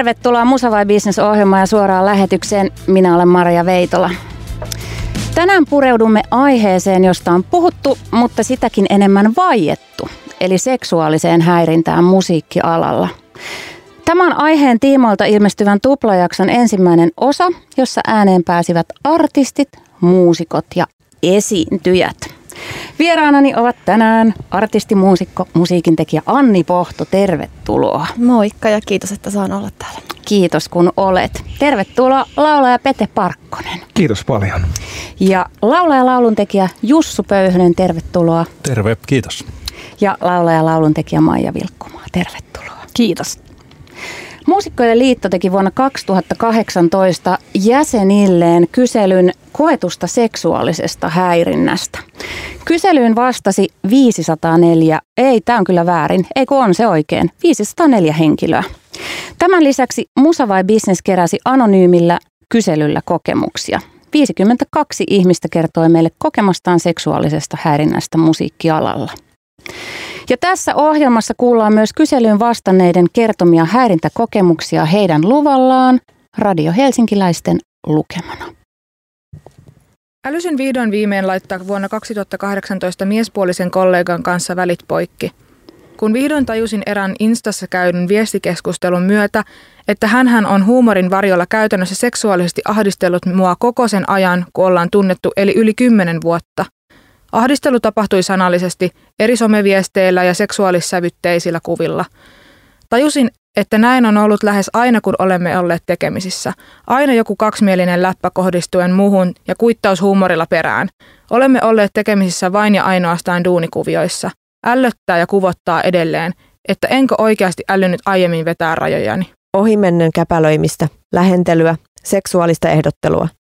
Tervetuloa Musa vai Business ohjelmaan ja suoraan lähetykseen. Minä olen Maria Veitola. Tänään pureudumme aiheeseen, josta on puhuttu, mutta sitäkin enemmän vaiettu, eli seksuaaliseen häirintään musiikkialalla. Tämä on aiheen tiimoilta ilmestyvän tuplajakson ensimmäinen osa, jossa ääneen pääsivät artistit, muusikot ja esiintyjät. Vieraanani ovat tänään artisti, muusikko, musiikintekijä Anni Pohto. Tervetuloa. Moikka ja kiitos, että saan olla täällä. Kiitos kun olet. Tervetuloa laulaja Pete Parkkonen. Kiitos paljon. Ja laulaja lauluntekijä Jussu Pöyhönen, tervetuloa. Terve, kiitos. Ja laulaja lauluntekijä Maija Vilkkumaa, tervetuloa. Kiitos. Muusikkojen liitto teki vuonna 2018 jäsenilleen kyselyn koetusta seksuaalisesta häirinnästä. Kyselyyn vastasi 504, ei tämä on kyllä väärin, eikö on se oikein, 504 henkilöä. Tämän lisäksi Musa vai Business keräsi anonyymillä kyselyllä kokemuksia. 52 ihmistä kertoi meille kokemastaan seksuaalisesta häirinnästä musiikkialalla. Ja tässä ohjelmassa kuullaan myös kyselyyn vastanneiden kertomia häirintäkokemuksia heidän luvallaan Radio Helsinkiläisten lukemana. Älysin vihdoin viimein laittaa vuonna 2018 miespuolisen kollegan kanssa välit poikki. Kun vihdoin tajusin erään Instassa käydyn viestikeskustelun myötä, että hän on huumorin varjolla käytännössä seksuaalisesti ahdistellut mua koko sen ajan, kun ollaan tunnettu, eli yli kymmenen vuotta – Ahdistelu tapahtui sanallisesti eri someviesteillä ja seksuaalissävytteisillä kuvilla. Tajusin, että näin on ollut lähes aina, kun olemme olleet tekemisissä. Aina joku kaksimielinen läppä kohdistuen muuhun ja kuittaus huumorilla perään. Olemme olleet tekemisissä vain ja ainoastaan duunikuvioissa. Ällöttää ja kuvottaa edelleen, että enkö oikeasti älynnyt aiemmin vetää rajojani. Ohimennen käpälöimistä, lähentelyä, seksuaalista ehdottelua –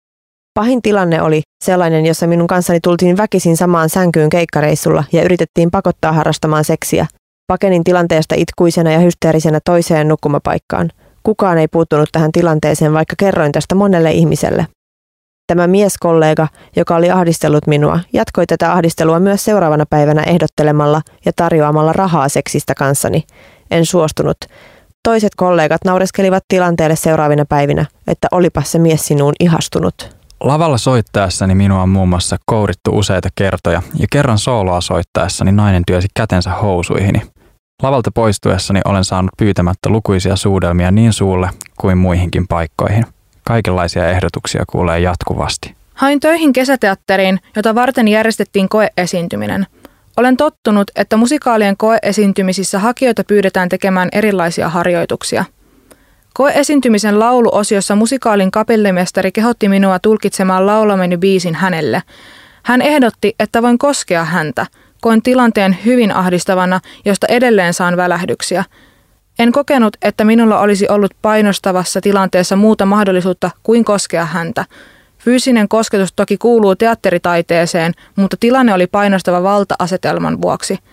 Pahin tilanne oli sellainen, jossa minun kanssani tultiin väkisin samaan sänkyyn keikkareissulla ja yritettiin pakottaa harrastamaan seksiä. Pakenin tilanteesta itkuisena ja hysteerisenä toiseen nukkumapaikkaan. Kukaan ei puuttunut tähän tilanteeseen, vaikka kerroin tästä monelle ihmiselle. Tämä mieskollega, joka oli ahdistellut minua, jatkoi tätä ahdistelua myös seuraavana päivänä ehdottelemalla ja tarjoamalla rahaa seksistä kanssani. En suostunut. Toiset kollegat naureskelivat tilanteelle seuraavina päivinä, että olipa se mies sinuun ihastunut. Lavalla soittaessani minua on muun muassa kourittu useita kertoja ja kerran sooloa soittaessani nainen työsi kätensä housuihini. Lavalta poistuessani olen saanut pyytämättä lukuisia suudelmia niin suulle kuin muihinkin paikkoihin. Kaikenlaisia ehdotuksia kuulee jatkuvasti. Hain töihin kesäteatteriin, jota varten järjestettiin koeesiintyminen. Olen tottunut, että musikaalien koeesiintymisissä hakijoita pyydetään tekemään erilaisia harjoituksia – Koe-esiintymisen lauluosiossa musikaalin kapellimestari kehotti minua tulkitsemaan laulamani biisin hänelle. Hän ehdotti, että voin koskea häntä. Koin tilanteen hyvin ahdistavana, josta edelleen saan välähdyksiä. En kokenut, että minulla olisi ollut painostavassa tilanteessa muuta mahdollisuutta kuin koskea häntä. Fyysinen kosketus toki kuuluu teatteritaiteeseen, mutta tilanne oli painostava valta-asetelman vuoksi –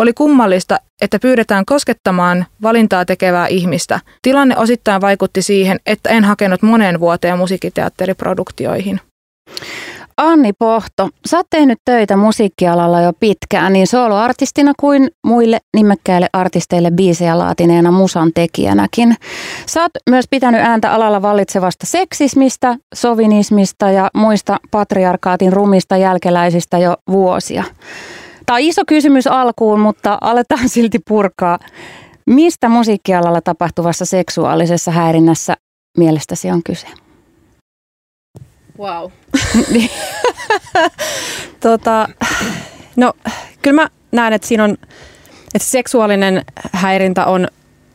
oli kummallista, että pyydetään koskettamaan valintaa tekevää ihmistä. Tilanne osittain vaikutti siihen, että en hakenut moneen vuoteen musiikkiteatteriproduktioihin. Anni Pohto, sä oot tehnyt töitä musiikkialalla jo pitkään, niin soloartistina kuin muille nimekkäille artisteille biisejä laatineena musan tekijänäkin. Sä oot myös pitänyt ääntä alalla vallitsevasta seksismistä, sovinismista ja muista patriarkaatin rumista jälkeläisistä jo vuosia. Tämä on iso kysymys alkuun, mutta aletaan silti purkaa. Mistä musiikkialalla tapahtuvassa seksuaalisessa häirinnässä mielestäsi on kyse? Wow. tota, no, kyllä mä näen, että siinä on, että seksuaalinen häirintä on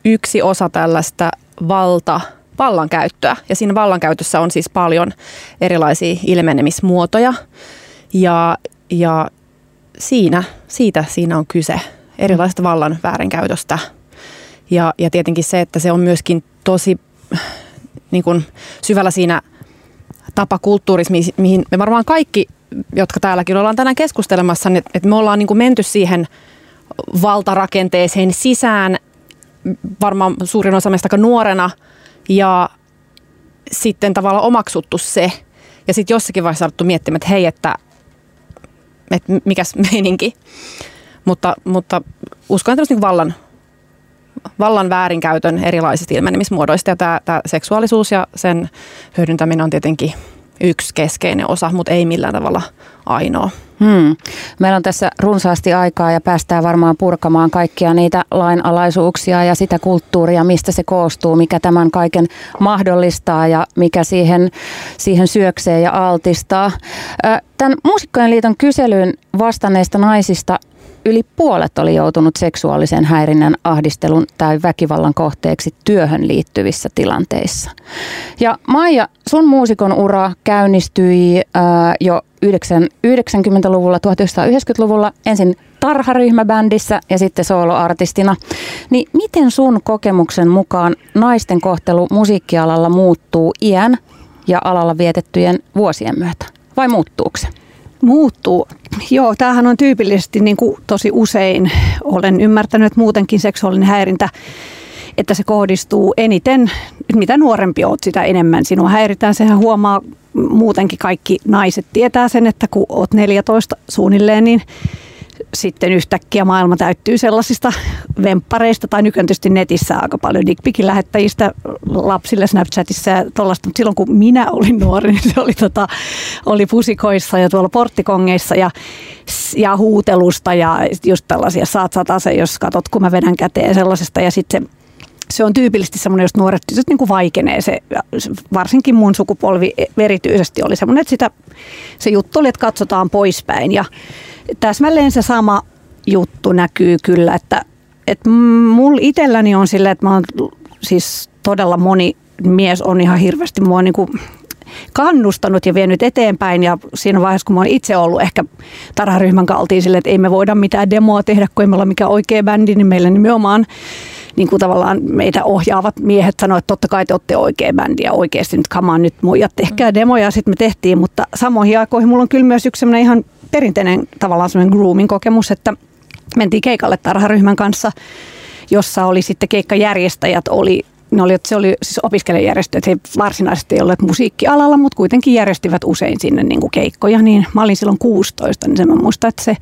yksi osa tällaista valta, vallankäyttöä. Ja siinä vallankäytössä on siis paljon erilaisia ilmenemismuotoja. Ja, ja siinä, siitä siinä on kyse, erilaisesta vallan väärinkäytöstä. Ja, ja tietenkin se, että se on myöskin tosi niin kuin syvällä siinä tapakulttuurissa, mihin me varmaan kaikki, jotka täälläkin ollaan tänään keskustelemassa, että me ollaan niin kuin menty siihen valtarakenteeseen sisään varmaan suurin osa meistä nuorena ja sitten tavallaan omaksuttu se. Ja sitten jossakin vaiheessa alettu miettimään, että hei, että että mikäs meininki. Mutta, mutta uskon, että niin vallan, vallan väärinkäytön erilaisista ilmenemismuodoista. Ja tämä, tämä seksuaalisuus ja sen hyödyntäminen on tietenkin yksi keskeinen osa, mutta ei millään tavalla ainoa. Hmm. Meillä on tässä runsaasti aikaa ja päästään varmaan purkamaan kaikkia niitä lainalaisuuksia ja sitä kulttuuria, mistä se koostuu, mikä tämän kaiken mahdollistaa ja mikä siihen, siihen syöksee ja altistaa. Tämän Muusikkojen liiton kyselyyn vastanneista naisista yli puolet oli joutunut seksuaalisen häirinnän, ahdistelun tai väkivallan kohteeksi työhön liittyvissä tilanteissa. Ja Maija, sun muusikon ura käynnistyi jo 90-luvulla, 1990-luvulla ensin tarharyhmäbändissä ja sitten soloartistina. Niin miten sun kokemuksen mukaan naisten kohtelu musiikkialalla muuttuu iän ja alalla vietettyjen vuosien myötä? Vai muuttuuko se? Muuttuu. Joo, tämähän on tyypillisesti niin kuin tosi usein. Olen ymmärtänyt, että muutenkin seksuaalinen häirintä että se kohdistuu eniten, mitä nuorempi oot, sitä enemmän sinua häiritään. Sehän huomaa muutenkin kaikki naiset tietää sen, että kun oot 14 suunnilleen, niin sitten yhtäkkiä maailma täyttyy sellaisista vemppareista tai nykyään tietysti netissä aika paljon dickpikin lähettäjistä lapsille Snapchatissa ja tollaista. Mutta silloin kun minä olin nuori, niin se oli, tota, oli pusikoissa ja tuolla porttikongeissa ja, ja huutelusta ja just tällaisia saat satase, jos katot kun mä vedän käteen sellaisesta ja sitten se on tyypillisesti semmoinen, jos nuoret tytöt niin kuin vaikenee. Se, varsinkin mun sukupolvi erityisesti oli semmoinen, että sitä, se juttu oli, että katsotaan poispäin. Ja täsmälleen se sama juttu näkyy kyllä, että, että mulla itselläni on sillä, että mä oon siis todella moni mies on ihan hirveästi mua niin kuin kannustanut ja vienyt eteenpäin ja siinä vaiheessa, kun mä oon itse ollut ehkä tarharyhmän kaltiin sille, että ei me voida mitään demoa tehdä, kun ei me olla mikään oikea bändi, niin meillä nimenomaan niin kuin tavallaan meitä ohjaavat miehet sanoivat, että totta kai te olette oikea bändi ja oikeasti nyt kamaan nyt muijat, tehkää demoja, sitten me tehtiin, mutta samoihin aikoihin mulla on kyllä myös yksi sellainen ihan perinteinen tavallaan semmoinen grooming kokemus, että mentiin keikalle tarharyhmän kanssa, jossa oli sitten keikkajärjestäjät, oli ne oli, se oli siis opiskelijajärjestö, että he varsinaisesti ei olleet musiikkialalla, mutta kuitenkin järjestivät usein sinne niin kuin keikkoja. Niin mä olin silloin 16, niin se mä muistan, että se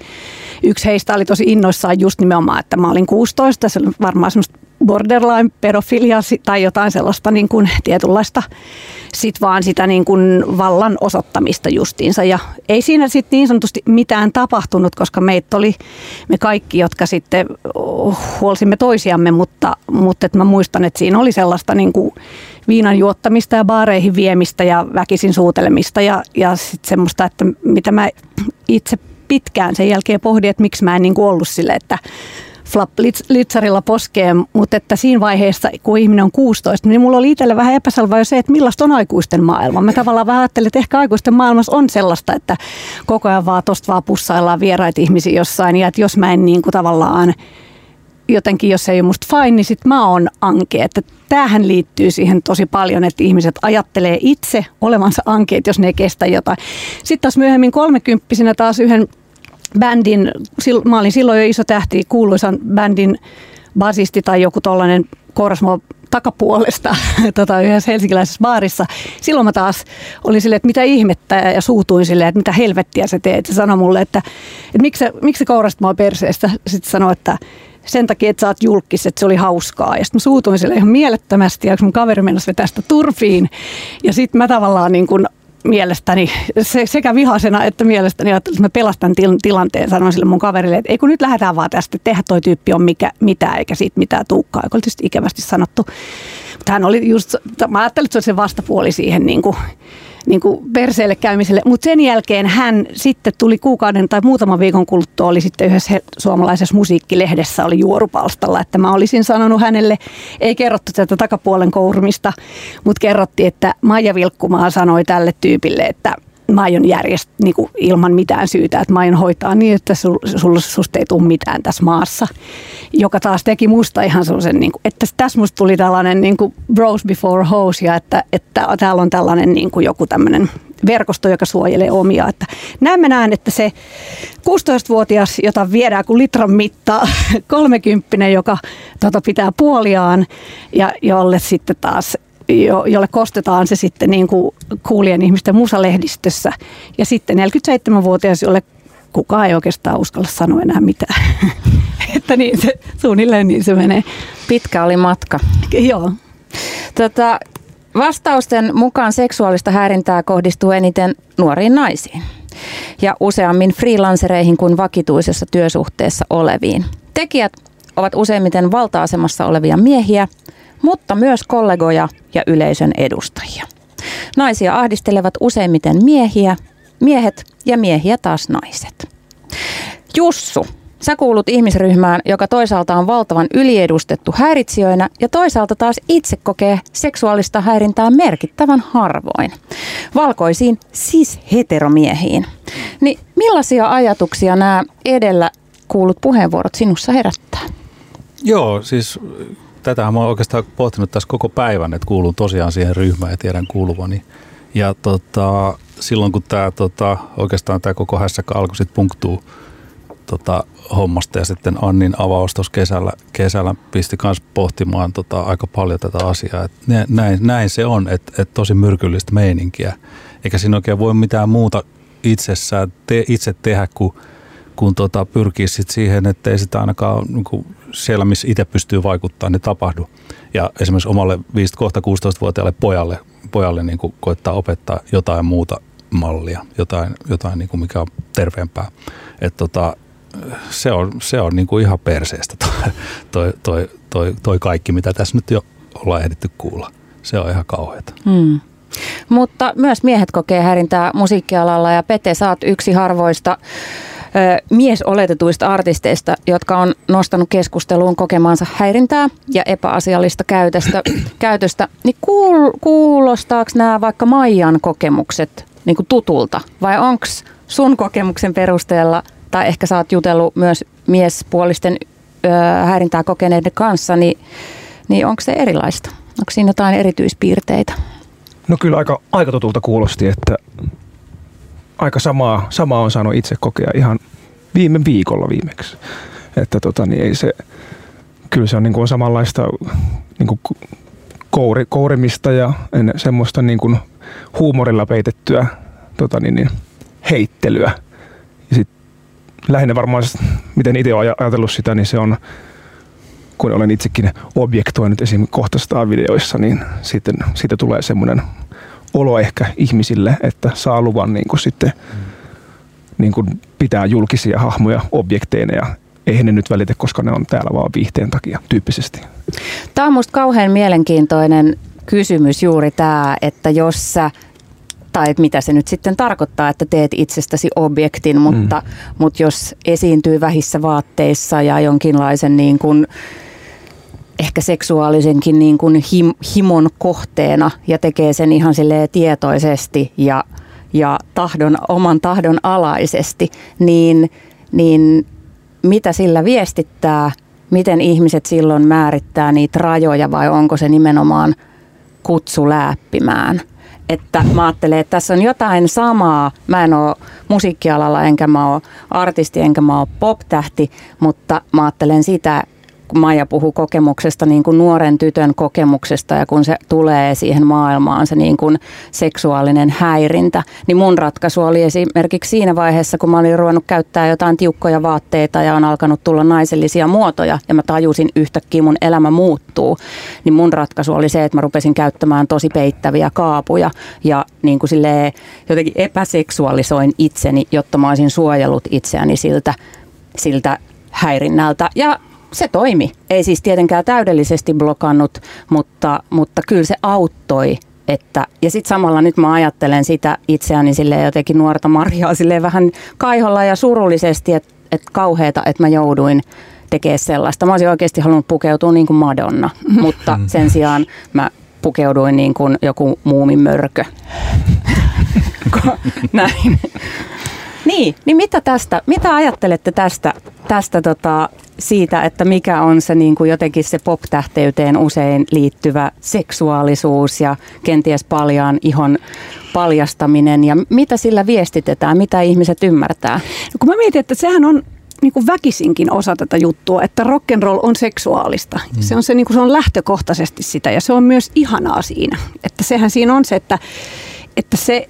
yksi heistä oli tosi innoissaan just nimenomaan, että mä olin 16. Se oli varmaan semmoista borderline pedofilia tai jotain sellaista niin kuin tietynlaista sit vaan sitä niin kuin vallan osoittamista justiinsa. Ja ei siinä sitten niin sanotusti mitään tapahtunut, koska meitä oli me kaikki, jotka sitten huolsimme toisiamme, mutta, mutta että mä muistan, että siinä oli sellaista niin kuin viinan juottamista ja baareihin viemistä ja väkisin suutelemista ja, ja sitten semmoista, että mitä mä itse pitkään sen jälkeen pohdin, että miksi mä en niin kuin ollut sille, että flap litsarilla poskeen, mutta että siinä vaiheessa, kun ihminen on 16, niin mulla oli itselle vähän epäselvää jo se, että millaista on aikuisten maailma. Mä tavallaan vähän ajattelin, että ehkä aikuisten maailmassa on sellaista, että koko ajan vaan tosta vaan pussaillaan vieraita ihmisiä jossain ja että jos mä en niin kuin tavallaan jotenkin, jos ei ole musta fine, niin sit mä oon anke. Että tämähän liittyy siihen tosi paljon, että ihmiset ajattelee itse olevansa ankeet, jos ne ei kestä jotain. Sitten taas myöhemmin kolmekymppisenä taas yhden bändin, mä olin silloin jo iso tähti, kuuluisan bändin basisti tai joku tollainen kourasmo takapuolesta tota, yhdessä helsinkiläisessä baarissa. Silloin mä taas olin silleen, että mitä ihmettä ja suutuin silleen, että mitä helvettiä sä teet. Se sanoi mulle, että, että miksi, miksi kourasit mua perseestä. Sitten sanoi, että sen takia, että sä oot julkis, että se oli hauskaa. Ja sitten mä suutuin sille ihan mielettömästi, ja mun kaveri mennessä tästä turfiin. Ja sitten mä tavallaan niin kun mielestäni se, sekä vihasena että mielestäni että mä pelastan til, tilanteen. Sanoin sille mun kaverille, että ei kun nyt lähdetään vaan tästä, tehdä toi tyyppi on mikä, mitä eikä siitä mitään tuukkaa, joka oli tietysti ikävästi sanottu. Mutta hän oli just, mä ajattelin, että se oli se vastapuoli siihen niin kuin, niin kuin perseelle käymiselle. Mutta sen jälkeen hän sitten tuli kuukauden tai muutaman viikon kuluttua, oli sitten yhdessä suomalaisessa musiikkilehdessä, oli juorupalstalla, että mä olisin sanonut hänelle, ei kerrottu tätä takapuolen kourumista, mutta kerrottiin, että Maija Vilkkumaa sanoi tälle tyypille, että mä aion järjest, niin kuin ilman mitään syytä, että mä aion hoitaa niin, että sul, sul, susta ei tule mitään tässä maassa. Joka taas teki musta ihan sellaisen, niin kuin, että tässä musta tuli tällainen niin kuin bros before hoes ja että, että täällä on tällainen niin kuin joku tämmöinen verkosto, joka suojelee omia. Että näin mä näen, että se 16-vuotias, jota viedään kuin litran mittaa, 30 joka tota, pitää puoliaan ja jolle sitten taas jolle kostetaan se sitten niin kuin kuulien ihmisten musalehdistössä. Ja sitten 47-vuotias, jolle kukaan ei oikeastaan uskalla sanoa enää mitään. että niin se, suunnilleen niin se menee. Pitkä oli matka. Joo. Tota, vastausten mukaan seksuaalista häirintää kohdistuu eniten nuoriin naisiin ja useammin freelancereihin kuin vakituisessa työsuhteessa oleviin. Tekijät ovat useimmiten valta-asemassa olevia miehiä, mutta myös kollegoja ja yleisön edustajia. Naisia ahdistelevat useimmiten miehiä, miehet ja miehiä taas naiset. Jussu, sä kuulut ihmisryhmään, joka toisaalta on valtavan yliedustettu häiritsijöinä ja toisaalta taas itse kokee seksuaalista häirintää merkittävän harvoin. Valkoisiin siis heteromiehiin. Niin millaisia ajatuksia nämä edellä kuulut puheenvuorot sinussa herättää? Joo, siis tätähän mä oon oikeastaan pohtinut tässä koko päivän, että kuulun tosiaan siihen ryhmään ja tiedän kuuluvani. Ja tota, silloin kun tämä tota, oikeastaan tämä koko hässäkkä alkoi sitten punktuu tota, hommasta ja sitten Annin avaus tuossa kesällä, kesällä pisti myös pohtimaan tota, aika paljon tätä asiaa. Et näin, näin se on, että et tosi myrkyllistä meininkiä. Eikä siinä oikein voi mitään muuta itsessään te, itse tehdä kuin kun tota, pyrkii sit siihen, että ei sitä ainakaan niin kuin siellä, missä itse pystyy vaikuttamaan, niin tapahdu. Ja esimerkiksi omalle 5 kohta 16-vuotiaalle pojalle, pojalle niin kuin koittaa opettaa jotain muuta mallia, jotain, jotain niin kuin mikä on terveempää. Et tota, se on, se on niin kuin ihan perseestä toi, toi, toi, toi, toi kaikki, mitä tässä nyt jo ollaan ehditty kuulla. Se on ihan kauheata. Hmm. Mutta myös miehet kokee häirintää musiikkialalla ja Pete, oot yksi harvoista miesoletetuista artisteista, jotka on nostanut keskusteluun kokemaansa häirintää ja epäasiallista käytöstä, käytöstä niin kuul, kuulostaako nämä vaikka Maijan kokemukset niin kuin tutulta vai onko sun kokemuksen perusteella, tai ehkä sä oot jutellut myös miespuolisten ö, häirintää kokeneiden kanssa, niin, niin onko se erilaista? Onko siinä jotain erityispiirteitä? No kyllä aika, aika tutulta kuulosti, että aika samaa, samaa on saanut itse kokea ihan viime viikolla viimeksi. Että tota, niin ei se, kyllä se on niin kuin samanlaista niin kuin kouri, kourimista ja semmoista niin kuin huumorilla peitettyä tota, niin, niin, heittelyä. Ja sit lähinnä varmaan, miten itse olen ajatellut sitä, niin se on, kun olen itsekin objektoinut esim. kohtaistaan videoissa, niin sitten siitä tulee semmoinen olo ehkä ihmisille, että saa luvan niin kuin sitten niin kuin pitää julkisia hahmoja objekteina ja eihän ne nyt välitä, koska ne on täällä vaan viihteen takia tyyppisesti. Tämä on minusta kauhean mielenkiintoinen kysymys juuri tämä, että jos sä tai että mitä se nyt sitten tarkoittaa, että teet itsestäsi objektin, mutta, mm. mutta jos esiintyy vähissä vaatteissa ja jonkinlaisen niin kuin, ehkä seksuaalisenkin niin kuin him, himon kohteena ja tekee sen ihan tietoisesti ja, ja tahdon, oman tahdon alaisesti, niin, niin mitä sillä viestittää, miten ihmiset silloin määrittää niitä rajoja vai onko se nimenomaan kutsu läppimään – että mä ajattelen, että tässä on jotain samaa. Mä en ole musiikkialalla, enkä mä ole artisti, enkä mä ole pop-tähti, mutta mä ajattelen sitä, Maija puhuu kokemuksesta, niin kuin nuoren tytön kokemuksesta ja kun se tulee siihen maailmaan se niin kuin seksuaalinen häirintä, niin mun ratkaisu oli esimerkiksi siinä vaiheessa, kun mä olin ruvennut käyttää jotain tiukkoja vaatteita ja on alkanut tulla naisellisia muotoja ja mä tajusin yhtäkkiä mun elämä muuttuu, niin mun ratkaisu oli se, että mä rupesin käyttämään tosi peittäviä kaapuja ja niin kuin jotenkin epäseksuaalisoin itseni, jotta mä olisin suojellut itseäni siltä, siltä häirinnältä. Ja se toimi. Ei siis tietenkään täydellisesti blokannut, mutta, mutta kyllä se auttoi. Että, ja sitten samalla nyt mä ajattelen sitä itseäni sille jotenkin nuorta Marjaa sille vähän kaiholla ja surullisesti, että et kauheeta, että mä jouduin tekemään sellaista. Mä olisin oikeasti halunnut pukeutua niin kuin Madonna, mutta sen sijaan mä pukeuduin niin kuin joku muumimörkö. Näin. Niin, niin mitä tästä, mitä ajattelette tästä, tästä tota, siitä, että mikä on se niin kuin jotenkin se pop-tähteyteen usein liittyvä seksuaalisuus ja kenties paljaan ihon paljastaminen ja mitä sillä viestitetään, mitä ihmiset ymmärtää? No kun mä mietin, että sehän on niin kuin väkisinkin osa tätä juttua, että rock'n'roll on seksuaalista. Mm. Se, on se, niin kuin se on lähtökohtaisesti sitä ja se on myös ihanaa siinä. Että sehän siinä on se, että, että se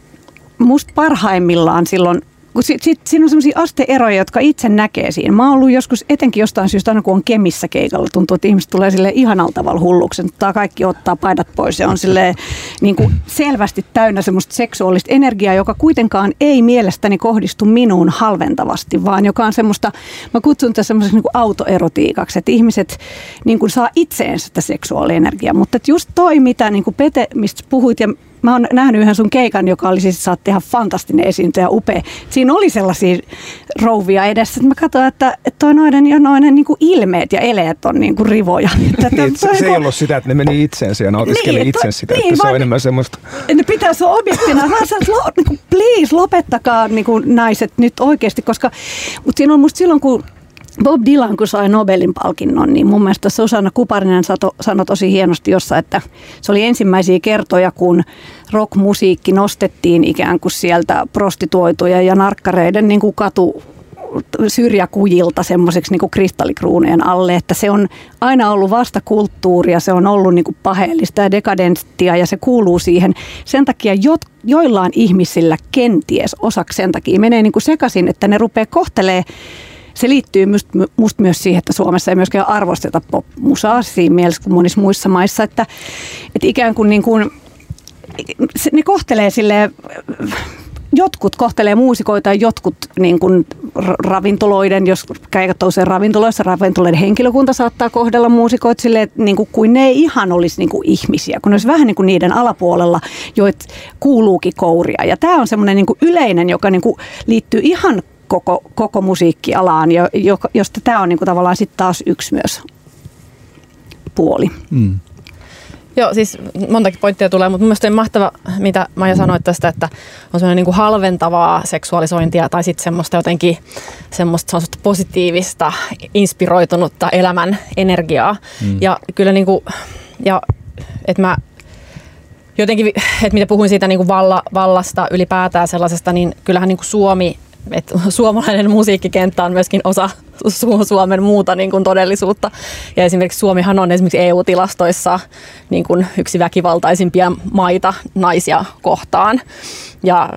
musta parhaimmillaan silloin kun sit, sit, siinä on sellaisia asteeroja, jotka itse näkee siinä. Mä oon ollut joskus, etenkin jostain syystä, aina kun on Kemissä keikalla, tuntuu, että ihmiset tulee sille ihanalta tavalla hulluksi. Tämä kaikki ottaa paidat pois ja on sille niin kuin selvästi täynnä semmoista seksuaalista energiaa, joka kuitenkaan ei mielestäni kohdistu minuun halventavasti, vaan joka on semmoista, mä kutsun tätä semmoiseksi niin autoerotiikaksi, että ihmiset niin kuin saa itseensä sitä seksuaalienergiaa. Mutta just toi, mitä niin kuin Pete, mistä puhuit ja Mä oon nähnyt yhden sun keikan, joka oli siis, saat ihan fantastinen esiintyjä, upea. Siinä oli sellaisia rouvia edessä, että mä katsoin, että toi noiden ja noiden niin kuin ilmeet ja eleet on niin kuin rivoja. Että, niin, se, se ei ollut sitä, että ne meni itseensä ja nautiskeli niin, itse sitä, niin, että se on enemmän semmoista. Ne pitäisi olla objektina. Mä sanoin, niin kuin, please lopettakaa niin kuin naiset nyt oikeasti, koska mutta siinä on musta silloin, kun Bob Dylan, kun sai Nobelin palkinnon, niin mun mielestä Susanna Kuparinen sanoi tosi hienosti jossa, että se oli ensimmäisiä kertoja, kun rockmusiikki nostettiin ikään kuin sieltä prostituoituja ja narkkareiden niin kuin katu syrjäkujilta semmoiseksi niin kristallikruuneen alle, että se on aina ollut vastakulttuuria, se on ollut niin kuin paheellista ja dekadenttia ja se kuuluu siihen. Sen takia jo, joillain ihmisillä kenties osaksi sen takia menee niin kuin sekaisin, että ne rupeaa kohtelemaan se liittyy musta must myös siihen, että Suomessa ei myöskään arvosteta pop-musaa siinä mielessä kuin monissa muissa maissa, että, että ikään kuin, niin kuin ne kohtelee sille jotkut kohtelee muusikoita ja jotkut niin kuin ravintoloiden, jos käyvät usein ravintoloissa, ravintoloiden henkilökunta saattaa kohdella muusikoita silleen, niin kuin, kuin ne ei ihan olisi niin kuin ihmisiä, kun ne olisi vähän niin kuin niiden alapuolella, joit kuuluukin kouria. Ja tämä on semmoinen niin yleinen, joka niin kuin liittyy ihan koko, koko musiikkialaan, jo, jo, josta tämä on niinku tavallaan sitten taas yksi myös puoli. Mm. Joo, siis montakin pointtia tulee, mutta mielestäni on mahtava, mitä Maija sanoi tästä, että on sellainen niin kuin halventavaa seksuaalisointia tai sitten semmoista jotenkin semmoista, semmoista positiivista, inspiroitunutta elämän energiaa. Mm. Ja kyllä niin kuin, ja että mä jotenkin, että mitä puhuin siitä niin kuin valla, vallasta ylipäätään sellaisesta, niin kyllähän niin kuin Suomi että suomalainen musiikkikenttä on myöskin osa Suomen muuta niin kuin todellisuutta. Ja esimerkiksi Suomihan on esimerkiksi EU-tilastoissa niin kuin yksi väkivaltaisimpia maita naisia kohtaan. Ja,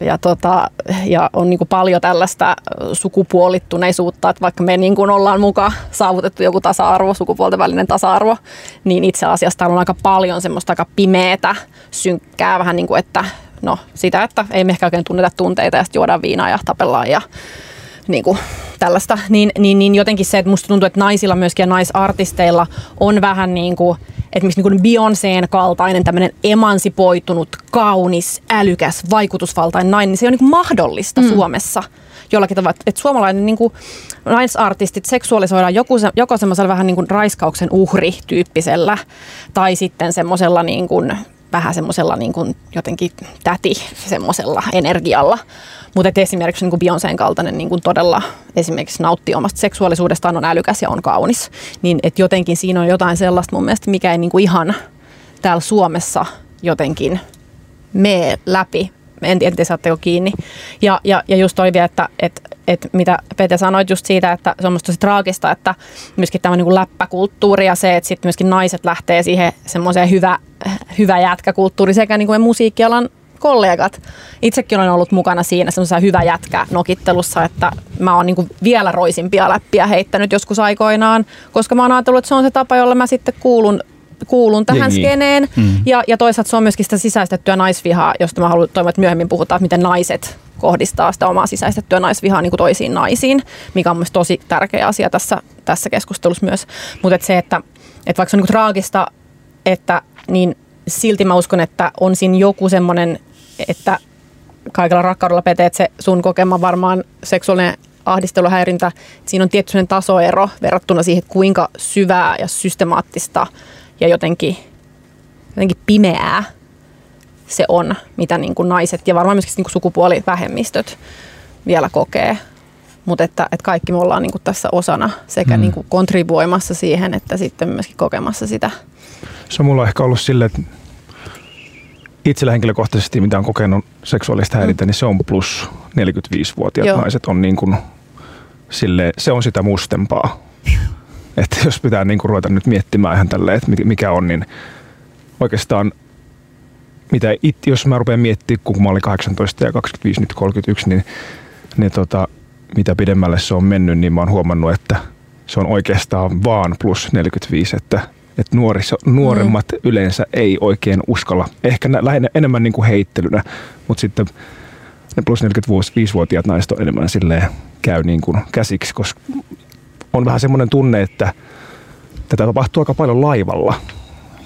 ja, tota, ja on niin kuin paljon tällaista sukupuolittuneisuutta, että vaikka me niin kuin ollaan mukaan saavutettu joku tasa-arvo, sukupuolten välinen tasa-arvo, niin itse asiassa täällä on aika paljon semmoista aika pimeätä, synkkää, vähän niin kuin, että no sitä, että ei me ehkä oikein tunneta tunteita ja sitten juodaan viinaa ja tapellaan ja niin kuin tällaista, niin, niin, niin jotenkin se, että musta tuntuu, että naisilla myöskin ja naisartisteilla on vähän niin kuin, että miksi niin Beyoncéen kaltainen tämmöinen emansipoitunut, kaunis, älykäs, vaikutusvaltainen nainen, niin se on niin mahdollista mm. Suomessa jollakin tavalla, että suomalainen niin kuin, naisartistit seksuaalisoidaan joku, joko semmoisella vähän niin kuin raiskauksen uhri-tyyppisellä tai sitten semmoisella niin kuin vähän semmoisella niin kuin jotenkin täti semmoisella energialla. Mutta esimerkiksi niin Beyoncéen kaltainen niin kuin todella esimerkiksi nauttii omasta seksuaalisuudestaan, on älykäs ja on kaunis. Niin että jotenkin siinä on jotain sellaista mun mielestä, mikä ei niin kuin ihan täällä Suomessa jotenkin mene läpi. En tiedä, saatteko kiinni. Ja, ja, ja just toi vielä, että, että, että mitä Pete sanoit just siitä, että se on tosi traagista, että myöskin tämä niin läppäkulttuuri ja se, että sitten myöskin naiset lähtee siihen semmoiseen hyvä, hyvä jätkäkulttuuri sekä niin kuin musiikkialan kollegat. Itsekin olen ollut mukana siinä semmoisessa hyvä jätkä nokittelussa, että mä oon niin vielä roisimpia läppiä heittänyt joskus aikoinaan, koska mä oon ajatellut, että se on se tapa, jolla mä sitten kuulun kuulun tähän Jengi. skeneen. Mm. Ja, ja toisaalta se on myöskin sitä sisäistettyä naisvihaa, josta mä haluan toivon, että myöhemmin puhutaan, että miten naiset kohdistaa sitä omaa sisäistettyä naisvihaa niin kuin toisiin naisiin, mikä on myös tosi tärkeä asia tässä, tässä keskustelussa myös. Mutta et se, että, että vaikka se on niin traagista, että niin silti mä uskon, että on siinä joku semmoinen, että kaikella rakkaudella Pete, että se sun kokema varmaan seksuaalinen ahdisteluhäirintä, siinä on tietty tasoero verrattuna siihen, että kuinka syvää ja systemaattista ja jotenkin, jotenkin pimeää se on, mitä niin kuin naiset ja varmaan myöskin niin kuin sukupuolivähemmistöt vielä kokee. Mutta että, että kaikki me ollaan niin kuin tässä osana sekä mm. niin kuin kontribuoimassa siihen, että sitten myöskin kokemassa sitä. Se on mulla ehkä ollut silleen, että itsellä henkilökohtaisesti, mitä on kokenut seksuaalista häirintää, mm. niin se on plus 45-vuotiaat Joo. naiset on niin kuin, sille, se on sitä mustempaa. Että jos pitää niin kuin ruveta nyt miettimään ihan tälleen, että mikä on, niin oikeastaan mitä it, jos mä rupean miettimään, kun mä olin 18 ja 25, nyt 31, niin niin tota, mitä pidemmälle se on mennyt, niin mä oon huomannut, että se on oikeastaan vaan plus 45, että, että nuoriso, nuoremmat mm. yleensä ei oikein uskalla, ehkä lähinnä enemmän niin kuin heittelynä, mutta sitten ne plus 45-vuotiaat naiset on enemmän silleen käy niin kuin käsiksi, koska on vähän semmoinen tunne, että tätä tapahtuu aika paljon laivalla.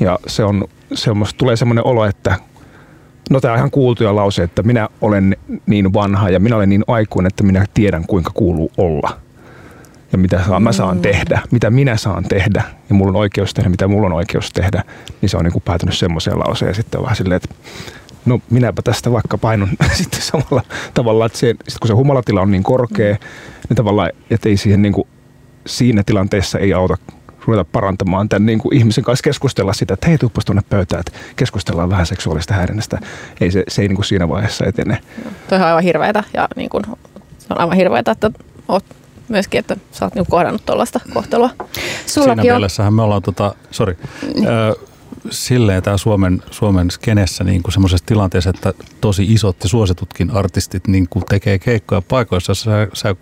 Ja se on, semmoista, tulee semmoinen olo, että no tämä on ihan kuultuja lause, että minä olen niin vanha ja minä olen niin aikuinen, että minä tiedän kuinka kuuluu olla. Ja mitä saa, mä saan mm. tehdä, mitä minä saan tehdä ja mulla on oikeus tehdä, mitä mulla on oikeus tehdä. Niin se on niin kuin päätynyt semmoiseen lauseen ja sitten on vähän silleen, että no minäpä tästä vaikka painun sitten samalla tavalla, että se, sit kun se humalatila on niin korkea, niin tavallaan, että ei siihen niin kuin, siinä tilanteessa ei auta ruveta parantamaan tämän niin kuin ihmisen kanssa keskustella sitä, että hei tuuppas tuonne pöytään, että keskustellaan vähän seksuaalista häirinnästä. Ei se, se ei niin kuin siinä vaiheessa etene. Toi on aivan hirveätä ja niin kuin, se on aivan hirveätä, että oot myöskin, että sä oot niin kohdannut tuollaista kohtelua. Sullakin siinä on... mielessähän me ollaan, tota, sorry, niin. ö, silleen tämä Suomen, Suomen skenessä niin kuin semmoisessa tilanteessa, että tosi isot ja suositutkin artistit niin kuin tekee keikkoja paikoissa, jossa sä, sä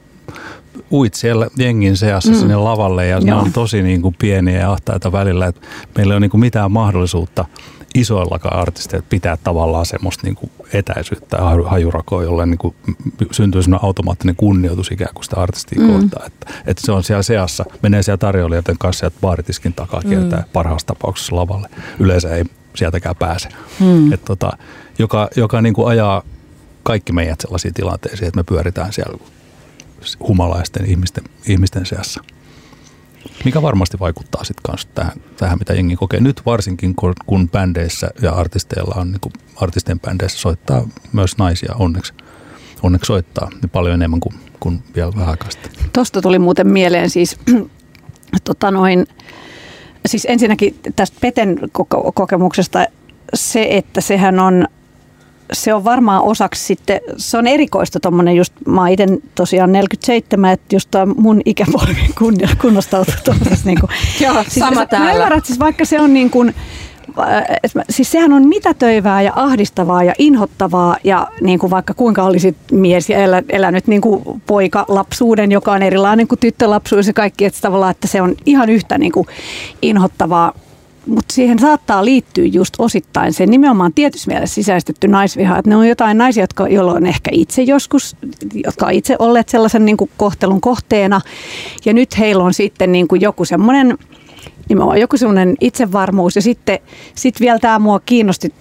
uit siellä jengin seassa mm. sinne lavalle ja Joo. ne on tosi niin kuin pieniä ja ahtaita välillä, että meillä ei ole niin kuin mitään mahdollisuutta isoillakaan artisteilla pitää tavallaan semmoista niin kuin etäisyyttä ja hajurakoa, jolle niin kuin syntyy semmoinen automaattinen kunnioitus ikään kuin sitä artistia mm. kohtaan. Että, että se on siellä seassa, menee siellä tarjoilijoiden kanssa ja baaritiskin takaa kiertää mm. parhaassa tapauksessa lavalle. Yleensä ei sieltäkään pääse. Mm. Että tota, joka joka niin kuin ajaa kaikki meidät sellaisiin tilanteisiin, että me pyöritään siellä humalaisten ihmisten, ihmisten seassa. Mikä varmasti vaikuttaa sitten kanssa tähän, tähän, mitä jengi kokee. Nyt varsinkin, kun, kun bändeissä ja artisteilla on, niin kuin artistien bändeissä soittaa myös naisia onneksi. Onneksi soittaa niin paljon enemmän kuin, kuin vielä vähän aikaa. Tuosta tuli muuten mieleen siis, tota noin, siis ensinnäkin tästä Peten kokemuksesta se, että sehän on se on varmaan osaksi sitten, se on erikoista tuommoinen just, mä itse tosiaan 47, että just mun ikäpolvi kunnostautuu tuollaisessa niin kuin, Joo, siis sama täällä. Mä ymmärrän, siis vaikka se on niin kuin, äh, siis sehän on mitätöivää ja ahdistavaa ja inhottavaa ja niin kuin vaikka kuinka olisit mies ja elä, elänyt niin kuin poika lapsuuden, joka on erilainen kuin tyttölapsuus ja kaikki, että tavallaan, että se on ihan yhtä niin kuin inhottavaa mutta siihen saattaa liittyä just osittain se nimenomaan tietyssä mielessä sisäistetty naisviha. Että ne on jotain naisia, jotka, joilla on ehkä itse joskus, jotka on itse olleet sellaisen niin kuin kohtelun kohteena. Ja nyt heillä on sitten niin kuin joku semmoinen nimenomaan joku semmoinen itsevarmuus. Ja sitten sit vielä tämä mua kiinnosti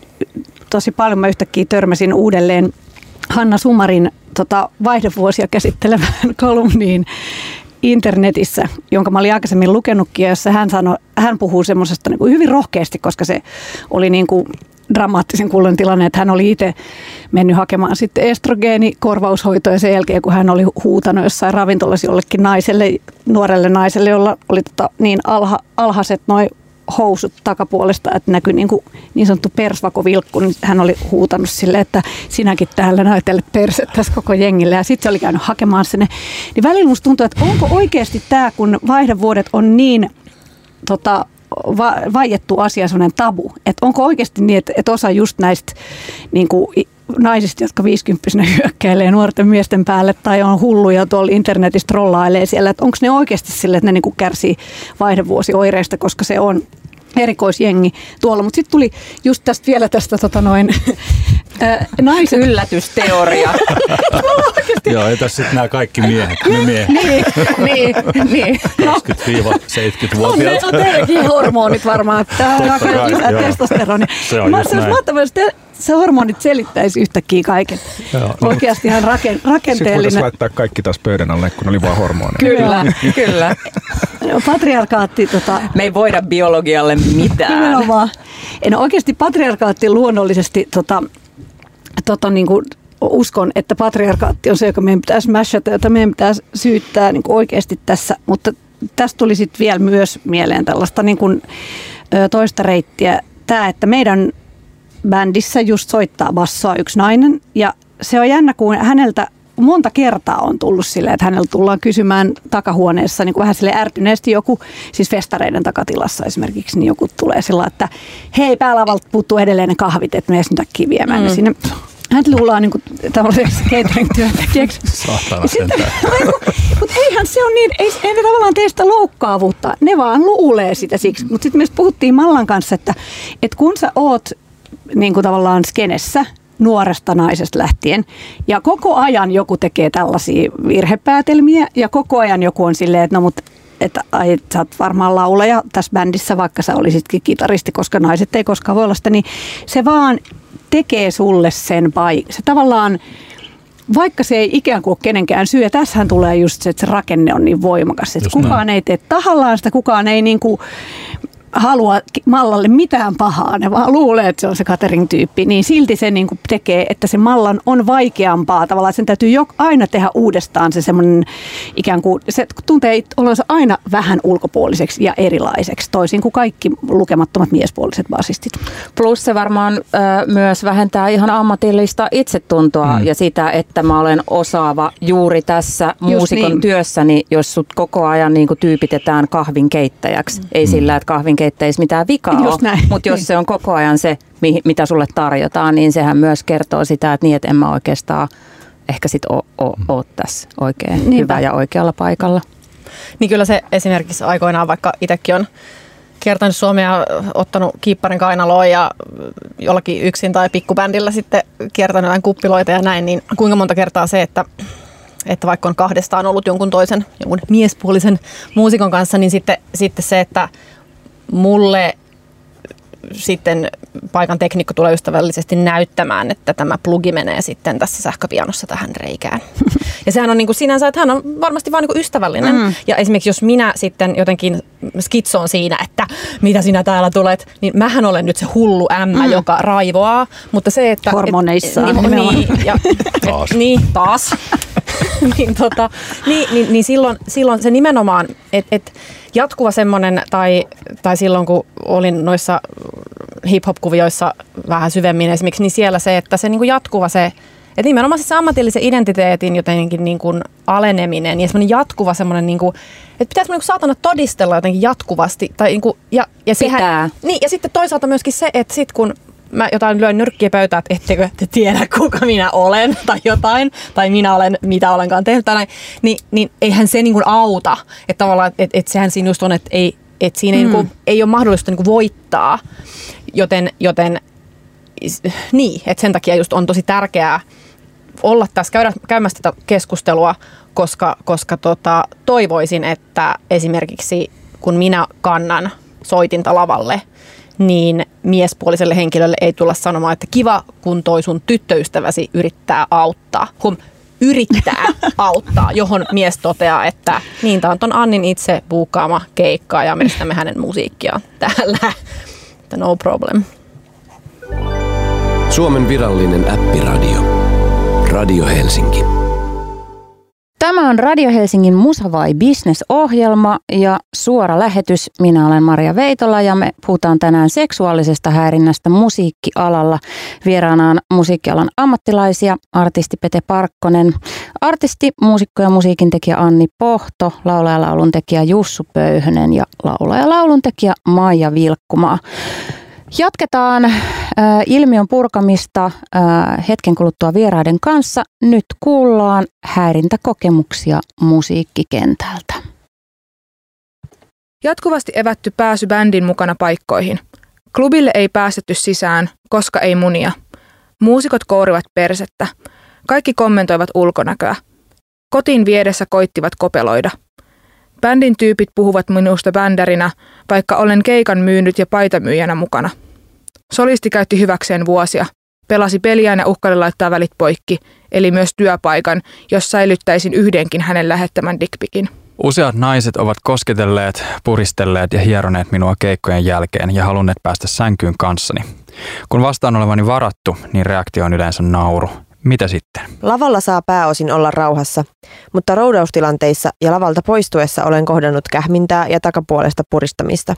tosi paljon. Mä yhtäkkiä törmäsin uudelleen Hanna Sumarin tota, vaihdevuosia käsittelevään kolumniin internetissä, jonka mä olin aikaisemmin lukenutkin, jossa hän, sanoi, hän puhuu semmoisesta niin hyvin rohkeasti, koska se oli niin kuin dramaattisen kuulen tilanne, että hän oli itse mennyt hakemaan sitten estrogeenikorvaushoitoa sen jälkeen, kun hän oli huutanut jossain ravintolassa jollekin naiselle, nuorelle naiselle, jolla oli tota niin alha, alhaiset noin housut takapuolesta, että näkyi niin, kuin niin sanottu persvakovilkku, niin hän oli huutanut sille, että sinäkin täällä näytelle perse tässä koko jengille. Ja sitten se oli käynyt hakemaan sinne. Niin välillä musta tuntuu, että onko oikeasti tämä, kun vaihdevuodet on niin tota, va, vaiettu asia, sellainen tabu. Että onko oikeasti niin, että, että osa just näistä niin kuin, naisista, jotka 50 hyökkäilee nuorten miesten päälle tai on hulluja tuolla internetissä trollailee siellä, että onko ne oikeasti sille, että ne niin kuin kärsii vaihdevuosioireista, koska se on erikoisjengi tuolla. Mutta sitten tuli just tästä vielä tästä tota noin, naisyllätysteoria. Joo, ei tässä sitten nämä kaikki miehet, me miehet. niin, niin, niin. 20-70-vuotiaat. On, on teilläkin hormonit varmaan. Tämä on lisää testosteroni. Se on just näin se hormonit selittäisi yhtäkkiä kaiken. Joo, no, Oikeasti ihan raken, rakenteellinen. Sitten laittaa kaikki taas pöydän alle, kun oli vaan hormoneja. Kyllä, kyllä. Patriarkaatti. Tota, Me ei voida biologialle mitään. Nimenomaan. En oikeasti patriarkaatti luonnollisesti tota, tota, niin kuin, uskon, että patriarkaatti on se, joka meidän pitäisi mashata, jota meidän pitäisi syyttää niin kuin oikeasti tässä, mutta tästä tuli sitten vielä myös mieleen tällaista niin kuin, toista reittiä. Tämä, että meidän bändissä just soittaa bassoa yksi nainen ja se on jännä, kun häneltä monta kertaa on tullut silleen, että hänellä tullaan kysymään takahuoneessa niin kuin vähän sille ärtyneesti joku, siis festareiden takatilassa esimerkiksi, niin joku tulee sillä että hei, päälavalta puuttuu edelleen ne kahvit, että me nyt viemään mm. ne sinne hän luulaa niin kuin, tämmöiseksi catering-työntekijäksi. Saatana. Mutta eihän se ole niin, ei, ei ne tavallaan tee sitä loukkaavuutta, ne vaan luulee sitä siksi. Mutta sitten myös puhuttiin Mallan kanssa, että, että kun sä oot niin kuin tavallaan skenessä, nuoresta naisesta lähtien. Ja koko ajan joku tekee tällaisia virhepäätelmiä ja koko ajan joku on silleen, että no mutta että ai, sä oot varmaan lauleja tässä bändissä, vaikka sä olisitkin kitaristi, koska naiset ei koskaan voi olla sitä, niin se vaan tekee sulle sen paikan. Se tavallaan, vaikka se ei ikään kuin ole kenenkään syy, ja tässähän tulee just se, että se rakenne on niin voimakas, että Just kukaan näin. ei tee tahallaan sitä, kukaan ei niin kuin halua Mallalle mitään pahaa, ne vaan luulee, että se on se catering-tyyppi, niin silti se niin kuin tekee, että se Mallan on vaikeampaa. Tavallaan sen täytyy jo aina tehdä uudestaan se semmoinen ikään kuin, se tuntee olonsa aina vähän ulkopuoliseksi ja erilaiseksi, toisin kuin kaikki lukemattomat miespuoliset basistit. Plus se varmaan ö, myös vähentää ihan ammatillista itsetuntoa mm. ja sitä, että mä olen osaava juuri tässä muusikon niin. työssäni, jos sut koko ajan niin kuin tyypitetään kahvin keittäjäksi. Ei sillä, että kahvin keittäjässä mitään vikaa Just ole, mutta jos se on koko ajan se, mi- mitä sulle tarjotaan, niin sehän myös kertoo sitä, että niin, että en mä oikeastaan ehkä sit oo, oo, oo tässä oikein Niinpä. hyvä ja oikealla paikalla. Niin kyllä se esimerkiksi aikoinaan, vaikka itsekin on kiertänyt Suomea, ottanut kiipparin kainaloon ja jollakin yksin tai pikkubändillä sitten kiertänyt jotain kuppiloita ja näin, niin kuinka monta kertaa se, että, että vaikka on kahdestaan ollut jonkun toisen, jonkun miespuolisen muusikon kanssa, niin sitten, sitten se, että mulle sitten paikan teknikko tulee ystävällisesti näyttämään, että tämä plugi menee sitten tässä sähköpianossa tähän reikään. Ja sehän on niin kuin sinänsä, että hän on varmasti vain niin ystävällinen. Mm. Ja esimerkiksi jos minä sitten jotenkin skitsoon siinä, että mitä sinä täällä tulet, niin mähän olen nyt se hullu ämmä, mm. joka raivoaa. Mutta se, että... Hormoneissaan Et, nimenomaan. niin, ja, Taas. Et, niin, taas. niin, tota, niin, niin, niin silloin, silloin se nimenomaan, että et jatkuva semmoinen, tai, tai silloin kun olin noissa hip-hop-kuvioissa vähän syvemmin esimerkiksi, niin siellä se, että se niin kuin jatkuva se, että nimenomaan se ammatillisen identiteetin jotenkin niin kuin aleneminen ja semmoinen jatkuva semmoinen, niin kuin, että pitäisi niin kuin saatana todistella jotenkin jatkuvasti. Tai niin kuin, ja, ja sehän- Pitää. niin, ja sitten toisaalta myöskin se, että sit kun mä jotain lyön nyrkkiä pöytään, että ettekö te tiedä, kuka minä olen tai jotain, tai minä olen, mitä olenkaan tehnyt tai näin, niin, niin eihän se niin kuin auta. Että tavallaan, että et sehän siinä just on, että ei, et siinä ei, Mm. niin kuin, ei ole mahdollista niin kuin voittaa, joten, joten niin, että sen takia just on tosi tärkeää olla tässä, käydä, käymässä tätä keskustelua, koska, koska tota, toivoisin, että esimerkiksi kun minä kannan soitinta lavalle, niin miespuoliselle henkilölle ei tulla sanomaan, että kiva, kun toi sun tyttöystäväsi yrittää auttaa. Hum, yrittää auttaa, johon mies toteaa, että niin, tämä on ton Annin itse buukkaama keikka ja me hänen musiikkiaan täällä. Että no problem. Suomen virallinen äppiradio. Radio Helsinki. Tämä on Radio Helsingin Musa vai Business-ohjelma ja suora lähetys. Minä olen Maria Veitola ja me puhutaan tänään seksuaalisesta häirinnästä musiikkialalla. Vieraana on musiikkialan ammattilaisia, artisti Pete Parkkonen, artisti, muusikko ja musiikintekijä Anni Pohto, laulaja ja lauluntekijä Jussu Pöyhönen ja laulaja ja lauluntekijä Maija Vilkkumaa. Jatketaan äh, ilmiön purkamista äh, hetken kuluttua vieraiden kanssa. Nyt kuullaan häirintäkokemuksia musiikkikentältä. Jatkuvasti evätty pääsy bändin mukana paikkoihin. Klubille ei päästetty sisään, koska ei munia. Muusikot kourivat persettä. Kaikki kommentoivat ulkonäköä. Kotiin viedessä koittivat kopeloida. Bändin tyypit puhuvat minusta bändärinä, vaikka olen keikan myynyt ja paitamyyjänä mukana. Solisti käytti hyväkseen vuosia. Pelasi peliään ja uhkaili laittaa välit poikki, eli myös työpaikan, jos säilyttäisin yhdenkin hänen lähettämän dickpikin. Useat naiset ovat kosketelleet, puristelleet ja hieroneet minua keikkojen jälkeen ja halunneet päästä sänkyyn kanssani. Kun vastaan olevani varattu, niin reaktio on yleensä nauru. Mitä sitten? Lavalla saa pääosin olla rauhassa, mutta roudaustilanteissa ja lavalta poistuessa olen kohdannut kähmintää ja takapuolesta puristamista.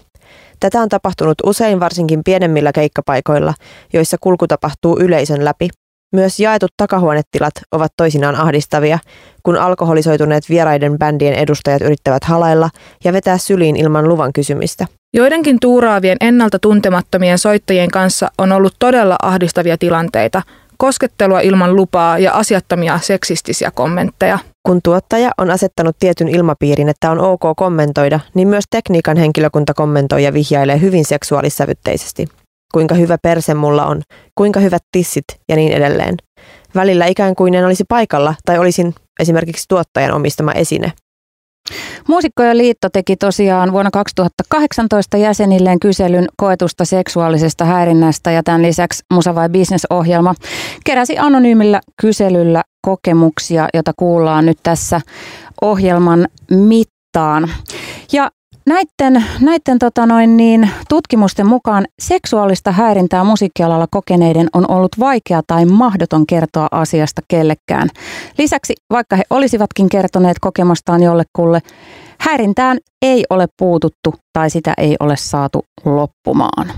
Tätä on tapahtunut usein varsinkin pienemmillä keikkapaikoilla, joissa kulku tapahtuu yleisön läpi. Myös jaetut takahuonetilat ovat toisinaan ahdistavia, kun alkoholisoituneet vieraiden bändien edustajat yrittävät halailla ja vetää syliin ilman luvan kysymistä. Joidenkin tuuraavien ennalta tuntemattomien soittajien kanssa on ollut todella ahdistavia tilanteita, koskettelua ilman lupaa ja asiattomia seksistisiä kommentteja. Kun tuottaja on asettanut tietyn ilmapiirin, että on ok kommentoida, niin myös tekniikan henkilökunta kommentoi ja vihjailee hyvin seksuaalissävytteisesti. Kuinka hyvä perse mulla on, kuinka hyvät tissit ja niin edelleen. Välillä ikään kuin en olisi paikalla tai olisin esimerkiksi tuottajan omistama esine. Muusikkojen liitto teki tosiaan vuonna 2018 jäsenilleen kyselyn koetusta seksuaalisesta häirinnästä ja tämän lisäksi Musa vai Business-ohjelma keräsi anonyymillä kyselyllä kokemuksia, jota kuullaan nyt tässä ohjelman mittaan. Ja Näiden, näiden tota noin niin, tutkimusten mukaan seksuaalista häirintää musiikkialalla kokeneiden on ollut vaikea tai mahdoton kertoa asiasta kellekään. Lisäksi, vaikka he olisivatkin kertoneet kokemastaan jollekulle, häirintään ei ole puututtu tai sitä ei ole saatu loppumaan.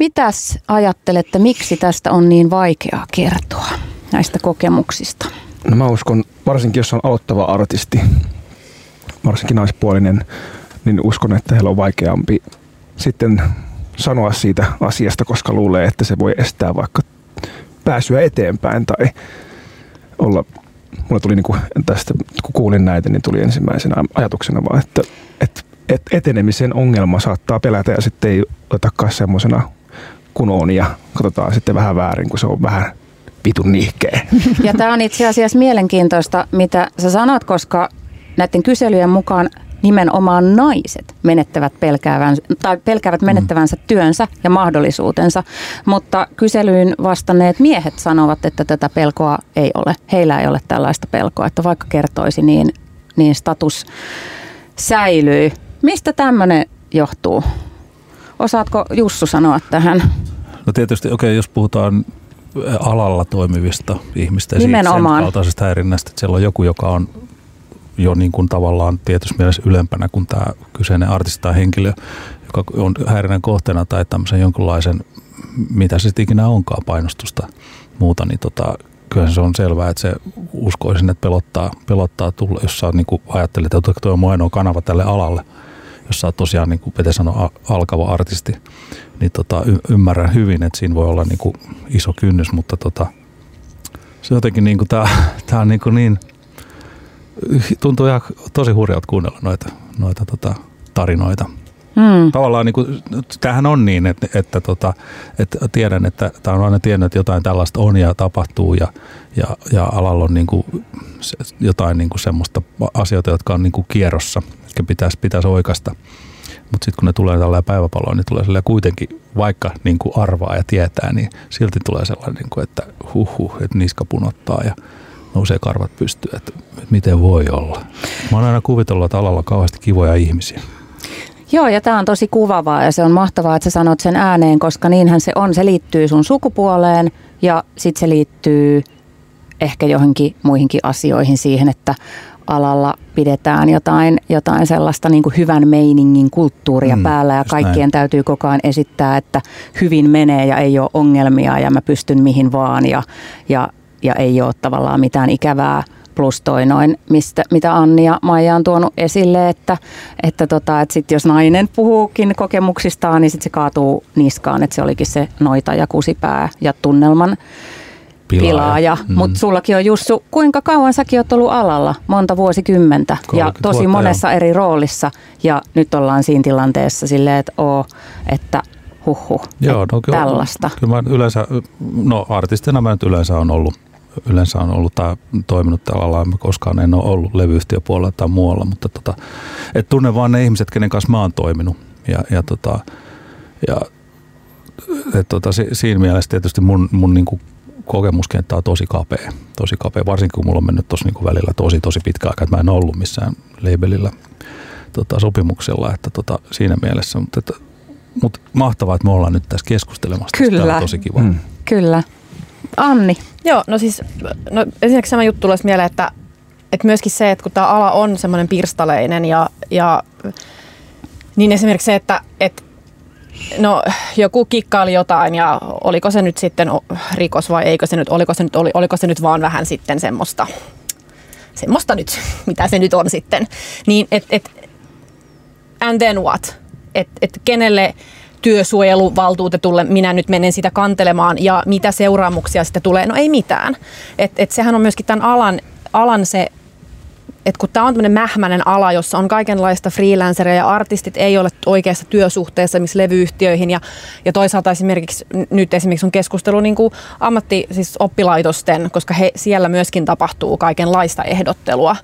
Mitäs ajattelette, miksi tästä on niin vaikeaa kertoa näistä kokemuksista? No mä uskon, varsinkin jos on aloittava artisti, varsinkin naispuolinen, niin uskon, että heillä on vaikeampi sitten sanoa siitä asiasta, koska luulee, että se voi estää vaikka pääsyä eteenpäin tai olla, mulle tuli niin kuin tästä, kun kuulin näitä, niin tuli ensimmäisenä ajatuksena vaan, että, että, että etenemisen ongelma saattaa pelätä ja sitten ei otetakaan semmoisena kun on ja katsotaan sitten vähän väärin, kun se on vähän vitun nihkeä. Ja tämä on itse asiassa mielenkiintoista, mitä sä sanot, koska näiden kyselyjen mukaan nimenomaan naiset menettävät pelkäävän, tai pelkäävät mm. menettävänsä työnsä ja mahdollisuutensa, mutta kyselyyn vastanneet miehet sanovat, että tätä pelkoa ei ole. Heillä ei ole tällaista pelkoa, että vaikka kertoisi, niin, niin status säilyy. Mistä tämmöinen johtuu? Osaatko Jussu sanoa tähän? No tietysti, okei, okay, jos puhutaan alalla toimivista ihmistä ja Nimenomaan. sen kaltaisesta häirinnästä, että siellä on joku, joka on jo niin kuin tavallaan tietysti mielessä ylempänä kuin tämä kyseinen artisti tai henkilö, joka on häirinnän kohteena tai tämmöisen jonkunlaisen, mitä se sitten ikinä onkaan, painostusta muuta, niin tota, kyllä se on selvää, että se uskoisin, että pelottaa, pelottaa tulla, jos sä niin ajattelet, että tuo on ainoa kanava tälle alalle, jos sä oot tosiaan, niin kuin Pete sanoi, alkava artisti, niin tota, y- ymmärrän hyvin, että siinä voi olla niin kuin iso kynnys, mutta tota, se jotenkin niin kuin tämä, tämä on niin, kuin niin tuntuu ihan tosi hurjalta kuunnella noita, noita tota, tarinoita. Hmm. Tavallaan niin kuin, tämähän on niin, että, että, tota, että tiedän, että tämä on aina tiennyt, että jotain tällaista on ja tapahtuu ja, ja, ja alalla on niin kuin, jotain niin kuin semmoista asioita, jotka on niin kuin kierrossa, jotka pitäisi, pitäisi oikasta. Mutta sitten kun ne tulee tällä päiväpaloon, niin tulee sellainen kuitenkin, vaikka niin kuin arvaa ja tietää, niin silti tulee sellainen, niin kuin, että huh, että niska punottaa ja nousee karvat pystyyn, että miten voi olla. Mä oon aina kuvitellut, että alalla on kauheasti kivoja ihmisiä. Joo, ja tämä on tosi kuvavaa ja se on mahtavaa, että sä sanot sen ääneen, koska niinhän se on. Se liittyy sun sukupuoleen ja sitten se liittyy ehkä johonkin muihinkin asioihin siihen, että alalla pidetään jotain, jotain sellaista niin kuin hyvän meiningin kulttuuria mm, päällä ja kaikkien näin. täytyy koko ajan esittää, että hyvin menee ja ei ole ongelmia ja mä pystyn mihin vaan ja, ja ja ei ole tavallaan mitään ikävää plus toi noin, mistä, mitä Anni ja Maija on tuonut esille, että, että, tota, että sit jos nainen puhuukin kokemuksistaan, niin sit se kaatuu niskaan, että se olikin se noita ja kusipää ja tunnelman pilaaja. pilaaja. Mm. Mutta sullakin on Jussu, kuinka kauan säkin oot ollut alalla? Monta vuosikymmentä ja tosi monessa jo. eri roolissa ja nyt ollaan siinä tilanteessa silleen, että oo, että huhhuh, Joo, no, kyllä, tällaista. Kyllä mä yleensä, no artistina mä nyt yleensä on ollut yleensä on ollut tai toiminut tällä lailla, mä koskaan en ole ollut levyyhtiöpuolella tai muualla, mutta tota, et tunne vaan ne ihmiset, kenen kanssa mä oon toiminut. Ja, ja, tota, ja et tota, siinä mielessä tietysti mun, mun niinku kokemuskenttä on tosi kapea, tosi kapea, varsinkin kun mulla on mennyt tuossa niinku välillä tosi tosi pitkä aika, että mä en ollut missään labelillä tota, sopimuksella, että tota, siinä mielessä, mutta, että, mutta mahtavaa, että me ollaan nyt tässä keskustelemassa. Kyllä. Tämä on tosi kiva. Mm. Kyllä. Anni. Joo, no siis no ensinnäkin sama juttu tulee mieleen, että, että myöskin se, että kun tämä ala on semmoinen pirstaleinen ja, ja niin esimerkiksi se, että, että no joku kikkaili jotain ja oliko se nyt sitten rikos vai eikö se nyt, oliko se nyt, oli, oliko se nyt vaan vähän sitten semmoista, semmoista nyt, mitä se nyt on sitten. Niin et, et, and then what? Että et kenelle työsuojeluvaltuutetulle minä nyt menen sitä kantelemaan ja mitä seuraamuksia sitten tulee? No ei mitään. Et, et sehän on myöskin tämän alan, alan se että kun tämä on tämmöinen mähmäinen ala, jossa on kaikenlaista freelanceria ja artistit ei ole oikeassa työsuhteessa missä levyyhtiöihin ja, ja toisaalta esimerkiksi nyt esimerkiksi on keskustelu niin kuin ammatti, siis oppilaitosten, koska he, siellä myöskin tapahtuu kaikenlaista ehdottelua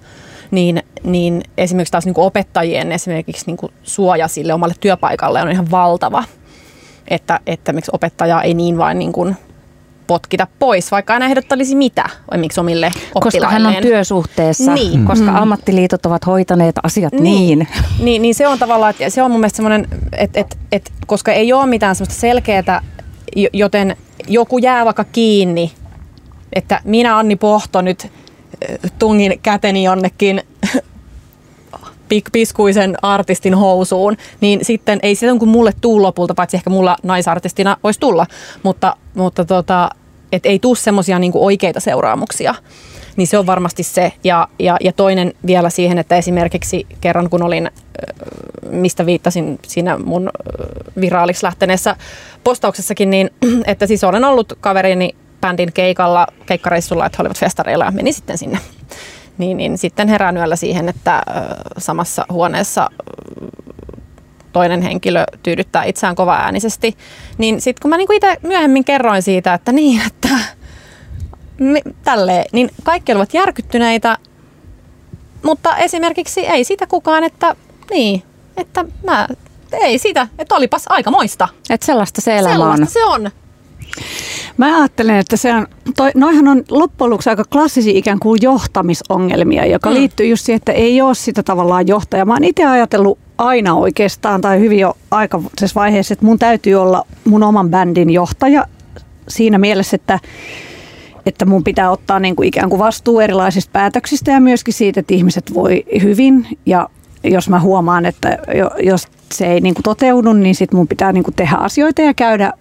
niin, niin esimerkiksi taas niin kuin opettajien esimerkiksi niin kuin suoja sille omalle työpaikalle on ihan valtava. Että, että miksi opettaja ei niin vain niin kuin potkita pois, vaikka aina ehdottelisi mitä miksi omille oppilailleen. Koska hän on työsuhteessa, niin. koska mm. ammattiliitot ovat hoitaneet asiat niin. niin. Niin, niin se on tavallaan, että se on mun mielestä semmoinen, että, että, että koska ei ole mitään semmoista selkeää, joten joku jää vaikka kiinni, että minä Anni Pohto nyt tungin käteni jonnekin piskuisen artistin housuun, niin sitten ei sitä kun mulle tuu lopulta, paitsi ehkä mulla naisartistina voisi tulla, mutta, mutta tota, et ei tule semmoisia niin oikeita seuraamuksia. Niin se on varmasti se. Ja, ja, ja toinen vielä siihen, että esimerkiksi kerran kun olin, mistä viittasin siinä mun viraaliksi lähteneessä postauksessakin, niin että siis olen ollut kaverini bändin keikalla, keikkareissulla, että he olivat festareilla ja meni sitten sinne. Niin, niin sitten herään yöllä siihen, että samassa huoneessa toinen henkilö tyydyttää itseään kova äänisesti. Niin sitten kun mä niinku itse myöhemmin kerroin siitä, että niin, että me, tälleen, niin kaikki olivat järkyttyneitä, mutta esimerkiksi ei sitä kukaan, että niin, että mä, ei sitä, että olipas aika moista. Että sellaista se elämä sellaista on. se on. Mä ajattelen, että se on, toi, noihan on loppujen lopuksi aika klassisia ikään kuin johtamisongelmia, joka mm. liittyy just siihen, että ei ole sitä tavallaan johtajaa. Mä oon itse ajatellut aina oikeastaan tai hyvin jo aikaisessa vaiheessa, että mun täytyy olla mun oman bändin johtaja siinä mielessä, että että mun pitää ottaa niin kuin ikään kuin vastuu erilaisista päätöksistä ja myöskin siitä, että ihmiset voi hyvin. Ja jos mä huomaan, että jos se ei niin kuin toteudu, niin sit mun pitää niin kuin tehdä asioita ja käydä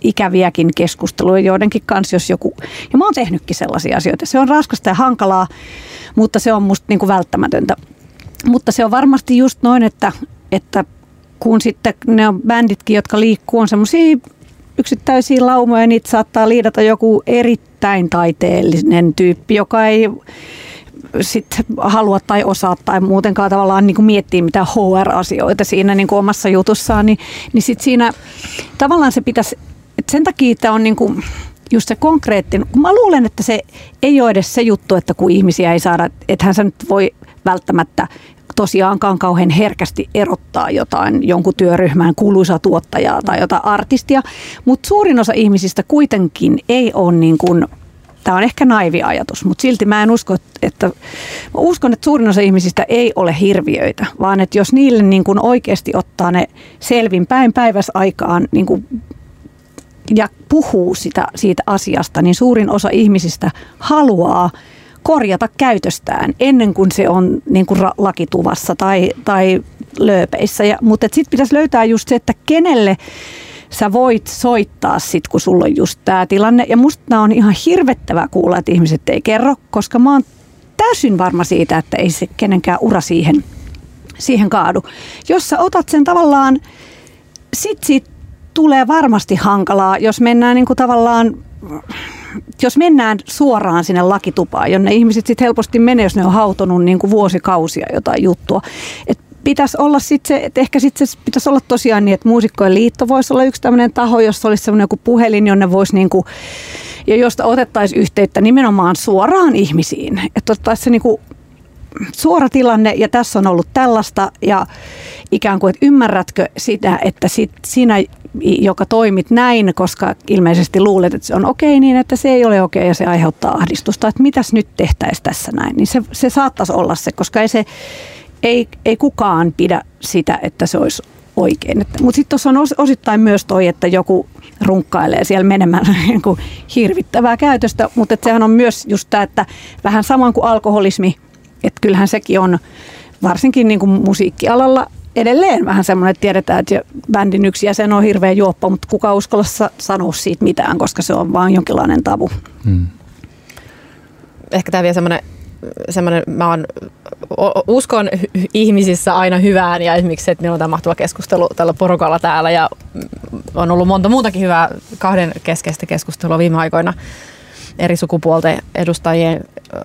ikäviäkin keskusteluja joidenkin kanssa, jos joku, ja mä oon tehnytkin sellaisia asioita. Se on raskasta ja hankalaa, mutta se on musta niin kuin välttämätöntä. Mutta se on varmasti just noin, että, että kun sitten ne on bänditkin, jotka liikkuu, on semmoisia yksittäisiä laumoja, niitä saattaa liidata joku erittäin taiteellinen tyyppi, joka ei sit halua tai osaa tai muutenkaan tavallaan niin kuin miettiä mitään HR-asioita siinä niin kuin omassa jutussaan, niin, niin sit siinä tavallaan se pitäisi et sen takia tämä on niinku just se konkreettinen, kun mä luulen, että se ei ole edes se juttu, että kun ihmisiä ei saada, että hän nyt voi välttämättä tosiaankaan kauhean herkästi erottaa jotain jonkun työryhmän kuuluisaa tuottajaa tai jotain artistia, mutta suurin osa ihmisistä kuitenkin ei ole niin kuin Tämä on ehkä naivi ajatus, mutta silti mä en usko, että, mä uskon, että suurin osa ihmisistä ei ole hirviöitä, vaan että jos niille niin kuin oikeasti ottaa ne selvin päin päivässä aikaan niin kuin ja puhuu sitä, siitä asiasta, niin suurin osa ihmisistä haluaa korjata käytöstään ennen kuin se on niin kuin lakituvassa tai, tai lööpeissä. Ja, mutta sitten pitäisi löytää just se, että kenelle sä voit soittaa sit, kun sulla on just tämä tilanne. Ja musta on ihan hirvettävää kuulla, että ihmiset ei kerro, koska mä oon täysin varma siitä, että ei se kenenkään ura siihen, siihen kaadu. Jos sä otat sen tavallaan sit siitä tulee varmasti hankalaa, jos mennään niin kuin tavallaan jos mennään suoraan sinne lakitupaan, jonne ihmiset sitten helposti menee, jos ne on hautonut niin kuin vuosikausia jotain juttua. Et pitäisi olla sitten se, että ehkä sitten se pitäisi olla tosiaan niin, että muusikkojen liitto voisi olla yksi tämmöinen taho, jossa olisi semmoinen joku puhelin, jonne voisi niin kuin, ja josta otettaisiin yhteyttä nimenomaan suoraan ihmisiin. Että otettaisiin se niin kuin suora tilanne ja tässä on ollut tällaista ja ikään kuin, että ymmärrätkö sitä, että sit sinä, joka toimit näin, koska ilmeisesti luulet, että se on okei, niin että se ei ole okei ja se aiheuttaa ahdistusta, että mitäs nyt tehtäisiin tässä näin, niin se, se saattaisi olla se, koska ei, se, ei, ei kukaan pidä sitä, että se olisi oikein. Mutta sitten tuossa on osittain myös toi, että joku runkkailee siellä menemään niin hirvittävää käytöstä, mutta sehän on myös just tämä, että vähän samoin kuin alkoholismi, että kyllähän sekin on varsinkin niin kuin musiikkialalla edelleen vähän semmoinen, että tiedetään, että bändin yksi jäsen on hirveän juoppa, mutta kuka uskalla sanoa siitä mitään, koska se on vain jonkinlainen tabu. Hmm. Ehkä tämä vielä semmoinen semmoinen, mä oon, uskon ihmisissä aina hyvään ja esimerkiksi se, että meillä on tämä mahtava keskustelu tällä porukalla täällä ja on ollut monta muutakin hyvää kahden keskeistä keskustelua viime aikoina eri sukupuolten edustajien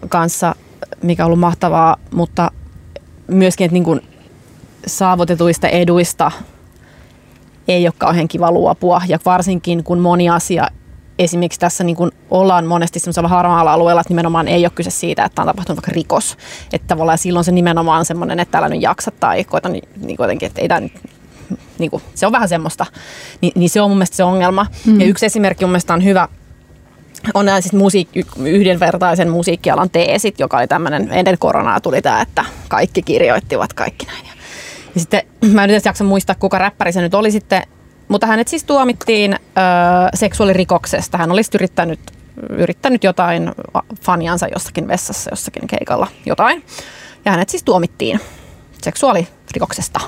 kanssa, mikä on ollut mahtavaa, mutta myöskin, että niin kuin saavutetuista eduista ei ole kauhean kiva luopua ja varsinkin kun moni asia esimerkiksi tässä niin kuin ollaan monesti semmoisella harmaalla alueella, että nimenomaan ei ole kyse siitä, että on tapahtunut vaikka rikos. Että tavallaan silloin se nimenomaan semmoinen, että täällä nyt jaksa tai koeta niin, niin kuitenkin, että ei tämä niin kuin, se on vähän semmoista, Ni, niin se on mun mielestä se ongelma. Mm. Ja yksi esimerkki mun mielestä on hyvä, on nämä siis musiik- yhdenvertaisen musiikkialan teesit, joka oli tämmöinen, ennen koronaa tuli tämä, että kaikki kirjoittivat kaikki näin. Ja sitten mä en edes jaksa muistaa, kuka räppäri se nyt oli sitten mutta hänet siis tuomittiin ö, seksuaalirikoksesta. Hän olisi yrittänyt, yrittänyt jotain faniansa jossakin vessassa, jossakin keikalla jotain. Ja hänet siis tuomittiin seksuaalirikoksesta.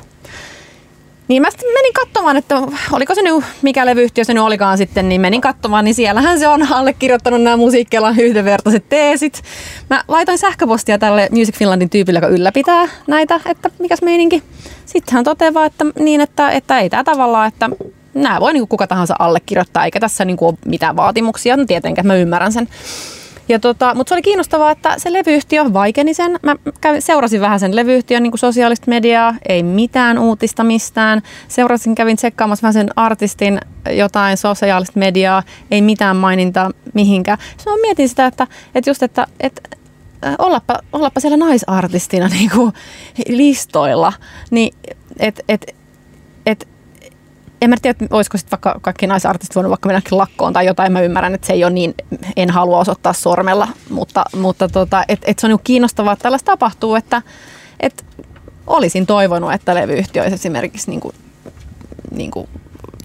Niin mä sitten menin katsomaan, että oliko se nyt, mikä levyyhtiö se nyt olikaan sitten, niin menin katsomaan, niin siellähän se on allekirjoittanut nämä musiikkialan yhdenvertaiset teesit. Mä laitoin sähköpostia tälle Music Finlandin tyypille, joka ylläpitää näitä, että mikäs meininki. Sitten hän toteaa, että niin, että, että ei tämä tavallaan, että nämä voi niin kuka tahansa allekirjoittaa, eikä tässä niin kuin ole mitään vaatimuksia. No tietenkään, mä ymmärrän sen. Ja tota, mutta se oli kiinnostavaa, että se levyyhtiö vaikeni sen. Mä kävin, seurasin vähän sen levyyhtiön niin kuin sosiaalista mediaa, ei mitään uutista mistään. Seurasin, kävin tsekkaamassa vähän sen artistin jotain sosiaalista mediaa, ei mitään mainintaa mihinkään. Sitten mä mietin sitä, että, että just, että, että äh, ollapa, ollapa siellä naisartistina niin kuin listoilla, niin että et, et, en mä tiedä, olisiko sitten vaikka kaikki naisartistit voinut vaikka mennäkin lakkoon tai jotain. Mä ymmärrän, että se ei ole niin, en halua osoittaa sormella, mutta, mutta tota, et, et se on niin kiinnostavaa, että tällaista tapahtuu, että et olisin toivonut, että levyyhtiö olisi esimerkiksi niin kuin, niin kuin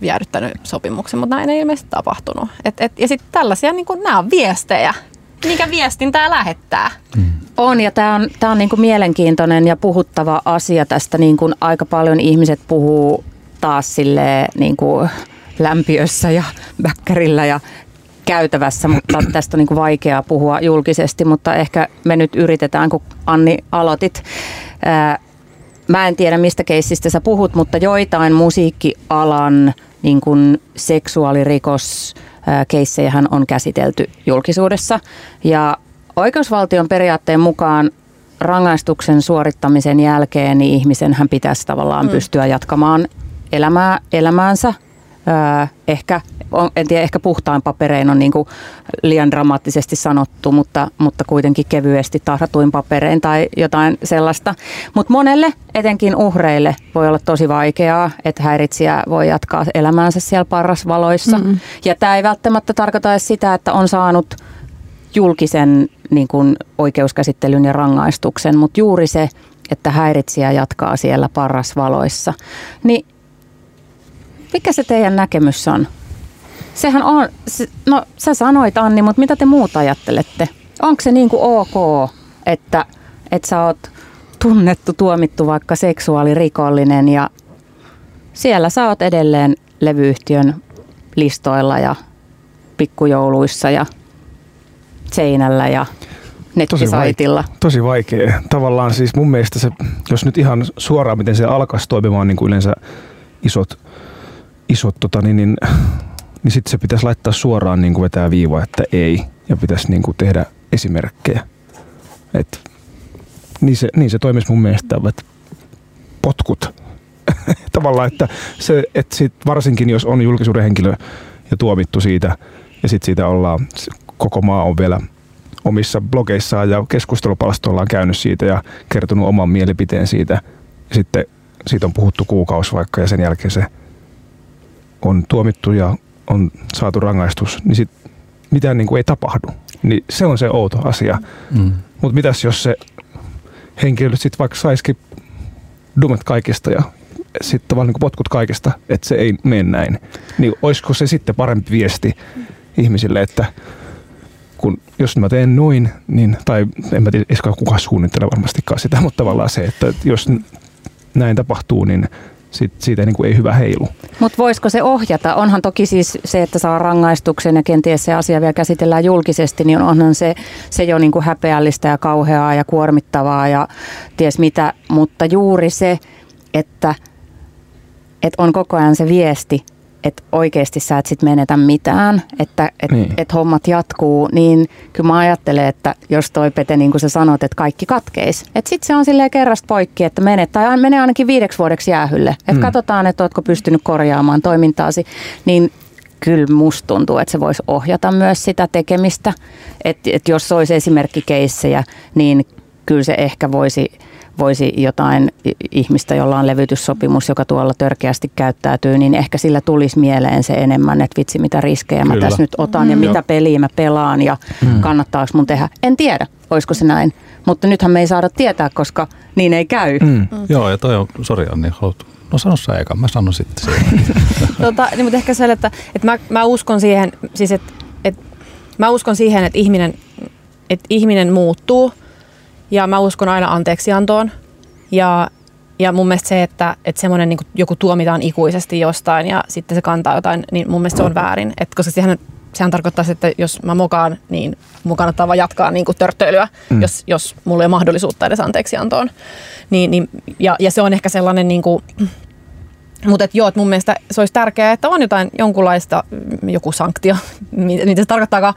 jäädyttänyt sopimuksen, mutta näin ei ilmeisesti tapahtunut. Et, et, ja sitten tällaisia, niin kuin, nämä on viestejä, mikä viestin tämä lähettää. Mm. On ja tämä on, tää on niinku mielenkiintoinen ja puhuttava asia tästä. Niinku aika paljon ihmiset puhuu taas sille niinku lämpiössä ja väkkärillä ja käytävässä, mutta tästä on niin kuin vaikeaa puhua julkisesti, mutta ehkä me nyt yritetään, kun Anni aloitit. Ää, mä en tiedä, mistä keissistä sä puhut, mutta joitain musiikkialan niin kuin seksuaalirikos keissejähän on käsitelty julkisuudessa. Ja oikeusvaltion periaatteen mukaan rangaistuksen suorittamisen jälkeen niin ihmisen hän pitäisi tavallaan mm. pystyä jatkamaan elämää, elämäänsä. Öö, ehkä, en tiedä, ehkä puhtain paperein on niin kuin liian dramaattisesti sanottu, mutta, mutta kuitenkin kevyesti tahratuin paperein tai jotain sellaista. Mutta monelle, etenkin uhreille, voi olla tosi vaikeaa, että häiritsijä voi jatkaa elämäänsä siellä parrasvaloissa. Mm-hmm. Ja tämä ei välttämättä tarkoita edes sitä, että on saanut julkisen niin kuin oikeuskäsittelyn ja rangaistuksen, mutta juuri se, että häiritsijä jatkaa siellä parrasvaloissa. Niin mikä se teidän näkemys on? Sehän on, no sä sanoit Anni, mutta mitä te muuta ajattelette? Onko se niin kuin ok, että, että sä oot tunnettu, tuomittu vaikka seksuaalirikollinen ja siellä sä oot edelleen levyyhtiön listoilla ja pikkujouluissa ja seinällä ja nettisaitilla. Tosi vaikea, tosi vaikea. Tavallaan siis mun mielestä se, jos nyt ihan suoraan miten se alkaisi toimimaan niin kuin yleensä isot, isot tota, niin, niin, niin sitten se pitäisi laittaa suoraan niin kuin vetää viiva, että ei. Ja pitäisi niin kuin tehdä esimerkkejä. Et, niin, se, niin se toimisi mun mielestä, että potkut. Tavallaan, että, se, että sit varsinkin jos on julkisuuden henkilö ja tuomittu siitä, ja sitten siitä ollaan, koko maa on vielä omissa blogeissaan ja keskustelupalstoillaan käynyt siitä ja kertonut oman mielipiteen siitä. Sitten siitä on puhuttu kuukausi vaikka ja sen jälkeen se on tuomittu ja on saatu rangaistus, niin sit mitään niin kuin ei tapahdu. Niin se on se outo asia. Mm. Mutta mitäs jos se henkilö sitten vaikka saisikin dumet kaikista ja sitten tavallaan niin potkut kaikista, että se ei mene näin. Niin olisiko se sitten parempi viesti ihmisille, että kun jos mä teen noin, niin, tai en mä tiedä, kukaan suunnittele varmastikaan sitä, mutta tavallaan se, että jos näin tapahtuu, niin siitä, siitä niin kuin, ei hyvä heilu. Mutta voisiko se ohjata? Onhan toki siis se, että saa rangaistuksen ja kenties se asia vielä käsitellään julkisesti, niin onhan se, se jo niin kuin häpeällistä ja kauheaa ja kuormittavaa ja ties mitä. Mutta juuri se, että, että on koko ajan se viesti, että oikeasti sä et sit menetä mitään, että et, niin. et hommat jatkuu, niin kyllä mä ajattelen, että jos toi Pete, niin kuin sä sanot, että kaikki katkeis, että sitten se on silleen kerrasta poikki, että menet, tai menee ainakin viideksi vuodeksi jäähylle, että mm. katsotaan, että ootko pystynyt korjaamaan toimintaasi, niin kyllä musta tuntuu, että se voisi ohjata myös sitä tekemistä, että, että jos olisi esimerkkikeissejä, niin kyllä se ehkä voisi voisi jotain ihmistä, jolla on levytyssopimus, joka tuolla törkeästi käyttäytyy, niin ehkä sillä tulisi mieleen se enemmän, että vitsi mitä riskejä Kyllä. mä tässä nyt otan mm. ja mitä peliä mä pelaan ja mm. kannattaako mun tehdä. En tiedä, olisiko se näin, mutta nythän me ei saada tietää, koska niin ei käy. Mm. Mm. Joo, ja toi on, sori Anni, No sano sä eka, mä sanon sitten tota, niin, mutta ehkä se, että, että mä, mä uskon siihen, siis että, että mä uskon siihen, että ihminen, että ihminen muuttuu – ja mä uskon aina anteeksiantoon. Ja, ja mun mielestä se, että, että semmoinen niin joku tuomitaan ikuisesti jostain ja sitten se kantaa jotain, niin mun mielestä se on väärin. Et koska sehän, sehän tarkoittaa, että jos mä mokaan, niin mun kannattaa vaan jatkaa niin kuin törttöilyä, mm. jos, jos mulla ei ole mahdollisuutta edes anteeksiantoon. Niin, niin, ja, ja se on ehkä sellainen niin kuin, mutta joo, että mun mielestä se olisi tärkeää, että on jotain jonkunlaista, mm, joku sanktio, mitä se tarkoittaakaan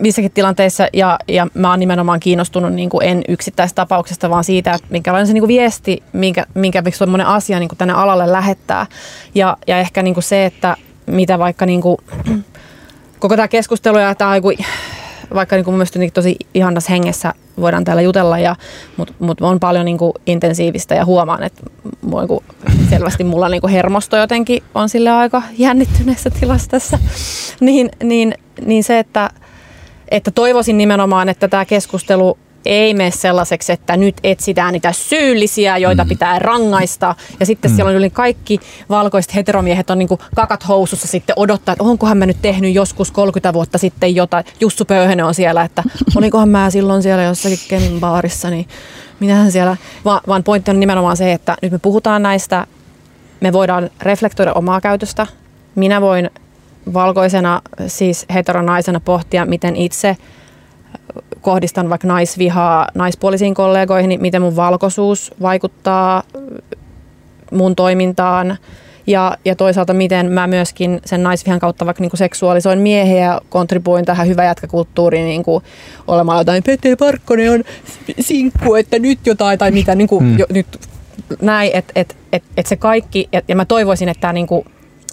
missäkin tilanteissa. Ja, ja mä oon nimenomaan kiinnostunut niin kuin en yksittäistä tapauksesta, vaan siitä, että minkälainen se niin kuin viesti, minkä, minkä semmoinen asia niin kuin tänne alalle lähettää. Ja, ja ehkä niin kuin se, että mitä vaikka niin kuin, koko tämä keskustelu ja tämä vaikka niin kuin mun mielestä tosi ihanassa hengessä voidaan täällä jutella, ja, mutta mut on paljon niin kuin intensiivistä ja huomaan, että niin kuin, selvästi mulla niin kuin hermosto jotenkin on sille aika jännittyneessä tilassa tässä. Niin, niin, niin se, että, että toivoisin nimenomaan, että tämä keskustelu ei mene sellaiseksi, että nyt etsitään niitä syyllisiä, joita mm. pitää rangaista. Ja sitten mm. siellä on yli kaikki valkoiset heteromiehet on niin kuin kakat housussa sitten odottaa, että onkohan mä nyt tehnyt joskus 30 vuotta sitten jotain. Jussu Pöyhönen on siellä, että olikohan mä silloin siellä jossakin Kemin baarissa, niin mitähän siellä. Va- vaan pointti on nimenomaan se, että nyt me puhutaan näistä, me voidaan reflektoida omaa käytöstä. Minä voin valkoisena, siis heteronaisena pohtia, miten itse – kohdistan vaikka naisvihaa naispuolisiin kollegoihin, niin miten mun valkoisuus vaikuttaa mun toimintaan ja, ja toisaalta miten mä myöskin sen naisvihan kautta vaikka niinku seksuaalisoin miehiä ja kontribuoin tähän hyvä jätkäkulttuuriin niinku olemaan jotain Petteri Parkkonen on sinkku, että nyt jotain tai mitä niinku, mm. jo, nyt näin, että et, et, et se kaikki ja, ja mä toivoisin, että tämä niinku,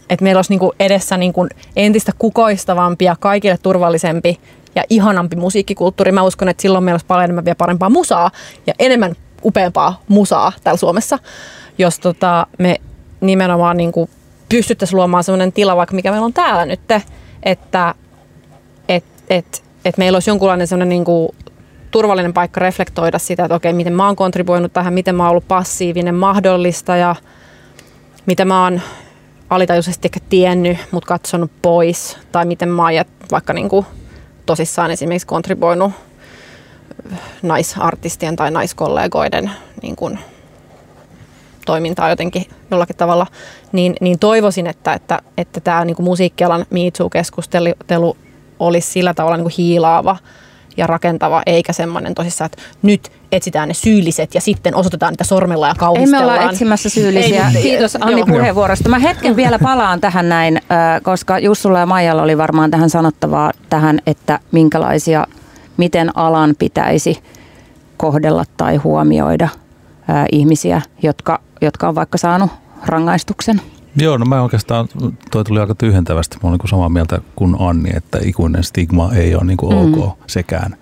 että meillä olisi niinku edessä niinku entistä kukoistavampi ja kaikille turvallisempi ja ihanampi musiikkikulttuuri. Mä uskon, että silloin meillä olisi paljon enemmän vielä parempaa musaa ja enemmän upeampaa musaa täällä Suomessa, jos tota, me nimenomaan niin kuin pystyttäisiin luomaan sellainen tila, vaikka mikä meillä on täällä nyt, että et, et, et meillä olisi jonkunlainen sellainen niin kuin turvallinen paikka reflektoida sitä, että okei, miten mä oon kontribuoinut tähän, miten mä oon ollut passiivinen mahdollista ja mitä mä oon alitajuisesti ehkä tiennyt, mutta katsonut pois, tai miten mä oon vaikka niin kuin tosissaan esimerkiksi kontribuoinut naisartistien tai naiskollegoiden niin kuin, toimintaa jotenkin jollakin tavalla, niin, niin toivoisin, että, että, että tämä niin kuin musiikkialan Me keskustelu olisi sillä tavalla niin kuin hiilaava ja rakentava, eikä semmoinen tosissaan, että nyt etsitään ne syylliset ja sitten osoitetaan niitä sormella ja kauhistellaan. Ei me olla etsimässä syyllisiä. Ei, Kiitos Anni joo. puheenvuorosta. Mä hetken vielä palaan tähän näin, koska Jussulla ja Maijalla oli varmaan tähän sanottavaa tähän, että minkälaisia, miten alan pitäisi kohdella tai huomioida ihmisiä, jotka, jotka on vaikka saanut rangaistuksen. Joo, no mä oikeastaan, toi tuli aika tyhjentävästi. Mä olen niin samaa mieltä kuin Anni, että ikuinen stigma ei ole niin kuin mm. ok sekään.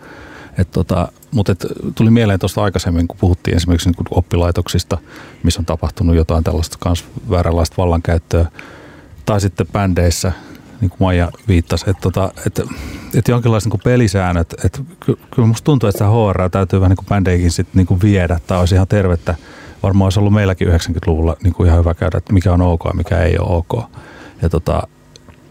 Et tota, mutta et, tuli mieleen tuosta aikaisemmin, kun puhuttiin esimerkiksi niin oppilaitoksista, missä on tapahtunut jotain tällaista kans vääränlaista vallankäyttöä, tai sitten bändeissä, niin kuin Maija viittasi, että, tota, että, että jonkinlaiset niin pelisäännöt, että kyllä musta tuntuu, että sitä HR täytyy vähän niin kuin bändeikin sit niin kuin viedä, tai olisi ihan tervettä varmaan olisi ollut meilläkin 90-luvulla niin kuin ihan hyvä käydä, että mikä on ok ja mikä ei ole ok. Ja tota,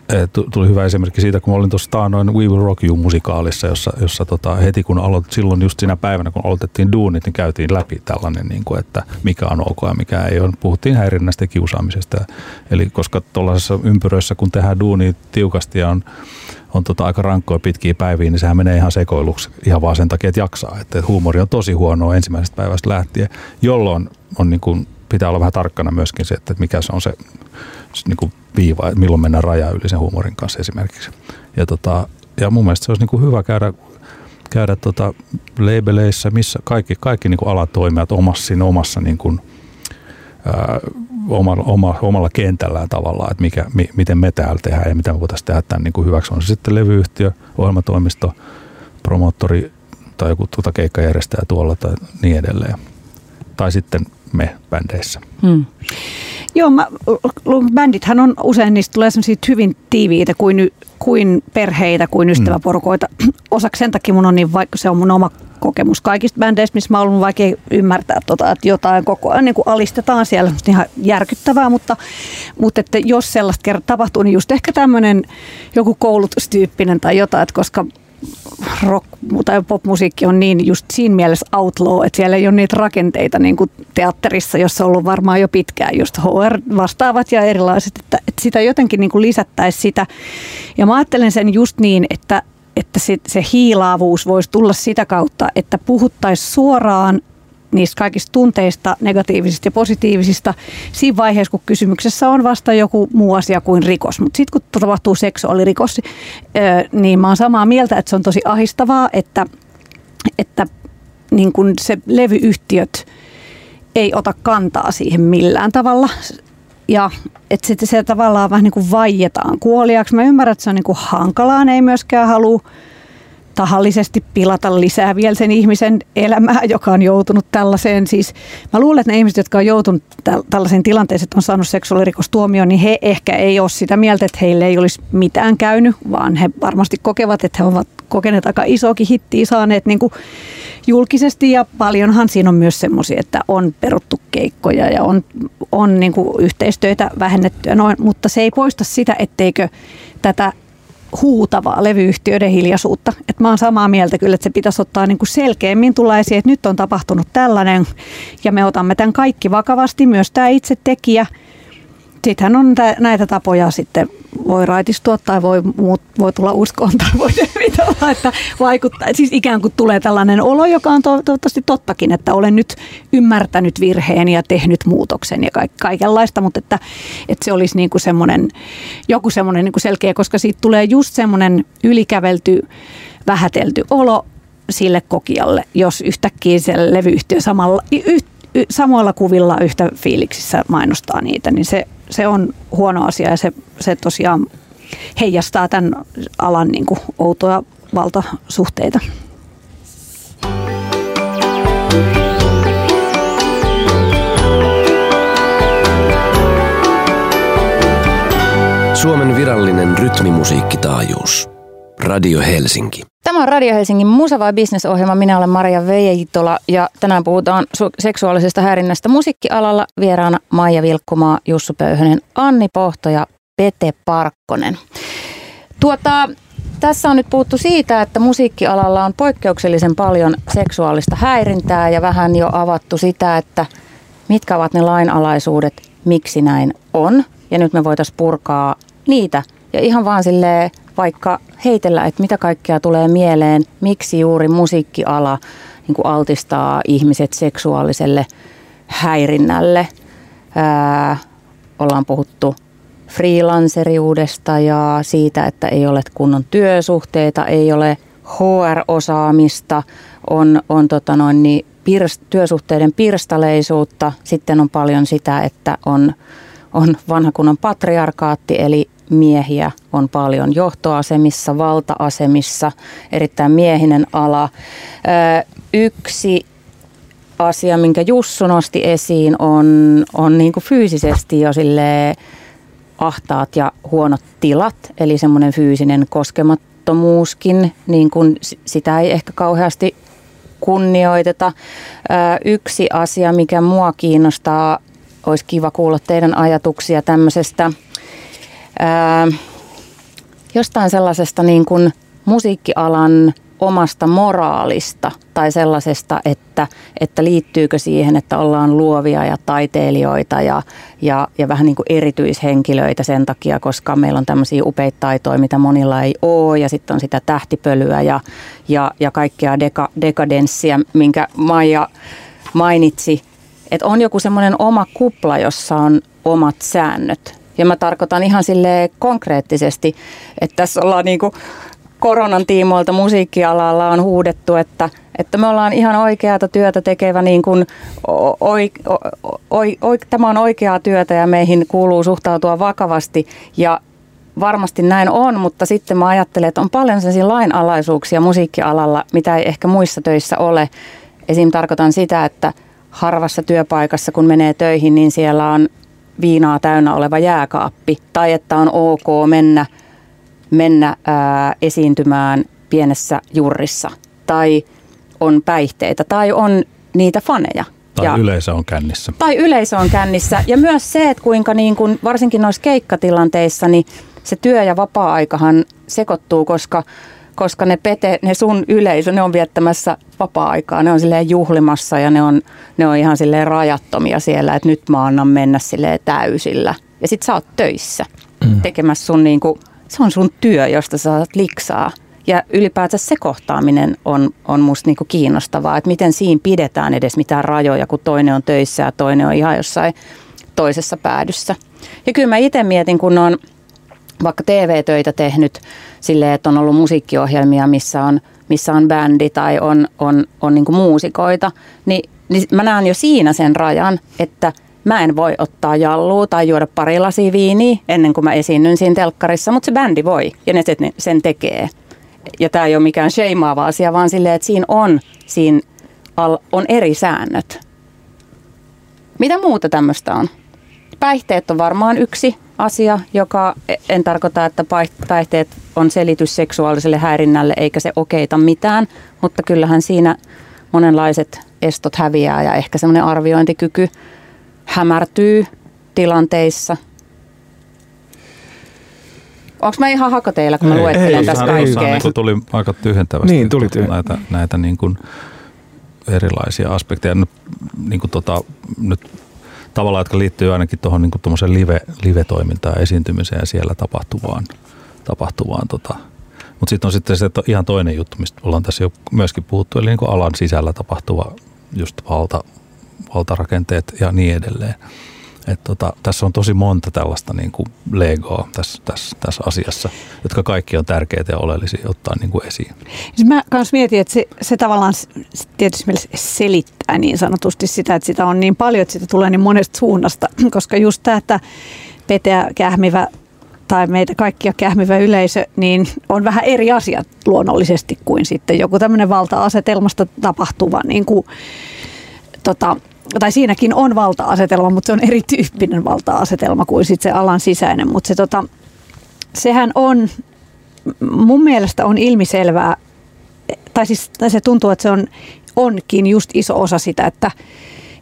eh, tuli hyvä esimerkki siitä, kun mä olin tuossa noin We Will Rock You-musikaalissa, jossa, jossa tota, heti kun aloitin, silloin just siinä päivänä, kun aloitettiin duunit, niin käytiin läpi tällainen, niin kuin, että mikä on ok ja mikä ei ole. Puhuttiin häirinnästä ja kiusaamisesta. Eli koska tuollaisessa ympyröissä, kun tehdään duunia tiukasti ja on, on tota aika rankkoja pitkiä päiviä, niin sehän menee ihan sekoiluksi ihan vaan sen takia, että jaksaa. Että huumori on tosi huonoa ensimmäisestä päivästä lähtien, jolloin on niin kuin, pitää olla vähän tarkkana myöskin se, että mikä se on se niin kuin viiva, että milloin mennään raja yli sen huumorin kanssa esimerkiksi. Ja, tota, ja mun mielestä se olisi niin kuin hyvä käydä, käydä tota labeleissä, missä kaikki, kaikki niin kuin alatoimijat omassa, siinä omassa niin kuin, ää, omalla, oma, omalla kentällään tavallaan, että mikä, mi, miten me täällä tehdään ja mitä me voitaisiin tehdä tämän niin kuin hyväksi. On se sitten levyyhtiö, ohjelmatoimisto, promoottori tai joku tuota keikkajärjestäjä tuolla tai niin edelleen. Tai sitten me bändeissä. Hmm. Joo, mä, bändithän on usein, niistä tulee hyvin tiiviitä kuin, kuin perheitä, kuin ystäväporukoita. Mm. Osaksi sen takia mun on niin, vaikka se on mun oma kokemus kaikista bändeistä, missä mä oon vaikea ymmärtää, tota, että jotain koko ajan niin alistetaan siellä, on ihan järkyttävää, mutta, mutta että jos sellaista kerran tapahtuu, niin just ehkä tämmöinen joku koulutustyyppinen tai jotain, että koska rock tai popmusiikki on niin just siinä mielessä outlaw, että siellä ei ole niitä rakenteita niin kuin teatterissa, jossa on ollut varmaan jo pitkään just HR-vastaavat ja erilaiset, että, että sitä jotenkin niin kuin sitä. Ja mä ajattelen sen just niin, että, että se, se hiilaavuus voisi tulla sitä kautta, että puhuttaisiin suoraan niistä kaikista tunteista, negatiivisista ja positiivisista, siinä vaiheessa, kun kysymyksessä on vasta joku muu asia kuin rikos. Mutta sitten kun tapahtuu seksuaalirikos, niin mä oon samaa mieltä, että se on tosi ahistavaa, että, että niin kun se levyyhtiöt ei ota kantaa siihen millään tavalla. Ja että sitten se tavallaan vähän niin kuin vaietaan kuoliaksi. Mä ymmärrän, että se on niin kuin hankalaa, ne ei myöskään halua tahallisesti pilata lisää vielä sen ihmisen elämää, joka on joutunut tällaiseen. Siis mä luulen, että ne ihmiset, jotka on joutunut tällaiseen tilanteeseen, että on saanut seksuaalirikostuomioon, niin he ehkä ei ole sitä mieltä, että heille ei olisi mitään käynyt, vaan he varmasti kokevat, että he ovat kokeneet aika isoakin hittiä saaneet niin kuin julkisesti. Ja paljonhan siinä on myös semmoisia, että on peruttu keikkoja ja on, on niin kuin yhteistöitä vähennetty, noin, mutta se ei poista sitä, etteikö tätä huutavaa levyyhtiöiden hiljaisuutta. Et mä oon samaa mieltä kyllä, että se pitäisi ottaa niin kuin selkeämmin tulla esiin, että nyt on tapahtunut tällainen ja me otamme tämän kaikki vakavasti, myös tämä itse tekijä – sittenhän on näitä tapoja sitten voi raitistua tai voi, muut, voi tulla uskoon tai voi olla, että vaikuttaa. Siis ikään kuin tulee tällainen olo, joka on toivottavasti tottakin, että olen nyt ymmärtänyt virheen ja tehnyt muutoksen ja kaikenlaista, mutta että, että se olisi niin kuin semmoinen, joku semmoinen niin kuin selkeä, koska siitä tulee just semmoinen ylikävelty, vähätelty olo sille kokijalle, jos yhtäkkiä se levyyhtiö samalla, yht, samoilla kuvilla yhtä fiiliksissä mainostaa niitä, niin se, se on huono asia ja se, se tosiaan heijastaa tämän alan niin kuin outoja valtasuhteita. Suomen virallinen rytmimusiikkitaajuus. Radio Helsinki. Tämä on Radio Helsingin Musa vai Business-ohjelma. Minä olen Maria Veijitola ja tänään puhutaan su- seksuaalisesta häirinnästä musiikkialalla. Vieraana Maija Vilkkumaa, Jussu Pöyhönen, Anni Pohto ja Pete Parkkonen. Tuota, tässä on nyt puhuttu siitä, että musiikkialalla on poikkeuksellisen paljon seksuaalista häirintää ja vähän jo avattu sitä, että mitkä ovat ne lainalaisuudet, miksi näin on. Ja nyt me voitaisiin purkaa niitä ja ihan vaan silleen vaikka heitellä, että mitä kaikkea tulee mieleen, miksi juuri musiikkiala niin kuin altistaa ihmiset seksuaaliselle häirinnälle. Ää, ollaan puhuttu freelanceriudesta ja siitä, että ei ole kunnon työsuhteita, ei ole HR-osaamista, on, on tota noin, niin pirst, työsuhteiden pirstaleisuutta. Sitten on paljon sitä, että on, on vanha kunnon patriarkaatti, eli miehiä on paljon johtoasemissa, valta-asemissa, erittäin miehinen ala. Yksi asia, minkä Jussu nosti esiin, on, on niin kuin fyysisesti jo ahtaat ja huonot tilat, eli semmoinen fyysinen koskemattomuuskin, niin kuin sitä ei ehkä kauheasti kunnioiteta. Yksi asia, mikä mua kiinnostaa, olisi kiva kuulla teidän ajatuksia tämmöisestä ää, jostain sellaisesta niin kuin musiikkialan omasta moraalista tai sellaisesta, että, että liittyykö siihen, että ollaan luovia ja taiteilijoita ja, ja, ja vähän niin kuin erityishenkilöitä sen takia, koska meillä on tämmöisiä upeita taitoja, mitä monilla ei ole ja sitten on sitä tähtipölyä ja, ja, ja kaikkea deka, dekadenssia, minkä Maija mainitsi, että on joku semmoinen oma kupla, jossa on omat säännöt. Ja mä tarkoitan ihan sille konkreettisesti, että tässä ollaan niin kuin koronan tiimoilta musiikkialalla on huudettu, että, että me ollaan ihan oikeata työtä tekevä, niin kuin, oi, oi, oi, tämä on oikeaa työtä ja meihin kuuluu suhtautua vakavasti ja varmasti näin on, mutta sitten mä ajattelen, että on paljon sellaisia lainalaisuuksia musiikkialalla, mitä ei ehkä muissa töissä ole. Esim. tarkoitan sitä, että harvassa työpaikassa, kun menee töihin, niin siellä on viinaa täynnä oleva jääkaappi tai että on ok mennä – mennä ää, esiintymään pienessä jurrissa tai on päihteitä tai on niitä faneja. Tai ja, yleisö on kännissä. Tai yleisö on kännissä. Ja myös se, että kuinka niin kuin, varsinkin noissa keikkatilanteissa, niin se työ- ja vapaa-aikahan sekoittuu, koska, koska ne, pete, ne sun yleisö, ne on viettämässä vapaa-aikaa, ne on silleen juhlimassa ja ne on, ne on ihan silleen rajattomia siellä, että nyt mä annan mennä silleen täysillä. Ja sit sä oot töissä mm. tekemässä sun niin kuin se on sun työ, josta sä saat liksaa. Ja ylipäätään se kohtaaminen on, on musta niinku kiinnostavaa, että miten siinä pidetään edes mitään rajoja, kun toinen on töissä ja toinen on ihan jossain toisessa päädyssä. Ja kyllä mä itse mietin, kun on vaikka TV-töitä tehnyt silleen, että on ollut musiikkiohjelmia, missä on, missä on bändi tai on, on, on niinku muusikoita, niin, niin mä näen jo siinä sen rajan, että – Mä en voi ottaa jallua tai juoda pari lasia viiniä ennen kuin mä esiinnyn siinä telkkarissa, mutta se bändi voi ja ne sen tekee. Ja tämä ei ole mikään sheimaava asia, vaan silleen, että siinä on, siinä on eri säännöt. Mitä muuta tämmöistä on? Päihteet on varmaan yksi asia, joka en tarkoita, että päihteet on selitys seksuaaliselle häirinnälle eikä se okeita mitään, mutta kyllähän siinä monenlaiset estot häviää ja ehkä semmoinen arviointikyky hämärtyy tilanteissa. Onko mä ihan hakoteilla, kun mä ei, luettelen ei, tässä kaikkea? Niin tuli aika tyhjentävästi niin, tuli tyhjentävästi. näitä, näitä niin kuin erilaisia aspekteja. Nyt, niin kuin tota, nyt tavallaan, jotka liittyy ainakin tuohon niin live, live-toimintaan, esiintymiseen ja siellä tapahtuvaan, tapahtuvaan tota. mutta sitten on sitten se ihan toinen juttu, mistä ollaan tässä jo myöskin puhuttu, eli niin kuin alan sisällä tapahtuva just valta, valtarakenteet ja niin edelleen. Et tota, tässä on tosi monta tällaista niin kuin legoa tässä, tässä, tässä asiassa, jotka kaikki on tärkeitä ja oleellisia ottaa niin kuin esiin. Siis mä myös mietin, että se, se tavallaan tietysti selittää niin sanotusti sitä, että sitä on niin paljon, että sitä tulee niin monesta suunnasta, koska just tämä, että peteä, kähmivä tai meitä kaikkia kähmivä yleisö, niin on vähän eri asiat luonnollisesti kuin sitten joku tämmöinen valta-asetelmasta tapahtuva niin kuin, tota, tai siinäkin on valta-asetelma, mutta se on erityyppinen valta-asetelma kuin sit se alan sisäinen. Mutta se, tota, sehän on, mun mielestä on ilmiselvää, tai siis tai se tuntuu, että se on, onkin just iso osa sitä, että,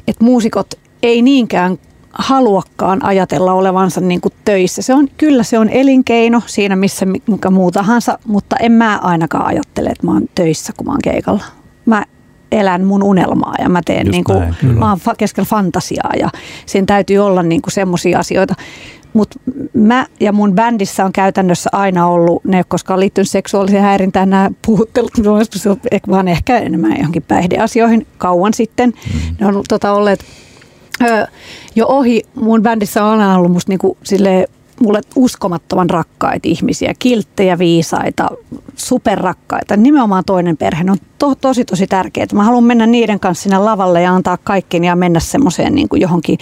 että muusikot ei niinkään haluakaan ajatella olevansa niin kuin töissä. Se on, kyllä se on elinkeino siinä missä mikä muu tahansa, mutta en mä ainakaan ajattele, että mä oon töissä, kun mä oon keikalla. Mä elän mun unelmaa ja mä teen niin kuin, näin, mä oon keskellä fantasiaa ja siinä täytyy olla niin semmoisia asioita. Mutta mä ja mun bändissä on käytännössä aina ollut, ne koska on liittynyt seksuaaliseen häirintään, nämä puhuttelut, vaan ehkä enemmän johonkin päihdeasioihin kauan sitten. Mm. Ne on tota, olleet ö, jo ohi. Mun bändissä on aina ollut musta niinku, silleen, mulle uskomattoman rakkaita ihmisiä, kilttejä, viisaita, superrakkaita. Nimenomaan toinen perhe on to, tosi tosi tärkeää. Mä haluan mennä niiden kanssa sinne lavalle ja antaa kaikkeni ja mennä semmoiseen niin kuin johonkin.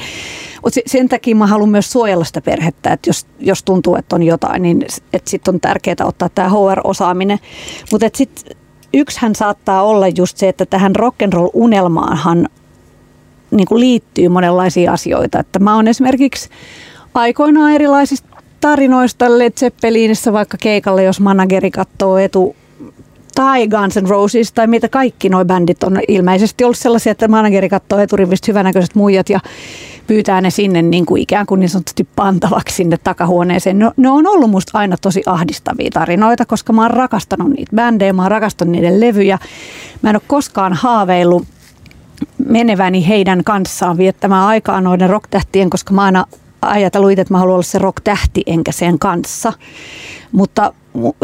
Mutta sen takia mä haluan myös suojella sitä perhettä, että jos, jos tuntuu, että on jotain, niin sitten on tärkeää ottaa tämä HR-osaaminen. Mutta sitten yksihän saattaa olla just se, että tähän rock'n'roll-unelmaanhan niin kuin liittyy monenlaisia asioita. Että mä oon esimerkiksi aikoinaan erilaisista tarinoista Led Zeppelinissä vaikka keikalle, jos manageri katsoo etu tai Guns N' Roses tai mitä kaikki nuo bändit on ilmeisesti ollut sellaisia, että manageri katsoo eturivistä hyvänäköiset muijat ja pyytää ne sinne niin kuin ikään kuin niin sanotusti pantavaksi sinne takahuoneeseen. No, ne on ollut musta aina tosi ahdistavia tarinoita, koska mä oon rakastanut niitä bändejä, mä oon rakastanut niiden levyjä. Mä en ole koskaan haaveillut meneväni heidän kanssaan viettämään aikaa noiden rocktähtien, koska mä aina ajatellut itse, että mä haluan olla se rocktähti enkä sen kanssa. Mutta,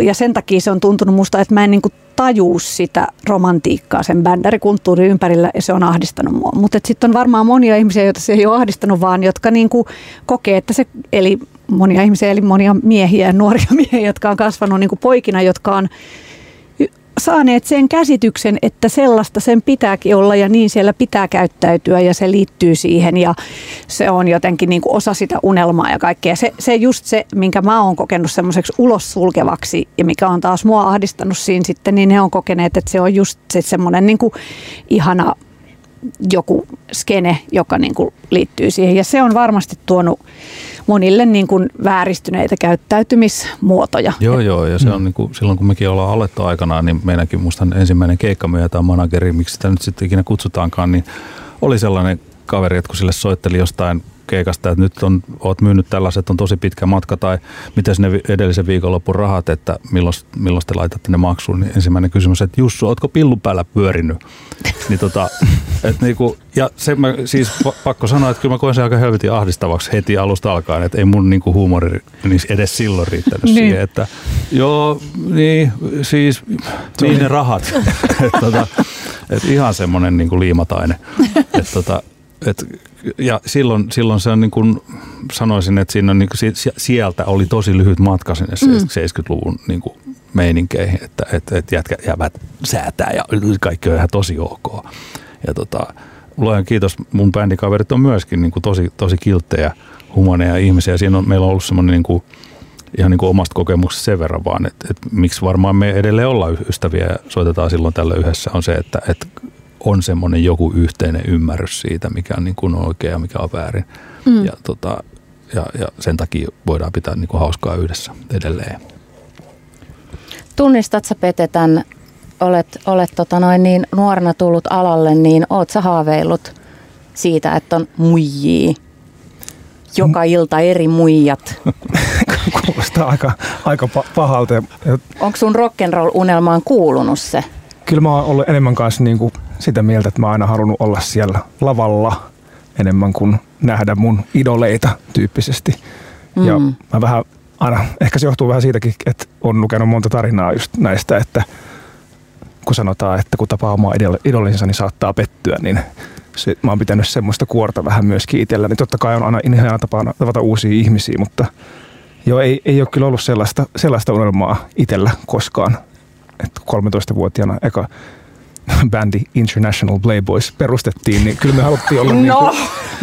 ja sen takia se on tuntunut musta, että mä en niin kuin tajuu sitä romantiikkaa sen bändärikulttuurin ympärillä ja se on ahdistanut mua. Mutta sitten on varmaan monia ihmisiä, joita se ei ole ahdistanut, vaan jotka niin kuin kokee, että se, eli monia ihmisiä, eli monia miehiä ja nuoria miehiä, jotka on kasvanut niin kuin poikina, jotka on saaneet sen käsityksen, että sellaista sen pitääkin olla ja niin siellä pitää käyttäytyä ja se liittyy siihen ja se on jotenkin niin kuin osa sitä unelmaa ja kaikkea. Se, se just se, minkä mä oon kokenut semmoiseksi ulos sulkevaksi ja mikä on taas mua ahdistanut siinä sitten, niin ne on kokeneet, että se on just se semmoinen niin kuin ihana joku skene, joka niin kuin liittyy siihen ja se on varmasti tuonut monille niin kuin vääristyneitä käyttäytymismuotoja. Joo, joo, ja se on niin kuin, silloin kun mekin ollaan alettu aikanaan, niin meidänkin musta ensimmäinen keikka tai manageri, miksi sitä nyt sitten ikinä kutsutaankaan, niin oli sellainen kaveri, että kun sille soitteli jostain keikasta, että nyt on, oot myynyt tällaiset, on tosi pitkä matka, tai miten ne edellisen viikonlopun rahat, että milloin, milloin te laitatte ne maksuun, niin ensimmäinen kysymys, että Jussu, ootko pillun päällä pyörinyt? niin tota, et niinku, ja se mä, siis pakko sanoa, että kyllä mä koen sen aika helvetin ahdistavaksi heti alusta alkaen, että ei mun niinku huumori niin edes silloin riittänyt niin. siihen, että joo, niin, siis niin ne rahat. et, tota, et ihan semmoinen niinku liimataine. Et, tota, et, ja silloin, silloin se on niin kuin, sanoisin, että siinä on niin kuin, sieltä oli tosi lyhyt matka sinne mm. 70-luvun niin kuin meininkeihin, että et, et jätkä jäävät säätää ja kaikki on ihan tosi ok. Ja tota, luojan kiitos, mun bändikaverit on myöskin niin kuin tosi, tosi kilttejä, humaneja ihmisiä. Siinä on, meillä on ollut semmoinen niin kuin, ihan niin kuin omasta kokemuksesta sen verran vaan, että, että miksi varmaan me edelleen ollaan ystäviä ja soitetaan silloin tällä yhdessä, on se, että, että on semmoinen joku yhteinen ymmärrys siitä, mikä on niin kuin oikea ja mikä on väärin. Mm. Ja, tota, ja, ja sen takia voidaan pitää niin kuin hauskaa yhdessä edelleen. Tunnistat sä Pete tämän, olet, olet tota noin niin nuorena tullut alalle, niin oot sä haaveillut siitä, että on muijia? Joka ilta eri muijat. Kuulostaa aika, aika pahalta. Onko sun rock'n'roll-unelmaan kuulunut se? Kyllä mä oon ollut enemmän kanssa niin kuin sitä mieltä, että mä oon aina halunnut olla siellä lavalla enemmän kuin nähdä mun idoleita tyyppisesti. Mm. Ja mä vähän aina, ehkä se johtuu vähän siitäkin, että on lukenut monta tarinaa just näistä, että kun sanotaan, että kun tapaa omaa idolinsa, niin saattaa pettyä, niin se, mä oon pitänyt semmoista kuorta vähän myös kiitellä. Niin totta kai on aina ihan tapa tavata uusia ihmisiä, mutta joo, ei, ei ole kyllä ollut sellaista, sellaista unelmaa itsellä koskaan. Että 13-vuotiaana eka bändi International Playboys perustettiin, niin kyllä me haluttiin olla, no. niin kuin,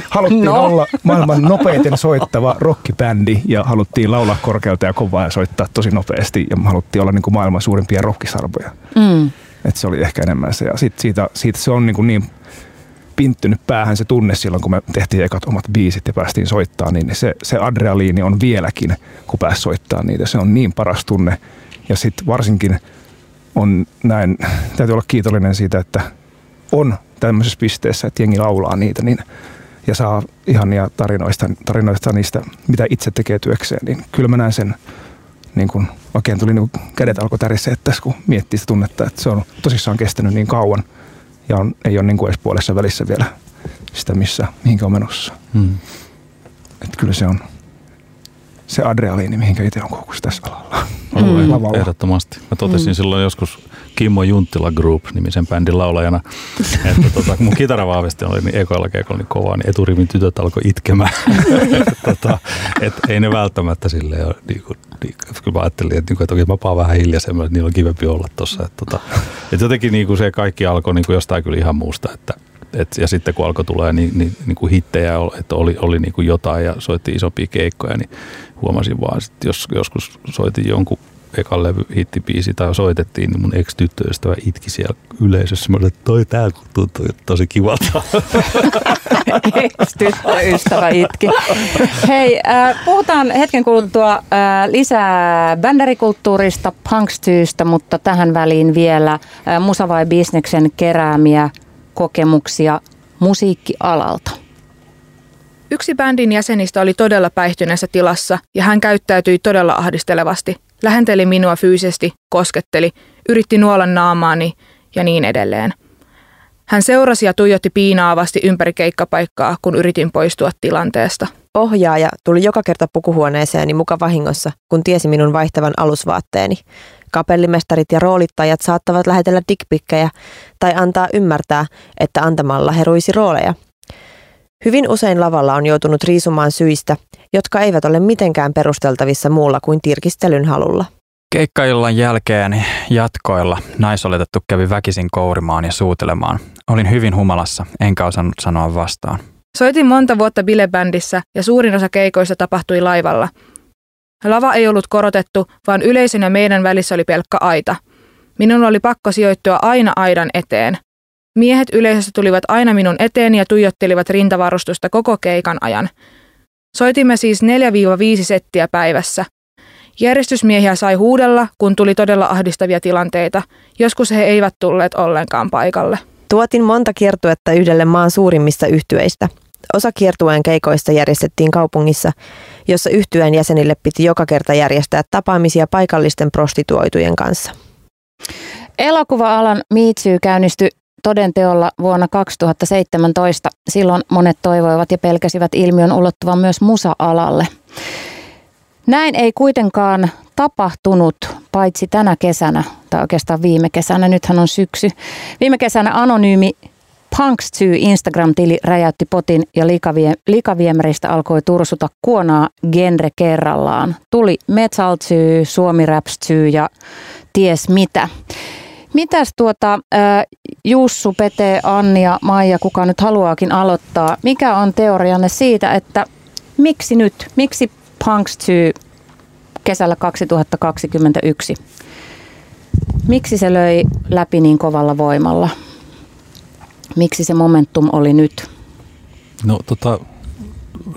haluttiin no. olla maailman nopeiten soittava rockibändi ja haluttiin laulaa korkealta ja kovaa ja soittaa tosi nopeasti ja me haluttiin olla niin kuin maailman suurimpia rockisarvoja. Mm. Et se oli ehkä enemmän se. Ja sit siitä, siitä se on niin, kuin niin pinttynyt päähän se tunne silloin, kun me tehtiin ekat omat biisit ja päästiin soittaa, niin se, se adrealiini on vieläkin, kun pääsi soittaa niitä. Se on niin paras tunne. Ja sitten varsinkin – on näin, täytyy olla kiitollinen siitä, että on tämmöisessä pisteessä, että jengi laulaa niitä niin, ja saa ihania tarinoista, tarinoista niistä, mitä itse tekee työkseen, niin kyllä mä näen sen, niin kun oikein tuli niin kädet alkoi tärissä, että kun miettii sitä tunnetta, että se on tosissaan kestänyt niin kauan ja on, ei ole niin kuin edes puolessa välissä vielä sitä, missä, mihinkä on menossa. Hmm. Että kyllä se on se adrealiini, mihinkä itse on koukussa tässä alalla. Mm. Ehdottomasti. Mä totesin mm. silloin joskus Kimmo Junttila Group nimisen bändin laulajana, että tota, kun mun kitaravahvisti oli niin ekoilla keikolla niin kovaa, niin eturivin tytöt alkoi itkemään. tota, et ei ne välttämättä silleen ole, niin kuin, niin, kun mä ajattelin, että, niin että okei, mä paan vähän hiljaisemmin, että niillä on kivempi olla tuossa. Että, tota, että jotenkin niin kuin se kaikki alkoi niin kuin jostain kyllä ihan muusta, että et, ja sitten kun alkoi tulee niin, niin, niin kuin hittejä, että oli, oli niin kuin jotain ja soitti isompia keikkoja, niin huomasin vaan, että jos joskus soitin jonkun ekan levy hittipiisi tai soitettiin, niin mun ex-tyttöystävä itki siellä yleisössä. Mä olin, että toi tää tuntuu tosi kivalta. ex-tyttöystävä itki. Hei, äh, puhutaan hetken kuluttua äh, lisää bändärikulttuurista, punkstyystä, mutta tähän väliin vielä äh, Musa vai Bisneksen keräämiä kokemuksia musiikkialalta. Yksi bändin jäsenistä oli todella päihtyneessä tilassa ja hän käyttäytyi todella ahdistelevasti. Lähenteli minua fyysisesti, kosketteli, yritti nuolla naamaani ja niin edelleen. Hän seurasi ja tuijotti piinaavasti ympäri keikkapaikkaa, kun yritin poistua tilanteesta. Ohjaaja tuli joka kerta pukuhuoneeseeni muka vahingossa, kun tiesi minun vaihtavan alusvaatteeni. Kapellimestarit ja roolittajat saattavat lähetellä dickpikkejä tai antaa ymmärtää, että antamalla heruisi rooleja. Hyvin usein lavalla on joutunut riisumaan syistä, jotka eivät ole mitenkään perusteltavissa muulla kuin tirkistelyn halulla. Keikkaillan jälkeen jatkoilla naisoletettu kävi väkisin kourimaan ja suutelemaan. Olin hyvin humalassa, enkä osannut sanoa vastaan. Soitin monta vuotta bilebändissä ja suurin osa keikoista tapahtui laivalla. Lava ei ollut korotettu, vaan yleisön ja meidän välissä oli pelkkä aita. Minun oli pakko sijoittua aina aidan eteen. Miehet yleisössä tulivat aina minun eteen ja tuijottelivat rintavarustusta koko keikan ajan. Soitimme siis 4-5 settiä päivässä. Järjestysmiehiä sai huudella, kun tuli todella ahdistavia tilanteita. Joskus he eivät tulleet ollenkaan paikalle. Tuotin monta kiertuetta yhdelle maan suurimmista yhtyeistä. Osa kiertueen keikoista järjestettiin kaupungissa, jossa yhtyeen jäsenille piti joka kerta järjestää tapaamisia paikallisten prostituoitujen kanssa. Elokuva-alan Miitsy käynnistyi todenteolla vuonna 2017. Silloin monet toivoivat ja pelkäsivät ilmiön ulottuvan myös musa-alalle. Näin ei kuitenkaan tapahtunut, paitsi tänä kesänä, tai oikeastaan viime kesänä, nythän on syksy. Viime kesänä anonyymi Punks2 Instagram-tili räjäytti potin ja likavie, likaviemäristä alkoi tursuta kuonaa genre kerrallaan. Tuli Metal Suomi Raps ja ties mitä. Mitäs tuota, Jussu, Pete, Anni ja Maija, kuka nyt haluaakin aloittaa, mikä on teorianne siitä, että miksi nyt, miksi Punks 2 kesällä 2021, miksi se löi läpi niin kovalla voimalla? Miksi se momentum oli nyt? No tota,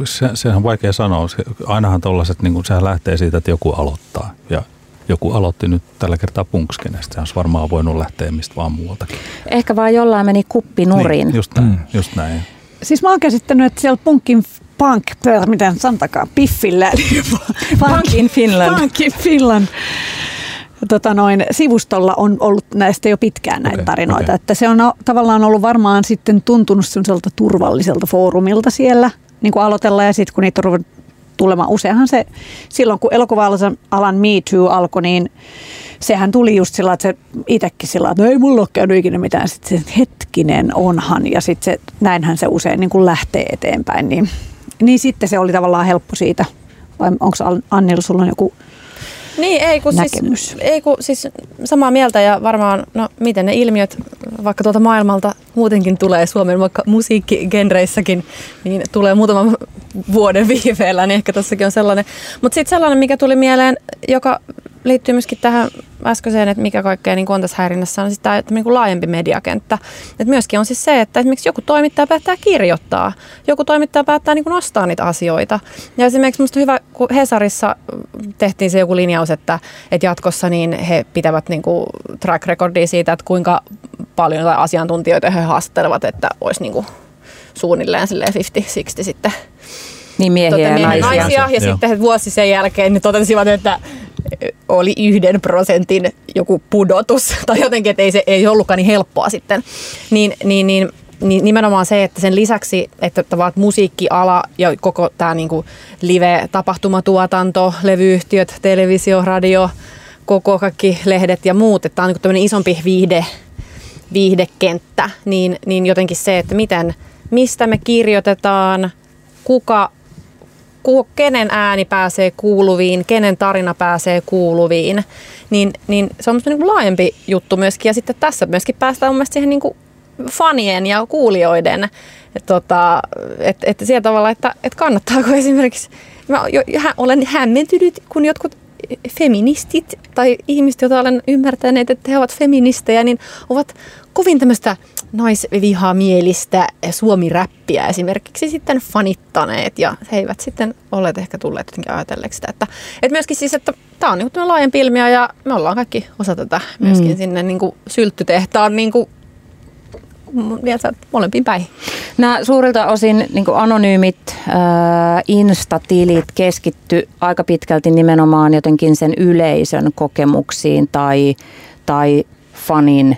se, sehän on vaikea sanoa. Se, ainahan tollaset, niin sehän lähtee siitä, että joku aloittaa. Ja joku aloitti nyt tällä kertaa punkskenestä. Se olisi varmaan voinut lähteä mistä vaan muualtakin. Ehkä vaan jollain meni kuppi nurin. Niin, just näin. Mm. Just näin. Siis mä oon käsittänyt, että siellä punkin punk, miten sanotakaan, piffillä. Punk in Finland. Punk in Finland. Tota noin, sivustolla on ollut näistä jo pitkään näitä okay, tarinoita. Okay. Että se on tavallaan ollut varmaan sitten tuntunut sellaiselta turvalliselta foorumilta siellä niin kuin aloitella ja sitten kun niitä on tulemaan. Useinhan se, silloin kun elokuva-alan Me Too alkoi, niin sehän tuli just sillä, että se itsekin sillä, että no ei mulla ole käynyt ikinä mitään. Sitten se, hetkinen onhan ja sitten se, näinhän se usein niin kuin lähtee eteenpäin. Niin, niin sitten se oli tavallaan helppo siitä. Vai onko Annilla sulla on joku niin, ei kun, siis, ei kun siis samaa mieltä ja varmaan, no miten ne ilmiöt vaikka tuolta maailmalta muutenkin tulee Suomen vaikka musiikkigenreissäkin, niin tulee muutaman vuoden viiveellä, niin ehkä tossakin on sellainen. Mutta sitten sellainen, mikä tuli mieleen, joka liittyy myöskin tähän äskeiseen, että mikä kaikkea niin on tässä häirinnässä, on sitä, että niin kuin laajempi mediakenttä. Et myöskin on siis se, että esimerkiksi joku toimittaja päättää kirjoittaa, joku toimittaja päättää niin kuin nostaa niitä asioita. Ja esimerkiksi minusta hyvä, kun Hesarissa tehtiin se joku linjaus, että, että jatkossa niin he pitävät niin kuin track recordia siitä, että kuinka paljon asiantuntijoita he haastattelevat, että olisi niin kuin suunnilleen 50-60 sitten niin miehiä tota, ja naisia. naisia. Ja Joo. sitten vuosi sen jälkeen niin totesivat, että oli yhden prosentin joku pudotus tai jotenkin, että ei se ei ollutkaan niin helppoa sitten. Niin, niin, niin niin nimenomaan se, että sen lisäksi, että tavallaan musiikkiala ja koko tämä niinku live-tapahtumatuotanto, levyyhtiöt, televisio, radio, koko kaikki lehdet ja muut, että tämä on niinku isompi viihde, viihdekenttä, niin, niin jotenkin se, että miten, mistä me kirjoitetaan, kuka kenen ääni pääsee kuuluviin, kenen tarina pääsee kuuluviin, niin, niin se on niin kuin laajempi juttu myöskin. Ja sitten tässä myöskin päästään mun mielestä siihen niin kuin fanien ja kuulijoiden, tota, että et sillä tavalla, että et kannattaako esimerkiksi, mä jo, olen hämmentynyt, kun jotkut feministit tai ihmiset, joita olen ymmärtäneet, että he ovat feministejä, niin ovat kovin tämmöistä naisvihamielistä suomi-räppiä esimerkiksi sitten fanittaneet ja he eivät sitten ole ehkä tulleet jotenkin ajatelleeksi sitä, että, että myöskin siis, että tämä on niin laajempi ilmiö ja me ollaan kaikki osa tätä myöskin mm. sinne niin kuin sylttytehtaan niin kuin molempiin päin. Nämä suurilta osin niin anonyymit äh, instatilit keskitty aika pitkälti nimenomaan jotenkin sen yleisön kokemuksiin tai, tai fanin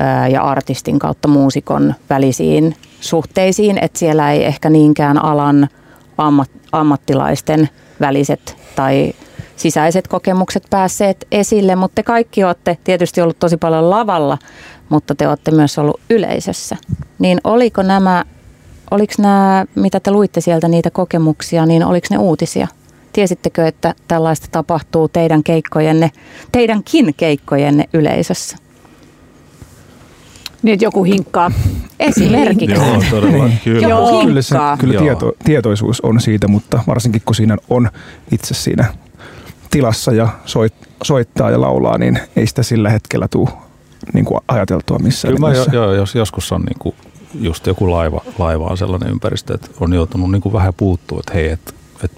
äh, ja artistin kautta muusikon välisiin suhteisiin, että siellä ei ehkä niinkään alan ammat, ammattilaisten väliset tai sisäiset kokemukset päässeet esille, mutta te kaikki olette tietysti ollut tosi paljon lavalla, mutta te olette myös ollut yleisössä. Niin oliko nämä, oliko nämä, mitä te luitte sieltä niitä kokemuksia, niin oliko ne uutisia? Tiesittekö, että tällaista tapahtuu teidän keikkojenne, teidänkin keikkojenne yleisössä? Niin, että joku hinkkaa. Esimerkiksi. Joo, todella. Kyllä. Joo. Kyllä, se, kyllä Joo. tieto, tietoisuus on siitä, mutta varsinkin kun siinä on itse siinä tilassa ja soit, soittaa ja laulaa, niin ei sitä sillä hetkellä tule niin kuin ajateltua missään Kyllä mä jo, jo, jos joskus on niinku, just joku laiva, laiva on sellainen ympäristö, että on joutunut niinku vähän puuttua, että hei, että et,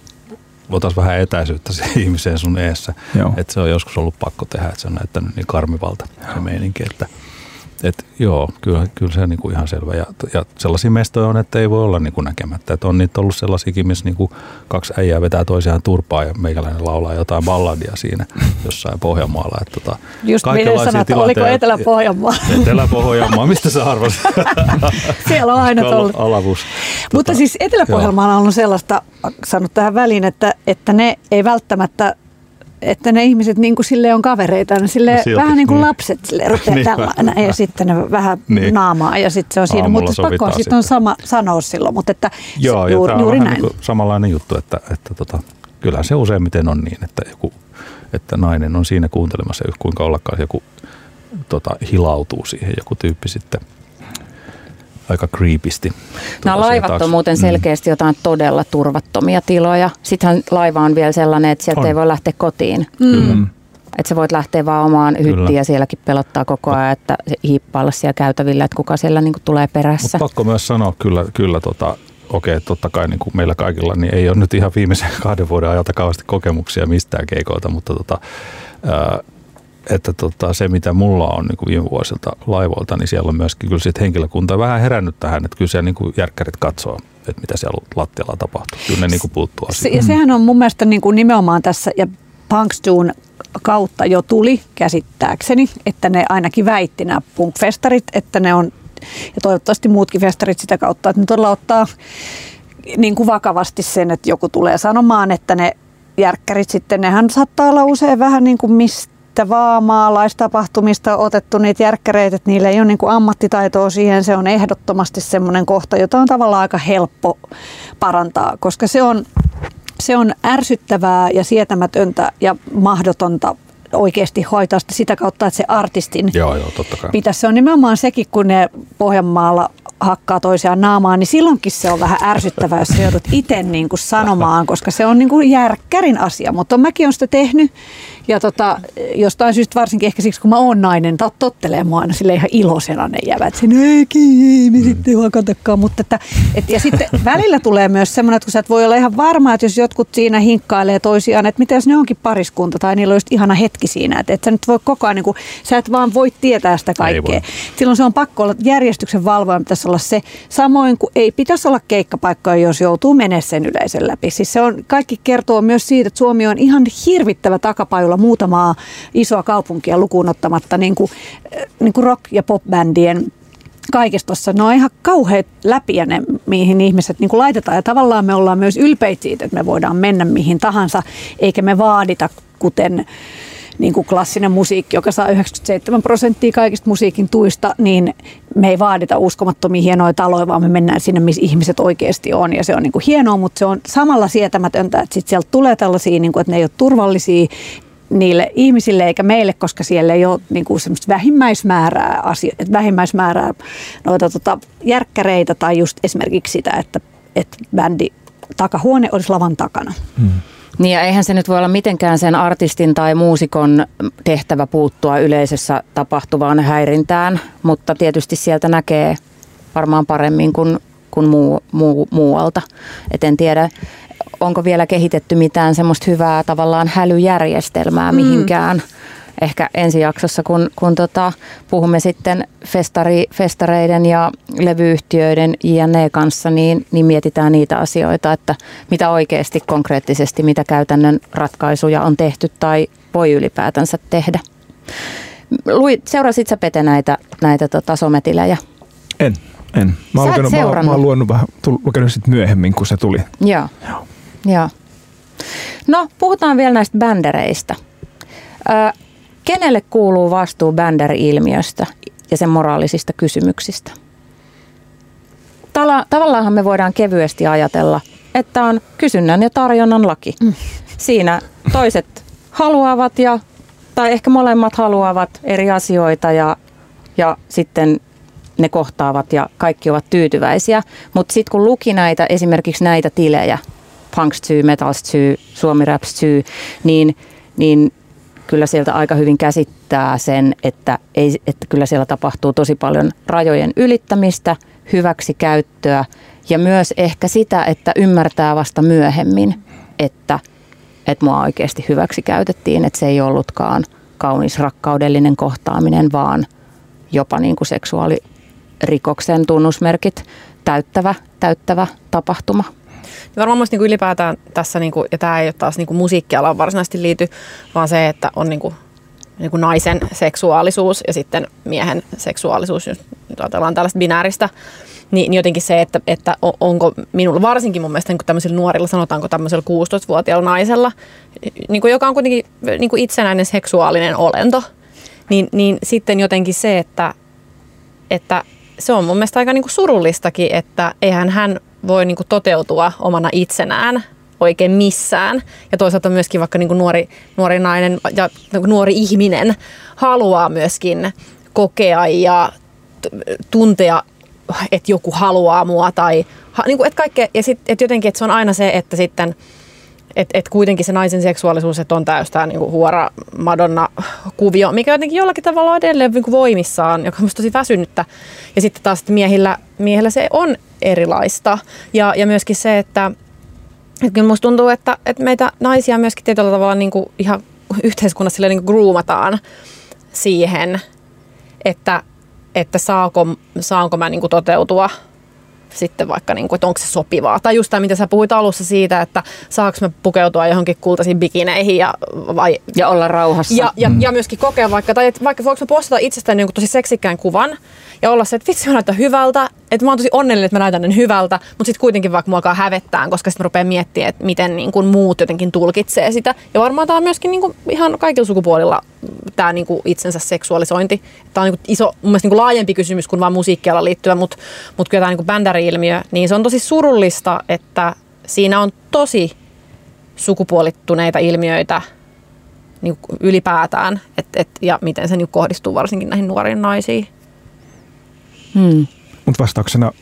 otas vähän etäisyyttä siihen ihmiseen sun eessä. Joo. Että se on joskus ollut pakko tehdä, että se on näyttänyt niin karmivalta se meininki, että et, joo, kyllä, kyllä se on niinku ihan selvä. Ja, ja sellaisia mestoja on, että ei voi olla niinku näkemättä. Et on niitä ollut sellaisiakin, missä niinku kaksi äijää vetää toisiaan turpaa ja meikäläinen laulaa jotain balladia siinä jossain Pohjanmaalla. Et, tota, Just minä että oliko Etelä-Pohjanmaa. Etelä-Pohjanmaa, mistä sä arvasit? Siellä on aina ollut. Alavus. Mutta Tota, siis Etelä-Pohjanmaalla on ollut sellaista, sanonut tähän väliin, että, että ne ei välttämättä että ne ihmiset niin kuin sille on kavereita, ne sille No silti, vähän niin kuin niin. lapset sille rupeaa Niin. tällainen ja sitten ne vähän Niin. naamaa ja sitten se on siinä. Aamulla Mutta pakko sitten on sama sanoa silloin, mutta että Joo, se, ja juuri, on juuri näin. niin kuin samanlainen juttu, että, että tota, kyllähän se useimmiten on niin, että, joku, että nainen on siinä kuuntelemassa ja kuinka ollakaan joku tota, hilautuu siihen, joku tyyppi sitten aika creepisti. Nämä laivat on taakse. muuten selkeästi jotain todella turvattomia tiloja. Sittenhän laiva on vielä sellainen, että sieltä On. ei voi lähteä kotiin. Mm. Että sä voit lähteä vaan omaan hyttiin ja sielläkin pelottaa koko ajan, että se hiippailla siellä käytävillä, että kuka siellä niin tulee perässä. Mutta pakko myös sanoa kyllä, kyllä tota, okei, totta kai niin kuin meillä kaikilla niin ei ole nyt ihan viimeisen kahden vuoden ajalta kauheasti kokemuksia mistään keikoilta, mutta tota, ää, että tota, se mitä mulla on niin kuin viime vuosilta laivoilta, niin siellä on myöskin kyllä sit henkilökunta vähän herännyt tähän, että kyllä siellä niin kuin järkkärit katsoo, että mitä siellä lattialla tapahtuu. Kyllä ne niin kuin puuttuu Se, asiaan. ja sehän on mun mielestä niin kuin nimenomaan tässä, ja Punkstone kautta jo tuli käsittääkseni, että ne ainakin väitti nämä punkfestarit, että ne on, ja toivottavasti muutkin festarit sitä kautta, että ne todella ottaa niin kuin vakavasti sen, että joku tulee sanomaan, että ne järkkärit sitten, nehän saattaa olla usein vähän niin kuin mistä vaan maalaistapahtumista otettu niitä järkkäreitä, että niillä ei ole niin kuin ammattitaitoa siihen, se on ehdottomasti semmoinen kohta, jota on tavallaan aika helppo parantaa, koska se on, se on ärsyttävää ja sietämätöntä ja mahdotonta oikeasti hoitaa sitä, sitä kautta, että se artistin Joo, joo, totta kai. pitäisi. Se on nimenomaan sekin, kun ne Pohjanmaalla hakkaa toisiaan naamaan, niin silloinkin se on vähän ärsyttävää, jos joudut itse niin kuin sanomaan, koska se on niin kuin järkkärin asia. Mutta mäkin olen sitä tehnyt ja tota, jostain syystä varsinkin ehkä siksi, kun mä oon nainen, tot, tottelee mua aina sille ihan iloisena ne jävät. Sen ei me sitten hakatakaan. Mutta että, et, ja sitten välillä tulee myös semmoinen, että kun sä et voi olla ihan varma, että jos jotkut siinä hinkkailee toisiaan, että mitä jos ne onkin pariskunta tai niillä on just ihana hetki siinä. Että et sä nyt voi koko ajan, niin kuin, sä et vaan voi tietää sitä kaikkea. Silloin se on pakko olla, järjestyksen valvoja pitäisi olla se. Samoin kuin ei pitäisi olla keikkapaikkoja, jos joutuu menemään sen yleisön läpi. Siis se on, kaikki kertoo myös siitä, että Suomi on ihan hirvittävä takapajulla muutamaa isoa kaupunkia lukuun ottamatta niin kuin, äh, niin kuin rock- ja popbändien kaikessa tuossa. Ne on ihan kauheat läpiä ne, mihin ihmiset niin laitetaan. Ja tavallaan me ollaan myös ylpeitä siitä, että me voidaan mennä mihin tahansa, eikä me vaadita, kuten niin kuin klassinen musiikki, joka saa 97 prosenttia kaikista musiikin tuista, niin me ei vaadita uskomattomia hienoja taloja, vaan me mennään sinne, missä ihmiset oikeasti on. Ja se on niin kuin hienoa, mutta se on samalla sietämätöntä, että sit sieltä tulee tällaisia, niin kuin, että ne ei ole turvallisia niille ihmisille eikä meille, koska siellä ei ole niin kuin semmoista vähimmäismäärää, asio- että vähimmäismäärää noita tota, järkkäreitä tai just esimerkiksi sitä, että, että bändi takahuone olisi lavan takana. Niin ja eihän se nyt voi olla mitenkään sen artistin tai muusikon tehtävä puuttua yleisössä tapahtuvaan häirintään, mutta tietysti sieltä näkee varmaan paremmin kuin, kuin muu, muu, muualta. Et en tiedä, onko vielä kehitetty mitään semmoista hyvää tavallaan hälyjärjestelmää mihinkään ehkä ensi jaksossa, kun, kun tota, puhumme sitten festari, festareiden ja levyyhtiöiden JNE kanssa, niin, niin mietitään niitä asioita, että mitä oikeasti konkreettisesti, mitä käytännön ratkaisuja on tehty tai voi ylipäätänsä tehdä. Lui, seurasit sä Pete näitä, näitä tota, sometilejä? En, en. Mä oon, lukenut, mä, mä oon lukenut vähän, lukenut sit myöhemmin, kun se tuli. Joo. Joo. Joo. No, puhutaan vielä näistä bändereistä. Ö, kenelle kuuluu vastuu bänderi-ilmiöstä ja sen moraalisista kysymyksistä? Tala, tavallaanhan me voidaan kevyesti ajatella, että on kysynnän ja tarjonnan laki. Mm. Siinä toiset haluavat ja, tai ehkä molemmat haluavat eri asioita ja, ja sitten ne kohtaavat ja kaikki ovat tyytyväisiä. Mutta sitten kun luki näitä, esimerkiksi näitä tilejä, Punkstyy, Metalstyy, Suomi Rapstyy, niin, niin kyllä sieltä aika hyvin käsittää sen, että, ei, että kyllä siellä tapahtuu tosi paljon rajojen ylittämistä, hyväksikäyttöä ja myös ehkä sitä, että ymmärtää vasta myöhemmin, että, että mua oikeasti hyväksi käytettiin, että se ei ollutkaan kaunis rakkaudellinen kohtaaminen, vaan jopa niin kuin seksuaalirikoksen tunnusmerkit täyttävä, täyttävä tapahtuma. Varmaan niin kuin ylipäätään tässä, niin kuin, ja tämä ei ole taas niin kuin musiikkialaan varsinaisesti liity, vaan se, että on niin kuin, niin kuin naisen seksuaalisuus ja sitten miehen seksuaalisuus, jos nyt ajatellaan tällaista binääristä, niin, niin jotenkin se, että, että onko minulla, varsinkin mun mielestä niin kuin tämmöisillä nuorilla, sanotaanko tämmöisellä 16-vuotiaalla naisella, niin kuin, joka on kuitenkin niin kuin itsenäinen seksuaalinen olento, niin, niin sitten jotenkin se, että, että se on mun mielestä aika niin kuin surullistakin, että eihän hän voi niin kuin toteutua omana itsenään oikein missään. Ja toisaalta myöskin vaikka niin kuin nuori, nuori nainen ja niin kuin nuori ihminen haluaa myöskin kokea ja tuntea, että joku haluaa mua tai niin kuin, että kaikkea, ja sit, että jotenkin että se on aina se, että sitten että et kuitenkin se naisen seksuaalisuus että on täystä niin kuin huora Madonna-kuvio, mikä jotenkin jollakin tavalla on edelleen niin kuin voimissaan, joka on tosi väsynyttä. Ja sitten taas että miehillä, miehillä se on erilaista. Ja, ja myöskin se, että, että kyllä musta tuntuu, että, että meitä naisia myöskin tietyllä tavalla niin kuin ihan yhteiskunnassa niin kuin groomataan siihen, että, että saako, saanko mä niin kuin toteutua sitten vaikka, niin kuin, että onko se sopivaa. Tai just tämä, mitä sä puhuit alussa siitä, että saako me pukeutua johonkin kultaisiin bikineihin ja, vai, ja olla rauhassa. Ja, ja, mm. ja myöskin kokea vaikka, tai että vaikka voiko me postata itsestäni jonkun tosi seksikkään kuvan ja olla se, että vitsi mä näytän hyvältä, että mä oon tosi onnellinen, että mä näytän hyvältä, mutta sitten kuitenkin vaikka mua alkaa hävettää, koska sitten mä rupean miettimään, että miten niin kuin muut jotenkin tulkitsee sitä. Ja varmaan tämä on myöskin niin kuin ihan kaikilla sukupuolilla tämä niin kuin itsensä seksuaalisointi. Tämä on niin kuin iso, mun mielestä niin kuin laajempi kysymys kuin vain musiikkialan liittyvä, mutta, mutta kyllä tämä niin kuin bändäri-ilmiö, niin se on tosi surullista, että siinä on tosi sukupuolittuneita ilmiöitä niin ylipäätään, et, et, ja miten se niin kohdistuu varsinkin näihin nuoriin naisiin. Hmm. Mutta vastauksena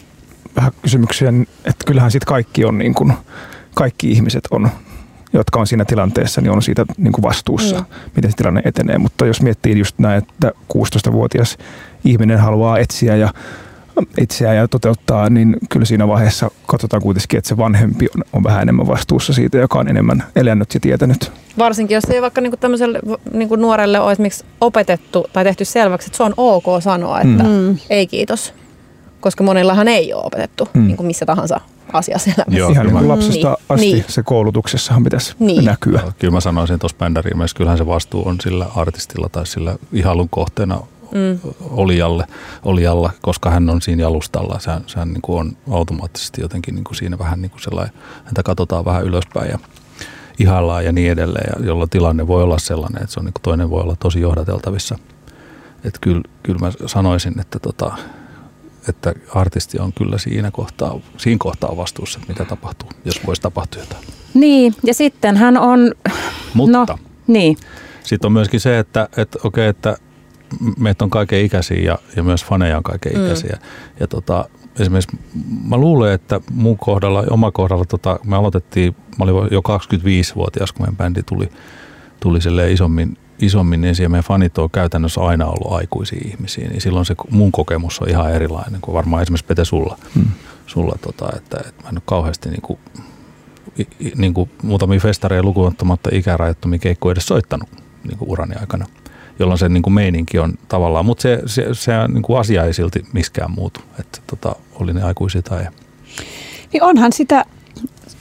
vähän kysymykseen, että kyllähän sitten kaikki on niin kuin, kaikki ihmiset on, jotka on siinä tilanteessa, niin on siitä niin kuin vastuussa, mm. miten se tilanne etenee. Mutta jos miettii just näin, että 16-vuotias ihminen haluaa etsiä ja itseään ja toteuttaa, niin kyllä siinä vaiheessa katsotaan kuitenkin, että se vanhempi on, on vähän enemmän vastuussa siitä, joka on enemmän elänyt ja tietänyt. Varsinkin, jos ei vaikka niinku tämmöiselle niinku nuorelle ole esimerkiksi opetettu tai tehty selväksi, että se on ok sanoa, että mm. ei kiitos. Koska monillahan ei ole opetettu mm. niin kuin missä tahansa asiassa elämässä. Joo, Ihan niin lapsesta niin. asti niin. se koulutuksessahan pitäisi niin. näkyä. Kyllä mä sanoisin tuossa bändäriimessä, kyllähän se vastuu on sillä artistilla tai sillä ihailun kohteena mm. olijalle, olijalla, koska hän on siinä jalustalla. Sehän, sehän niin kuin on automaattisesti jotenkin niin kuin siinä vähän niin kuin sellainen, häntä katsotaan vähän ylöspäin ja ihaillaan ja niin edelleen, ja jolloin tilanne voi olla sellainen, että se on niin kuin toinen voi olla tosi johdateltavissa. Että kyllä, kyllä mä sanoisin, että, tota, että artisti on kyllä siinä kohtaa, siinä kohtaa vastuussa, että mitä tapahtuu, jos voisi tapahtua jotain. Niin, ja sitten hän on... Mutta no, niin. sitten on myöskin se, että, että okei, että meitä on kaiken ikäisiä ja, ja myös faneja on kaiken mm. ikäisiä. Ja tota, esimerkiksi mä luulen, että mun kohdalla, oma kohdalla, tota, me aloitettiin, mä olin jo 25-vuotias, kun meidän bändi tuli, tuli isommin, isommin niin siellä meidän fanit on käytännössä aina ollut aikuisia ihmisiä, niin silloin se mun kokemus on ihan erilainen kuin varmaan esimerkiksi Pete sulla. Hmm. sulla tota, että, että mä en ole kauheasti niin kuin, niin kuin muutamia festareja lukuun ottamatta ikärajattomia keikkoja edes soittanut niin kuin urani aikana. Jolloin se niin kuin meininki on tavallaan, mutta se, se, se niin kuin asia ei silti miskään muutu, että tota, oli ne aikuisia tai Niin onhan sitä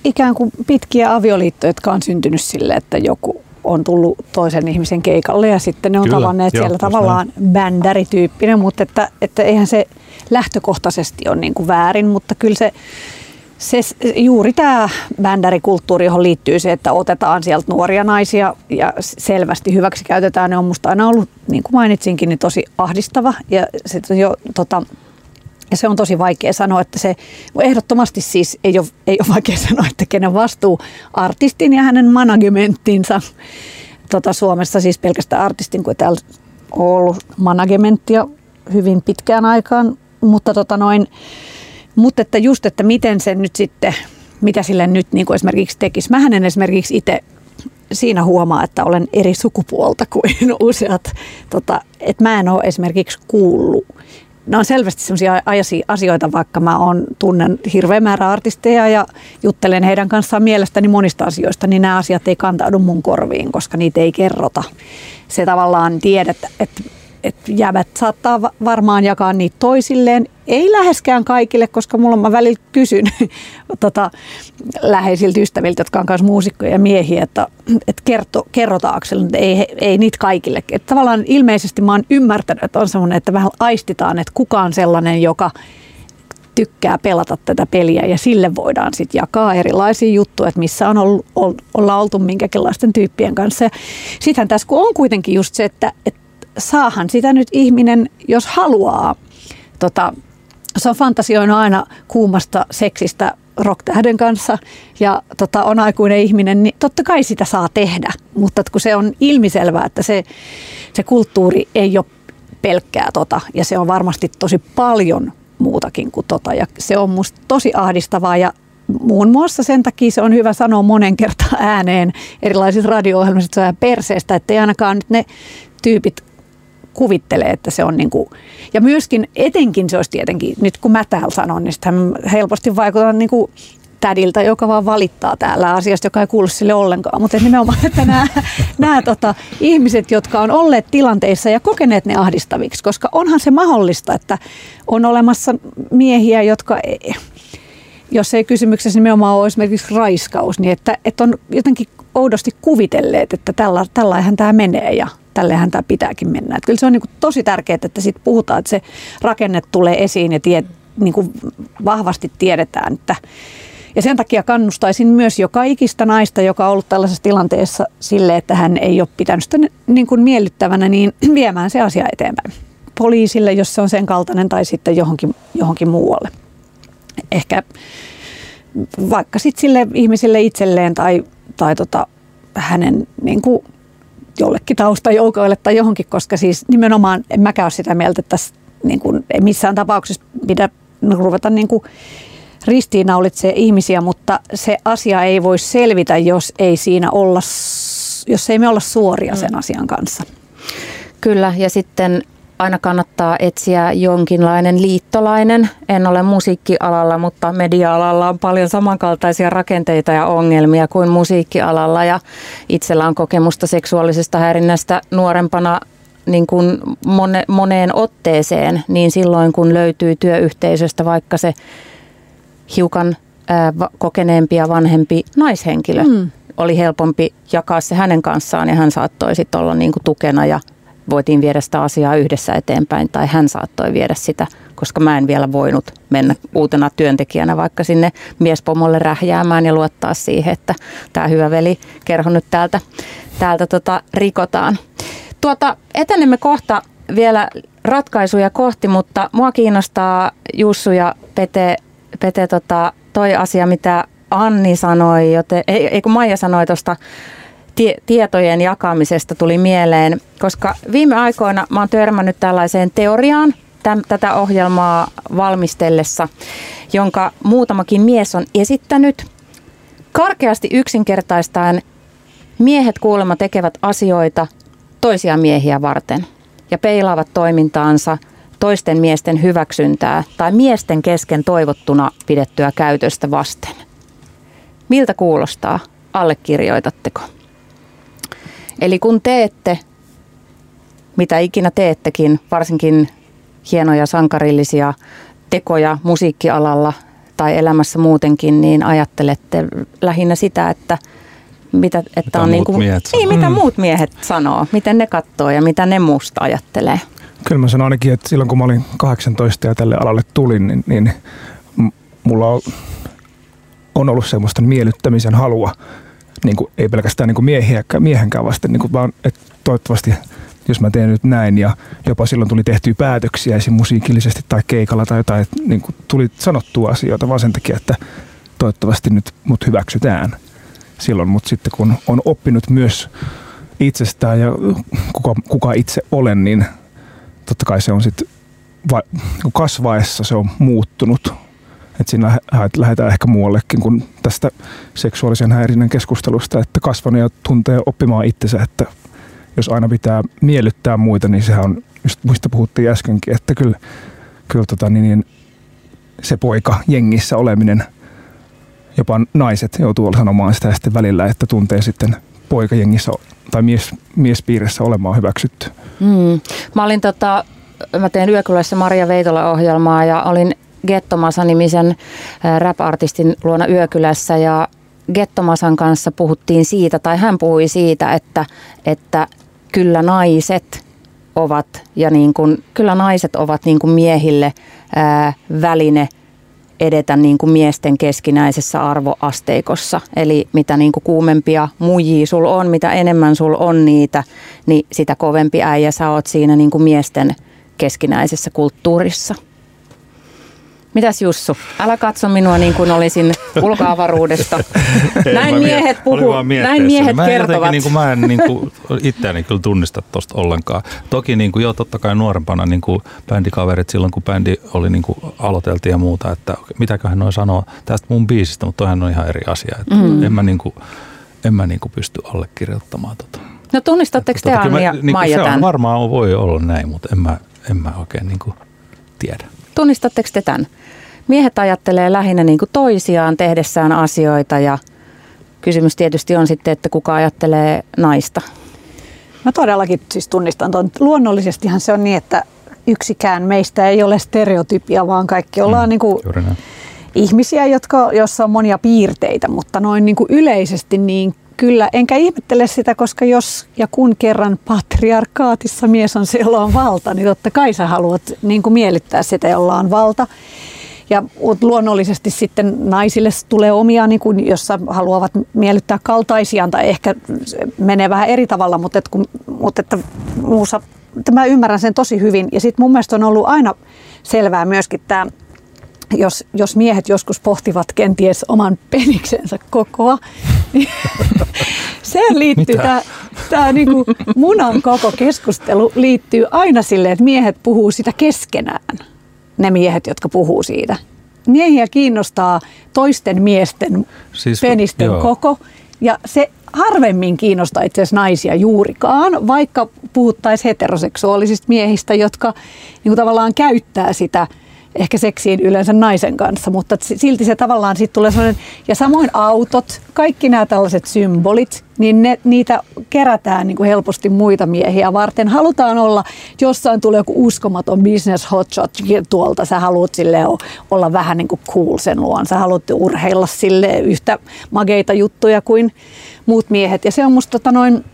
ikään kuin pitkiä avioliittoja, jotka on syntynyt sille, että joku on tullut toisen ihmisen keikalle ja sitten ne on Kyllä, tavanneet joo, siellä tavallaan bändärityyppinen, mutta että, että eihän se lähtökohtaisesti ole niin kuin väärin, mutta kyllä se, se juuri tämä bändärikulttuuri, johon liittyy se, että otetaan sieltä nuoria naisia ja selvästi hyväksi käytetään, ne on musta aina ollut, niin kuin mainitsinkin, niin tosi ahdistava ja sitten jo tota, ja se on tosi vaikea sanoa, että se ehdottomasti siis ei ole, ei ole vaikea sanoa, että kenen vastuu artistin ja hänen managementtinsa. Tota, Suomessa siis pelkästään artistin, kun täällä on ollut managementtia hyvin pitkään aikaan. Mutta, tota noin, mutta että just, että miten se nyt sitten, mitä sille nyt niin kuin esimerkiksi tekisi. Mä en esimerkiksi itse siinä huomaa, että olen eri sukupuolta kuin useat. Tota, että mä en ole esimerkiksi kuullut ne on selvästi sellaisia asioita, vaikka mä on, tunnen hirveän määrä artisteja ja juttelen heidän kanssaan mielestäni monista asioista, niin nämä asiat ei kantaudu mun korviin, koska niitä ei kerrota. Se tavallaan tiedät, että että jävät saattaa varmaan jakaa niitä toisilleen. Ei läheskään kaikille, koska mulla mä välillä kysyn tota, läheisiltä ystäviltä, jotka on myös muusikkoja ja miehiä, että, että kerto, kerrotaanko että ei, ei niitä kaikille. Että tavallaan ilmeisesti mä oon ymmärtänyt, että on semmoinen, että vähän aistitaan, että kuka on sellainen, joka tykkää pelata tätä peliä ja sille voidaan sitten jakaa erilaisia juttuja, että missä on ollut, olla oltu minkäkinlaisten tyyppien kanssa. Sittenhän tässä kun on kuitenkin just se, että, että saahan sitä nyt ihminen, jos haluaa. Tota, se on fantasioinut aina kuumasta seksistä rocktähden kanssa ja tota, on aikuinen ihminen, niin totta kai sitä saa tehdä. Mutta kun se on ilmiselvää, että se, se kulttuuri ei ole pelkkää tota ja se on varmasti tosi paljon muutakin kuin tota ja se on musta tosi ahdistavaa ja muun muassa sen takia se on hyvä sanoa monen kertaan ääneen erilaisissa radio-ohjelmissa, että se on perseestä, että ei ainakaan nyt ne tyypit kuvittelee, että se on niin kuin, ja myöskin etenkin se olisi tietenkin, nyt kun mä täällä sanon, niin sitten helposti vaikuttaa niin kuin tädiltä, joka vaan valittaa täällä asiasta, joka ei kuulu sille ollenkaan. Mutta nimenomaan, että nämä, nämä tota, ihmiset, jotka on olleet tilanteissa ja kokeneet ne ahdistaviksi, koska onhan se mahdollista, että on olemassa miehiä, jotka ei, jos ei kysymyksessä nimenomaan ole esimerkiksi raiskaus, niin että, että on jotenkin oudosti kuvitelleet, että tällä, tällä tämä menee ja tällehän tämä pitääkin mennä. Että kyllä se on niin tosi tärkeää, että siitä puhutaan, että se rakenne tulee esiin ja tie, niin kuin vahvasti tiedetään, että ja sen takia kannustaisin myös joka ikistä naista, joka on ollut tällaisessa tilanteessa sille, että hän ei ole pitänyt sitä niin kuin miellyttävänä, niin viemään se asia eteenpäin. Poliisille, jos se on sen kaltainen, tai sitten johonkin, johonkin muualle. Ehkä vaikka sitten sille ihmisille itselleen tai, tai tota, hänen niin kuin jollekin taustajoukoille tai johonkin, koska siis nimenomaan en mäkään ole sitä mieltä, että tässä niin kuin, ei missään tapauksessa pidä ruveta niin kuin ristiinnaulitsee ihmisiä, mutta se asia ei voi selvitä, jos ei siinä olla, jos ei me olla suoria sen mm. asian kanssa. Kyllä, ja sitten aina kannattaa etsiä jonkinlainen liittolainen. En ole musiikkialalla, mutta media-alalla on paljon samankaltaisia rakenteita ja ongelmia kuin musiikkialalla. Ja itsellä on kokemusta seksuaalisesta häirinnästä nuorempana niin kuin mone, moneen otteeseen, niin silloin kun löytyy työyhteisöstä vaikka se hiukan ää, kokeneempi ja vanhempi naishenkilö, mm. oli helpompi jakaa se hänen kanssaan ja hän saattoi sitten olla niin kuin tukena ja voitiin viedä sitä asiaa yhdessä eteenpäin tai hän saattoi viedä sitä, koska mä en vielä voinut mennä uutena työntekijänä vaikka sinne miespomolle rähjäämään ja luottaa siihen, että tämä hyvä veli kerho nyt täältä, täältä tota, rikotaan. Tuota, etenemme kohta vielä ratkaisuja kohti, mutta mua kiinnostaa Jussu ja Pete, Pete tota, toi asia, mitä Anni sanoi, joten, ei, ei kun Maija sanoi tuosta tie, tietojen jakamisesta tuli mieleen, koska viime aikoina mä oon törmännyt tällaiseen teoriaan täm, tätä ohjelmaa valmistellessa, jonka muutamakin mies on esittänyt. Karkeasti yksinkertaistaen miehet kuulemma tekevät asioita toisia miehiä varten ja peilaavat toimintaansa toisten miesten hyväksyntää tai miesten kesken toivottuna pidettyä käytöstä vasten. Miltä kuulostaa? Allekirjoitatteko? Eli kun teette mitä ikinä teettekin, varsinkin hienoja sankarillisia tekoja musiikkialalla tai elämässä muutenkin, niin ajattelette lähinnä sitä, että mitä, että Mitä on muut niin kuin, miehet niin, sanoo. mitä Mm. muut miehet sanoo, miten ne katsoo ja mitä ne musta ajattelee. Kyllä mä sanon ainakin, että silloin kun mä olin 18 ja tälle alalle tulin, niin, niin mulla on, on ollut semmoista miellyttämisen halua, niin kuin, ei pelkästään niin kuin miehiä, miehenkään vasten, niin kuin vaan, että toivottavasti jos mä teen nyt näin ja jopa silloin tuli tehtyä päätöksiä esim. musiikillisesti tai keikalla tai jotain, että niin kuin tuli sanottua asioita vaan sen takia, että toivottavasti nyt mut hyväksytään silloin, mutta sitten kun on oppinut myös itsestään ja kuka, kuka itse olen, niin totta kai se on sitten kasvaessa se on muuttunut. Että siinä lähdetään ehkä muuallekin kuin tästä seksuaalisen häirinnän keskustelusta, että kasvanut ja tuntee oppimaan itsensä, että jos aina pitää miellyttää muita, niin sehän on, just muista puhuttiin äskenkin, että kyllä, kyllä tota, niin, niin, se poika jengissä oleminen, jopa naiset joutuu sanomaan sitä sitten välillä, että tuntee sitten poikajengissä tai mies, miespiirissä olemaan hyväksytty. Hmm. Mä olin tota, mä teen Yökylässä Maria Veitola-ohjelmaa ja olin Gettomasa-nimisen rap-artistin luona Yökylässä ja Gettomasan kanssa puhuttiin siitä, tai hän puhui siitä, että, että kyllä naiset ovat, ja niin kuin, kyllä naiset ovat niin kuin miehille ää, väline edetä niin kuin miesten keskinäisessä arvoasteikossa. Eli mitä niin kuin kuumempia muijia sul on, mitä enemmän sul on niitä, niin sitä kovempi äijä sä oot siinä niin kuin miesten keskinäisessä kulttuurissa. Mitäs Jussu? Älä katso minua niin kuin olisin ulkoavaruudesta. Näin miehet puhuu, näin miehet mä kertovat. Niin kuin, mä en niin kuin, itseäni kyllä tunnista tuosta ollenkaan. Toki niin kuin, joo, totta kai nuorempana niin kuin bändikaverit silloin, kun bändi oli niin kuin, aloiteltiin ja muuta, että mitäköhän noin sanoo tästä mun biisistä, mutta toihan on ihan eri asia. Että Mm. En mä, niin kuin, en mä niin kuin pysty allekirjoittamaan tota. No tunnistatteko te Anni ja niin kuin, Maija se on tämän? varmaan voi olla näin, mutta en mä, en mä oikein niin kuin, tiedä. Tunnistatteko te tämän? Miehet ajattelee lähinnä niin kuin toisiaan tehdessään asioita ja kysymys tietysti on sitten, että kuka ajattelee naista. Mä todellakin siis tunnistan tuon. Luonnollisestihan se on niin, että yksikään meistä ei ole stereotypia, vaan kaikki ollaan mm, niin kuin ihmisiä, jotka, joissa on monia piirteitä, mutta noin niin kuin yleisesti niin kyllä, enkä ihmettele sitä, koska jos ja kun kerran patriarkaatissa mies on se, jolla on valta, niin totta kai sä haluat niin kuin miellyttää sitä, jolla on valta. Ja luonnollisesti sitten naisille tulee omia, niin kuin, jossa haluavat miellyttää kaltaisiaan tai ehkä menee vähän eri tavalla, mutta, et kun, mutta että muussa, että mä ymmärrän sen tosi hyvin. Ja sitten mun mielestä on ollut aina selvää myöskin tämä jos, jos miehet joskus pohtivat kenties oman peniksensä kokoa, niin se liittyy, tämä, tämä niinku munan koko keskustelu liittyy aina silleen, että miehet puhuu sitä keskenään, ne miehet, jotka puhuu siitä. Miehiä kiinnostaa toisten miesten Siis, penisten joo. koko, ja se harvemmin kiinnostaa itse asiassa naisia juurikaan, vaikka puhuttaisiin heteroseksuaalisista miehistä, jotka niin kuin tavallaan käyttää sitä ehkä seksiin yleensä naisen kanssa, mutta si- silti se tavallaan siitä tulee sellainen, ja samoin autot, kaikki nämä tällaiset symbolit, niin ne, niitä kerätään niin kuin helposti muita miehiä varten. Halutaan olla, jossain tulee joku uskomaton business hotshot tuolta, sä haluat sille olla vähän niin kuin cool sen luon, sä haluat urheilla sille yhtä mageita juttuja kuin muut miehet, ja se on musta tota noin,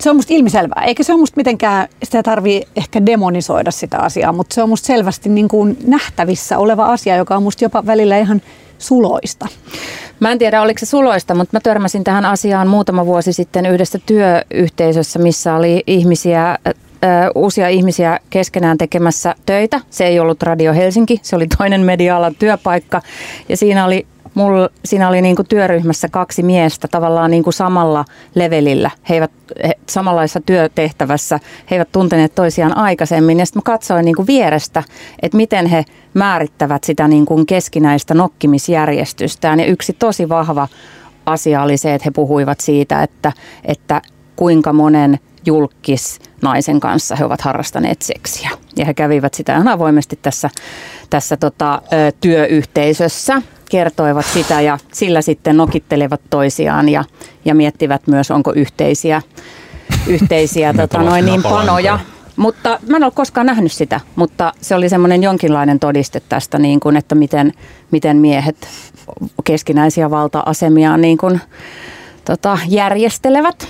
se on musta ilmiselvää, eikä se on musta mitenkään, sitä tarvii ehkä demonisoida sitä asiaa, mutta se on musta selvästi niin kuin nähtävissä oleva asia, joka on musta jopa välillä ihan suloista. Mä en tiedä, oliko se suloista, mutta mä törmäsin tähän asiaan muutama vuosi sitten yhdessä työyhteisössä, missä oli ihmisiä, uusia ihmisiä keskenään tekemässä töitä. Se ei ollut Radio Helsinki, se oli toinen media-alan työpaikka. Ja siinä oli, mul, siinä oli niinku työryhmässä kaksi miestä tavallaan niinku samalla levelillä. He eivät he, samanlaisessa työtehtävässä, he eivät tunteneet toisiaan aikaisemmin. Ja sitten mä katsoin niinku vierestä, että miten he määrittävät sitä niinku keskinäistä nokkimisjärjestystään. Ja yksi tosi vahva asia oli se, että he puhuivat siitä, että, että kuinka monen julkis naisen kanssa he ovat harrastaneet seksiä. Ja he kävivät sitä ihan avoimesti tässä, tässä tota, työyhteisössä, kertoivat sitä ja sillä sitten nokittelevat toisiaan ja, ja miettivät myös, onko yhteisiä, yhteisiä tota, noin niin panoja. mutta mä en ole koskaan nähnyt sitä, mutta se oli semmoinen jonkinlainen todiste tästä, niin kuin, että miten, miten miehet keskinäisiä valta-asemia niin kuin, tota, järjestelevät.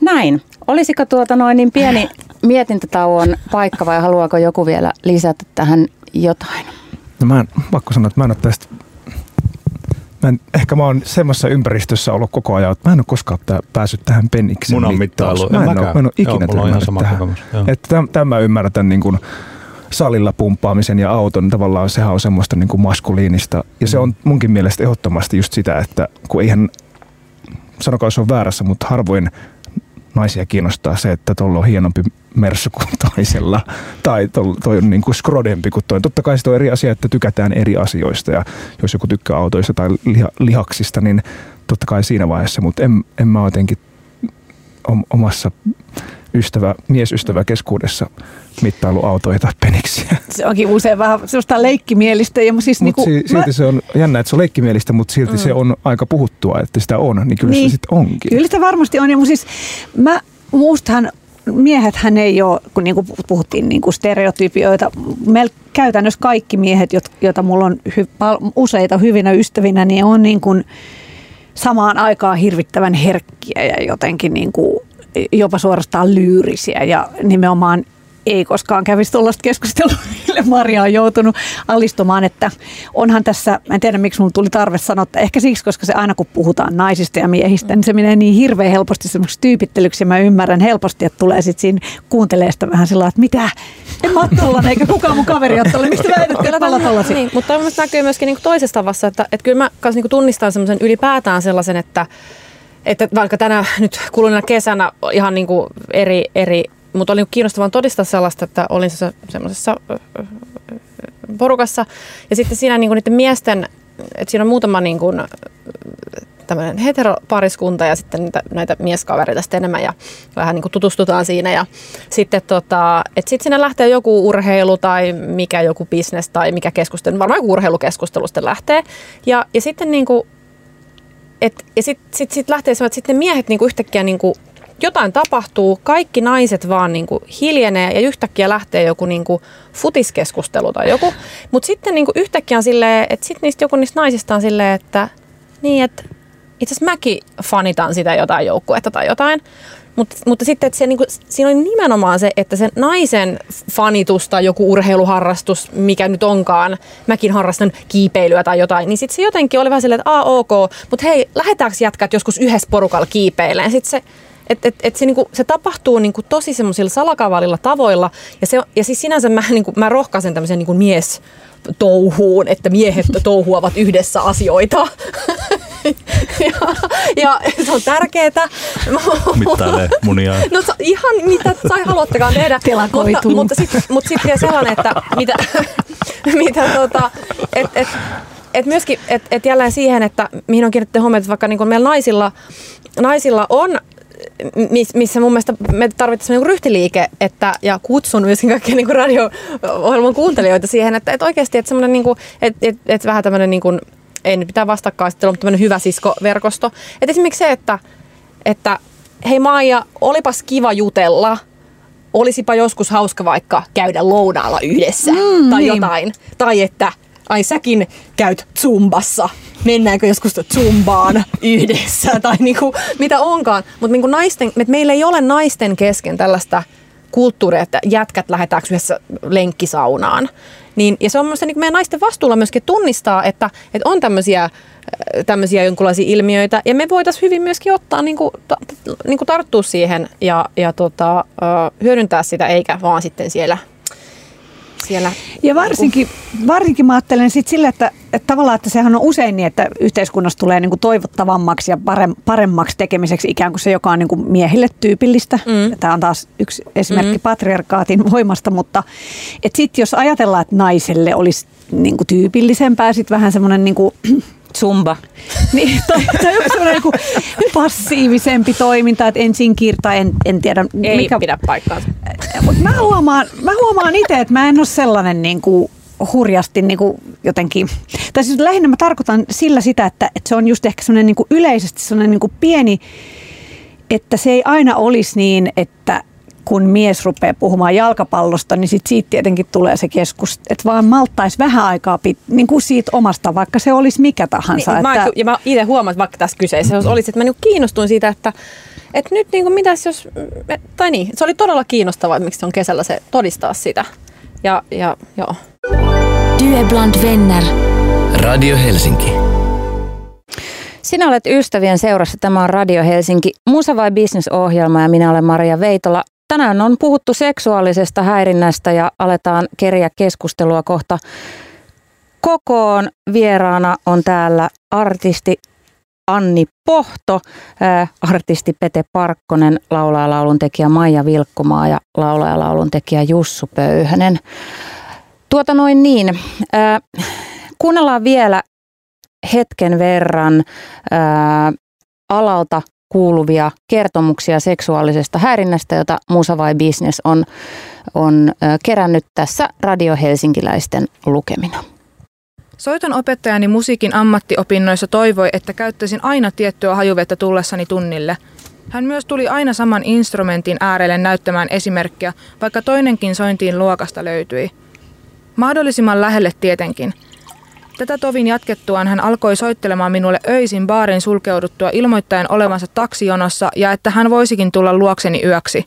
Näin. Olisiko tuota noin niin pieni mietintätauon paikka vai haluaako joku vielä lisätä tähän jotain? No mä en, pakko sanoa, että mä en ole tästä Mä en, ehkä mä oon semmoisessa ympäristössä ollut koko ajan, että mä en ole koskaan tää, päässyt tähän penniksen Munan mittailuun. Mä en, En ole, mä en ole ikinä Joo, ihan sama tähän. kokemus. Että täm, tämän mä ymmärrän tämän niin kuin salilla pumppaamisen ja auton, tavallaan sehän on semmoista niin kuin maskuliinista. Ja se on munkin mielestä ehdottomasti just sitä, että kun eihän, sanokaa jos on väärässä, mutta harvoin naisia kiinnostaa se, että tuolla on hienompi merssu kuin toisella. Tai tol- toi on niin kuin skrodempi kuin toi. Totta kai se on eri asia, että tykätään eri asioista. Ja jos joku tykkää autoista tai liha- lihaksista, niin totta kai siinä vaiheessa. Mutta en, en mä jotenkin om- omassa ystävä, miesystävä keskuudessa mittailu autoja tai peniksiä. Se onkin usein vähän sellaista leikkimielistä. Ja siis Mutta niinku, si- silti se on jännä, että se on leikkimielistä, mutta silti mm. se on aika puhuttua, että sitä on. Niin kyllä Niin. se sitten onkin. Kyllä sitä varmasti on. Ja mun siis, mä, muustahan miehethän ei ole, kun niinku puhuttiin niinku stereotypioita, mel, käytännössä kaikki miehet, jot- joita mulla on hy, useita hyvinä ystävinä, niin on niin kuin samaan aikaan hirvittävän herkkiä ja jotenkin niin kuin jopa suorastaan lyyrisiä ja nimenomaan ei koskaan kävisi tuollaista keskustelua, mille Maria on joutunut alistumaan, että onhan tässä, mä en tiedä miksi mulla tuli tarve sanoa, että ehkä siksi, koska se aina kun puhutaan naisista ja miehistä, niin se menee niin hirveän helposti semmoiksi tyypittelyksi ja mä ymmärrän helposti, että tulee sitten siinä kuuntelee sitä vähän sillä että mitä, en mä ole eikä kukaan mun kaveri ole tollanen, mistä väität, että mä ollaan tollasia? Niin, mutta tämä näkyy myöskin niinku toisessa tavassa, että, että kyllä mä kanssa niinku tunnistan semmoisen ylipäätään sellaisen, että, että vaikka tänä nyt kuluneena kesänä ihan niinku eri, eri mutta oli kiinnostavaa todistaa sellaista, että olin se semmoisessa porukassa. Ja sitten siinä niinku niiden miesten, että siinä on muutama niinku, tämmöinen heteropariskunta ja sitten niitä, näitä mieskavereita sitten enemmän ja vähän niin kuin tutustutaan siinä. Ja sitten tota, että sitten siinä lähtee joku urheilu tai mikä joku bisnes tai mikä keskustelu, varmaan joku urheilukeskustelu sitten lähtee. Ja, ja sitten niin kuin, et, ja sitten sit, sit lähtee semmoinen, että sitten ne miehet niin kuin yhtäkkiä niin kuin, jotain tapahtuu, kaikki naiset vaan niin kuin hiljenee ja yhtäkkiä lähtee joku niin kuin futiskeskustelu tai joku. Mutta sitten niin kuin yhtäkkiä on silleen, että sitten niistä joku niistä naisista on silleen, että niin, että itse asiassa mäkin fanitan sitä jotain joukkuetta tai jotain. Mutta, mutta sitten, että se, niin kuin, siinä oli nimenomaan se, että sen naisen fanitus tai joku urheiluharrastus, mikä nyt onkaan, mäkin harrastan kiipeilyä tai jotain, niin sitten se jotenkin oli vähän silleen, että a, ok, mutta hei, lähdetäänkö jätkät joskus yhdessä porukalla kiipeilemään? Sitten se, et, et, et se, niinku, se tapahtuu niinku tosi semmoisilla salakavalilla tavoilla. Ja, se, ja siis sinänsä mä, niinku, mä rohkaisen tämmöisen niinku mies touhuun, että miehet touhuavat yhdessä asioita. ja, ja se on tärkeää. Mittailee munia. No ihan mitä sai haluattekaan tehdä. Mutta, Telakoituu. mutta sitten mut sit vielä sellainen, että mitä, mitä tota, et, et, et myöskin, että et jälleen siihen, että mihin on kiinnitetty huomiota, että vaikka niin meillä naisilla, naisilla on missä mun mielestä me tarvittaisiin niinku ryhtiliike, että, ja kutsun myöskin kaikkia niinku radio-ohjelman kuuntelijoita siihen, että, että oikeasti että semmoinen, niinku, että, että, että vähän tämmöinen, niinku, ei nyt pitää vastakkainasettelua, mutta tämmöinen hyvä siskoverkosto. Että esimerkiksi se, että, että hei Maija, olipas kiva jutella, olisipa joskus hauska vaikka käydä lounaalla yhdessä mm, tai niin. jotain. Tai että ai säkin käyt zumbassa, mennäänkö joskus zumbaan yhdessä tai niinku, mitä onkaan. Mutta niinku naisten, et meillä ei ole naisten kesken tällaista kulttuuria, että jätkät lähdetäänkö yhdessä lenkkisaunaan. Niin, ja se on myös niin meidän naisten vastuulla myöskin tunnistaa, että, että on tämmöisiä tämmöisiä jonkinlaisia ilmiöitä. Ja me voitaisiin hyvin myöskin ottaa, niin kuin, ta, niin kuin tarttua siihen ja, ja tota, hyödyntää sitä, eikä vaan sitten siellä, siellä Ja varsinkin, varsinkin mä ajattelen sit sillä, että, että tavallaan, että sehän on usein niin, että yhteiskunnassa tulee niin kuin toivottavammaksi ja parem, paremmaksi tekemiseksi ikään kuin se, joka on niin kuin miehille tyypillistä. Mm. Tämä on taas yksi esimerkki mm. patriarkaatin voimasta, mutta sitten jos ajatellaan, että naiselle olisi niin kuin tyypillisempää, sitten vähän semmoinen niin kuin, Zumba. niin, tai, tai joku semmoinen niin passiivisempi toiminta, että ensin kirta, en, en tiedä ei mikä, pidä paikkaansa. mutta mä huomaan, mä huomaan itse, että mä en ole sellainen niin kuin hurjasti niin kuin jotenkin, tai siis lähinnä mä tarkoitan sillä sitä, että, että se on just ehkä sellainen niin kuin yleisesti sellainen niin kuin pieni, että se ei aina olisi niin, että kun mies rupeaa puhumaan jalkapallosta, niin sit siitä tietenkin tulee se keskus, että vaan malttaisi vähän aikaa pit, niin kuin siitä omasta, vaikka se olisi mikä tahansa. Niin, että... mä, ja mä itse huomaan, että vaikka tässä kyseessä jos olisi, että mä niin kiinnostuin siitä, että, että nyt niin kuin mitäs jos, tai niin, se oli todella kiinnostavaa, että miksi se on kesällä se todistaa sitä. Ja, ja joo. Är bland vänner. Radio Helsinki. Sinä olet ystävien seurassa. Tämä on Radio Helsinki Musa vai Business-ohjelma ja minä olen Maria Veitola. Tänään on puhuttu seksuaalisesta häirinnästä ja aletaan keriä keskustelua kohta kokoon. Vieraana on täällä artisti Anni Pohto, ää, artisti Pete Parkkonen, laulaja lauluntekijä Maija Vilkkumaa ja laulaja lauluntekijä Jussu Pöyhönen. Tuota noin niin. Ää, kuunnellaan vielä hetken verran ää, alalta kuuluvia kertomuksia seksuaalisesta häirinnästä, jota Musa vai Business on, on kerännyt tässä Radio Helsinkiläisten lukemina. Soiton opettajani musiikin ammattiopinnoissa toivoi, että käyttäisin aina tiettyä hajuvettä tullessani tunnille. Hän myös tuli aina saman instrumentin äärelle näyttämään esimerkkiä, vaikka toinenkin sointiin luokasta löytyi. Mahdollisimman lähelle tietenkin. Tätä tovin jatkettuaan hän alkoi soittelemaan minulle öisin baarin sulkeuduttua ilmoittaen olevansa taksijonossa ja että hän voisikin tulla luokseni yöksi.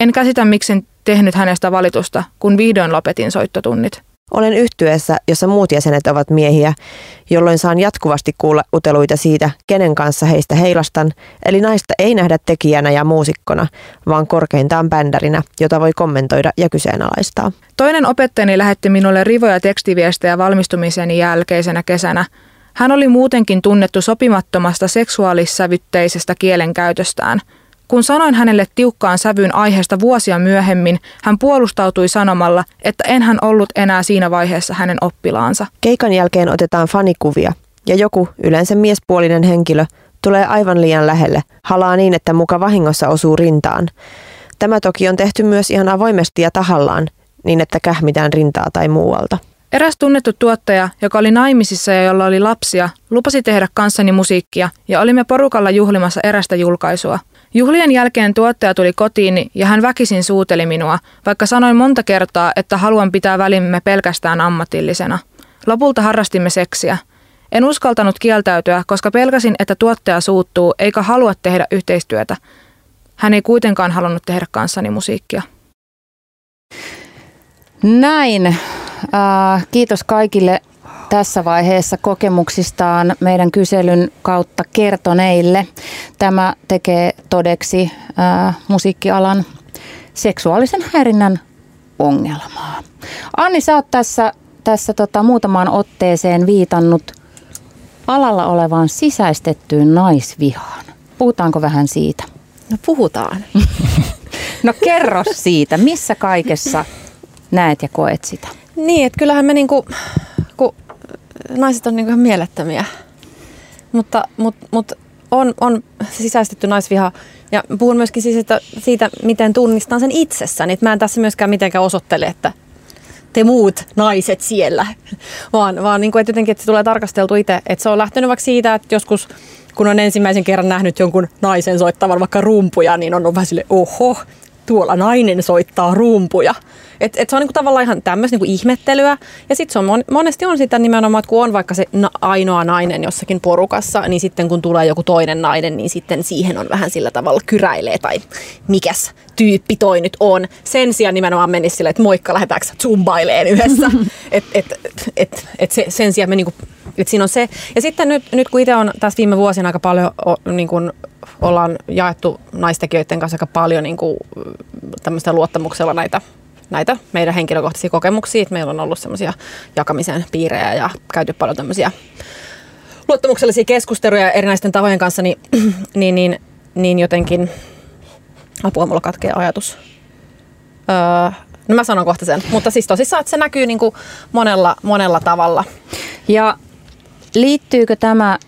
En käsitä miksen tehnyt hänestä valitusta, kun vihdoin lopetin soittotunnit. Olen yhtyessä, jossa muut jäsenet ovat miehiä, jolloin saan jatkuvasti kuulla uteluita siitä, kenen kanssa heistä heilastan, eli naista ei nähdä tekijänä ja muusikkona, vaan korkeintaan bändärinä, jota voi kommentoida ja kyseenalaistaa. Toinen opettajani lähetti minulle rivoja tekstiviestejä valmistumiseni jälkeisenä kesänä. Hän oli muutenkin tunnettu sopimattomasta seksuaalissävytteisestä kielenkäytöstään – kun sanoin hänelle tiukkaan sävyyn aiheesta vuosia myöhemmin, hän puolustautui sanomalla, että en hän ollut enää siinä vaiheessa hänen oppilaansa. Keikan jälkeen otetaan fanikuvia ja joku, yleensä miespuolinen henkilö, tulee aivan liian lähelle, halaa niin, että muka vahingossa osuu rintaan. Tämä toki on tehty myös ihan avoimesti ja tahallaan, niin että kähmitään rintaa tai muualta. Eräs tunnettu tuottaja, joka oli naimisissa ja jolla oli lapsia, lupasi tehdä kanssani musiikkia ja olimme porukalla juhlimassa erästä julkaisua. Juhlien jälkeen tuottaja tuli kotiin ja hän väkisin suuteli minua, vaikka sanoin monta kertaa, että haluan pitää välimme pelkästään ammatillisena. Lopulta harrastimme seksiä. En uskaltanut kieltäytyä, koska pelkäsin, että tuottaja suuttuu eikä halua tehdä yhteistyötä. Hän ei kuitenkaan halunnut tehdä kanssani musiikkia. Näin. Äh, kiitos kaikille tässä vaiheessa kokemuksistaan meidän kyselyn kautta kertoneille. Tämä tekee todeksi ää, musiikkialan seksuaalisen häirinnän ongelmaa. Anni, sä oot tässä, tässä tota, muutamaan otteeseen viitannut alalla olevaan sisäistettyyn naisvihaan. Puhutaanko vähän siitä? No puhutaan. no kerro siitä, missä kaikessa näet ja koet sitä? Niin, että kyllähän me niinku, naiset on niinku ihan mielettömiä. Mutta, mutta, mutta on, on sisäistetty naisviha. Ja puhun myöskin siis että siitä, miten tunnistan sen itsessäni. Että mä en tässä myöskään mitenkään osoittele, että te muut naiset siellä, vaan, vaan niin kuin, että jotenkin että se tulee tarkasteltu itse. Että se on lähtenyt vaikka siitä, että joskus kun on ensimmäisen kerran nähnyt jonkun naisen soittavan vaikka rumpuja, niin on vähän sille oho, tuolla nainen soittaa rumpuja. Et, et se on niinku tavallaan ihan tämmöistä niinku ihmettelyä. Ja sitten se on mon, monesti on sitä nimenomaan, että kun on vaikka se na, ainoa nainen jossakin porukassa, niin sitten kun tulee joku toinen nainen, niin sitten siihen on vähän sillä tavalla kyräilee tai mikäs tyyppi toi nyt on. Sen sijaan nimenomaan menisi silleen, että moikka, lähdetäänkö zumbaileen yhdessä. et, et, et, et se, sen sijaan me niinku, et siinä on se. Ja sitten nyt, nyt kun itse on tässä viime vuosina aika paljon o, niin kuin ollaan jaettu naistekijöiden kanssa aika paljon niin kuin, tämmöistä luottamuksella näitä näitä meidän henkilökohtaisia kokemuksia. Meillä on ollut semmoisia jakamisen piirejä ja käyty paljon tämmöisiä luottamuksellisia keskusteluja erinäisten tahojen kanssa, niin, niin, niin, niin jotenkin apua mulla katkee ajatus. Öö, no mä sanon kohta sen, mutta siis tosissaan, että se näkyy niin kuin monella, monella tavalla. Ja liittyykö tämä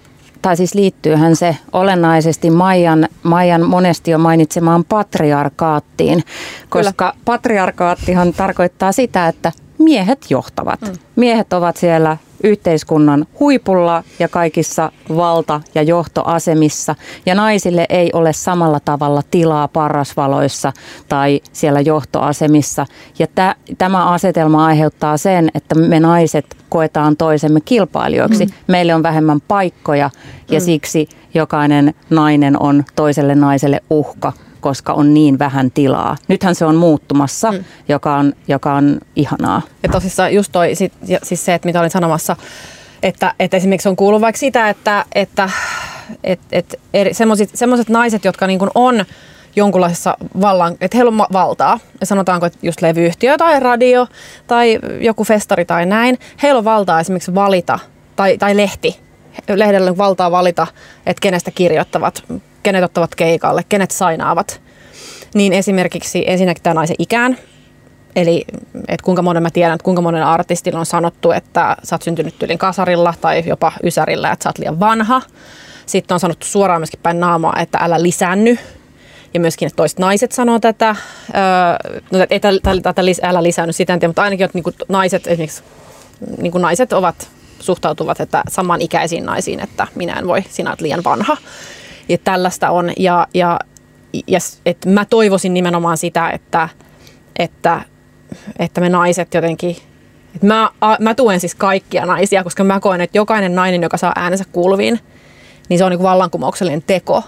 tai siis liittyyhän se olennaisesti Maijan, Maijan monesti jo mainitsemaan patriarkaattiin, koska Kyllä. patriarkaattihan tarkoittaa sitä, että miehet johtavat. Mm. Miehet ovat siellä yhteiskunnan huipulla ja kaikissa valta- ja johtoasemissa. Ja naisille ei ole samalla tavalla tilaa parrasvaloissa tai siellä johtoasemissa. Ja tä, tämä asetelma aiheuttaa sen, että me naiset koetaan toisemme kilpailijoiksi. Mm. Meille on vähemmän paikkoja ja mm. siksi jokainen nainen on toiselle naiselle uhka koska on niin vähän tilaa. Nythän se on muuttumassa, mm. joka, on, joka on ihanaa. Ja tosissaan just toi, sit, ja siis se, että mitä olin sanomassa, että, että esimerkiksi on kuullut vaikka sitä, että, että et, et semmoiset naiset, jotka niin on jonkunlaisessa vallan, että heillä on valtaa, ja sanotaanko, että just levyyhtiö tai radio tai joku festari tai näin, heillä on valtaa esimerkiksi valita, tai, tai lehti, lehdellä on valtaa valita, että kenestä kirjoittavat, kenet ottavat keikalle, kenet sainaavat. Niin esimerkiksi ensinnäkin tämä naisen ikään, Eli että kuinka monen mä tiedän, että kuinka monen artistilla on sanottu, että sä oot syntynyt tyylin kasarilla tai jopa ysärillä, että sä oot liian vanha. Sitten on sanottu suoraan myöskin päin naamaa, että älä lisänny. Ja myöskin, että toiset naiset sanoo tätä. Öö, no, ei tätä älä lisänny sitä, tiedä, mutta ainakin, että niin naiset, esimerkiksi niin naiset ovat suhtautuvat että samanikäisiin naisiin, että minä en voi, sinä olet liian vanha. Ja tällaista on. Ja, ja, ja et mä toivoisin nimenomaan sitä, että, että, että me naiset jotenkin että mä, mä tuen siis kaikkia naisia, koska mä koen, että jokainen nainen, joka saa äänensä kuuluviin, niin se on niin vallankumouksellinen teko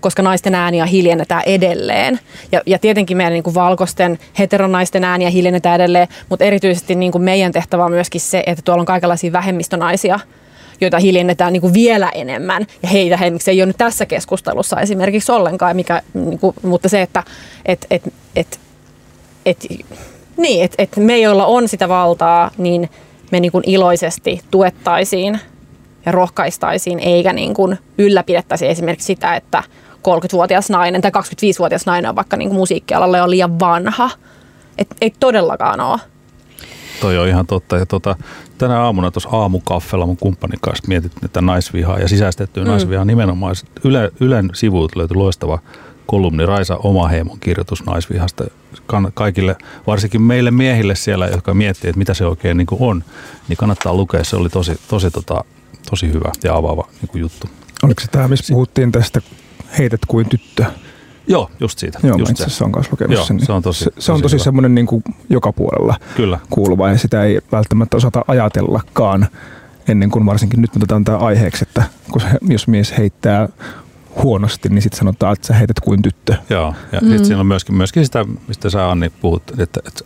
koska naisten ääniä hiljennetään edelleen. Ja, ja tietenkin meidän niin kuin valkoisten heteronaisten ääniä hiljennetään edelleen, mutta erityisesti niin kuin meidän tehtävä on myöskin se, että tuolla on kaikenlaisia vähemmistönaisia, joita hiljennetään niin kuin vielä enemmän. Ja heitä he, ei ole nyt tässä keskustelussa esimerkiksi ollenkaan, mikä, niin kuin, mutta se, että et, et, et, et, niin, et, et me, joilla on sitä valtaa, niin me niin kuin iloisesti tuettaisiin ja rohkaistaisiin, eikä niin kuin ylläpidettäisi esimerkiksi sitä, että 30-vuotias nainen tai 25-vuotias nainen on vaikka niin kuin musiikkialalle on liian vanha. Et, ei todellakaan ole. Toi on ihan totta. Ja tota, tänä aamuna tuossa aamukaffella mun kumppanin kanssa mietit että naisvihaa ja sisäistettyä mm. naisvihaa nimenomaan. Yle, Ylen sivuilta löytyi loistava kolumni Raisa Omaheimon kirjoitus naisvihasta kaikille, varsinkin meille miehille siellä, jotka miettii, että mitä se oikein niin on, niin kannattaa lukea. Se oli tosi, tosi, tota, tosi hyvä ja avaava niin juttu. Oliko se tämä, missä puhuttiin tästä heität kuin tyttö? Joo, just siitä. Joo, just itse asiassa on myös lukenut Joo, sen. Se on tosi, se, se on tosi semmoinen niin kuin joka puolella Kyllä. kuuluva ja sitä ei välttämättä osata ajatellakaan ennen kuin varsinkin nyt otetaan tämä aiheeksi, että kun se, jos mies heittää huonosti, niin sitten sanotaan, että sä heität kuin tyttö. Joo, ja mm. sitten siinä on myöskin, myöskin sitä, mistä sä Anni puhut, että, että,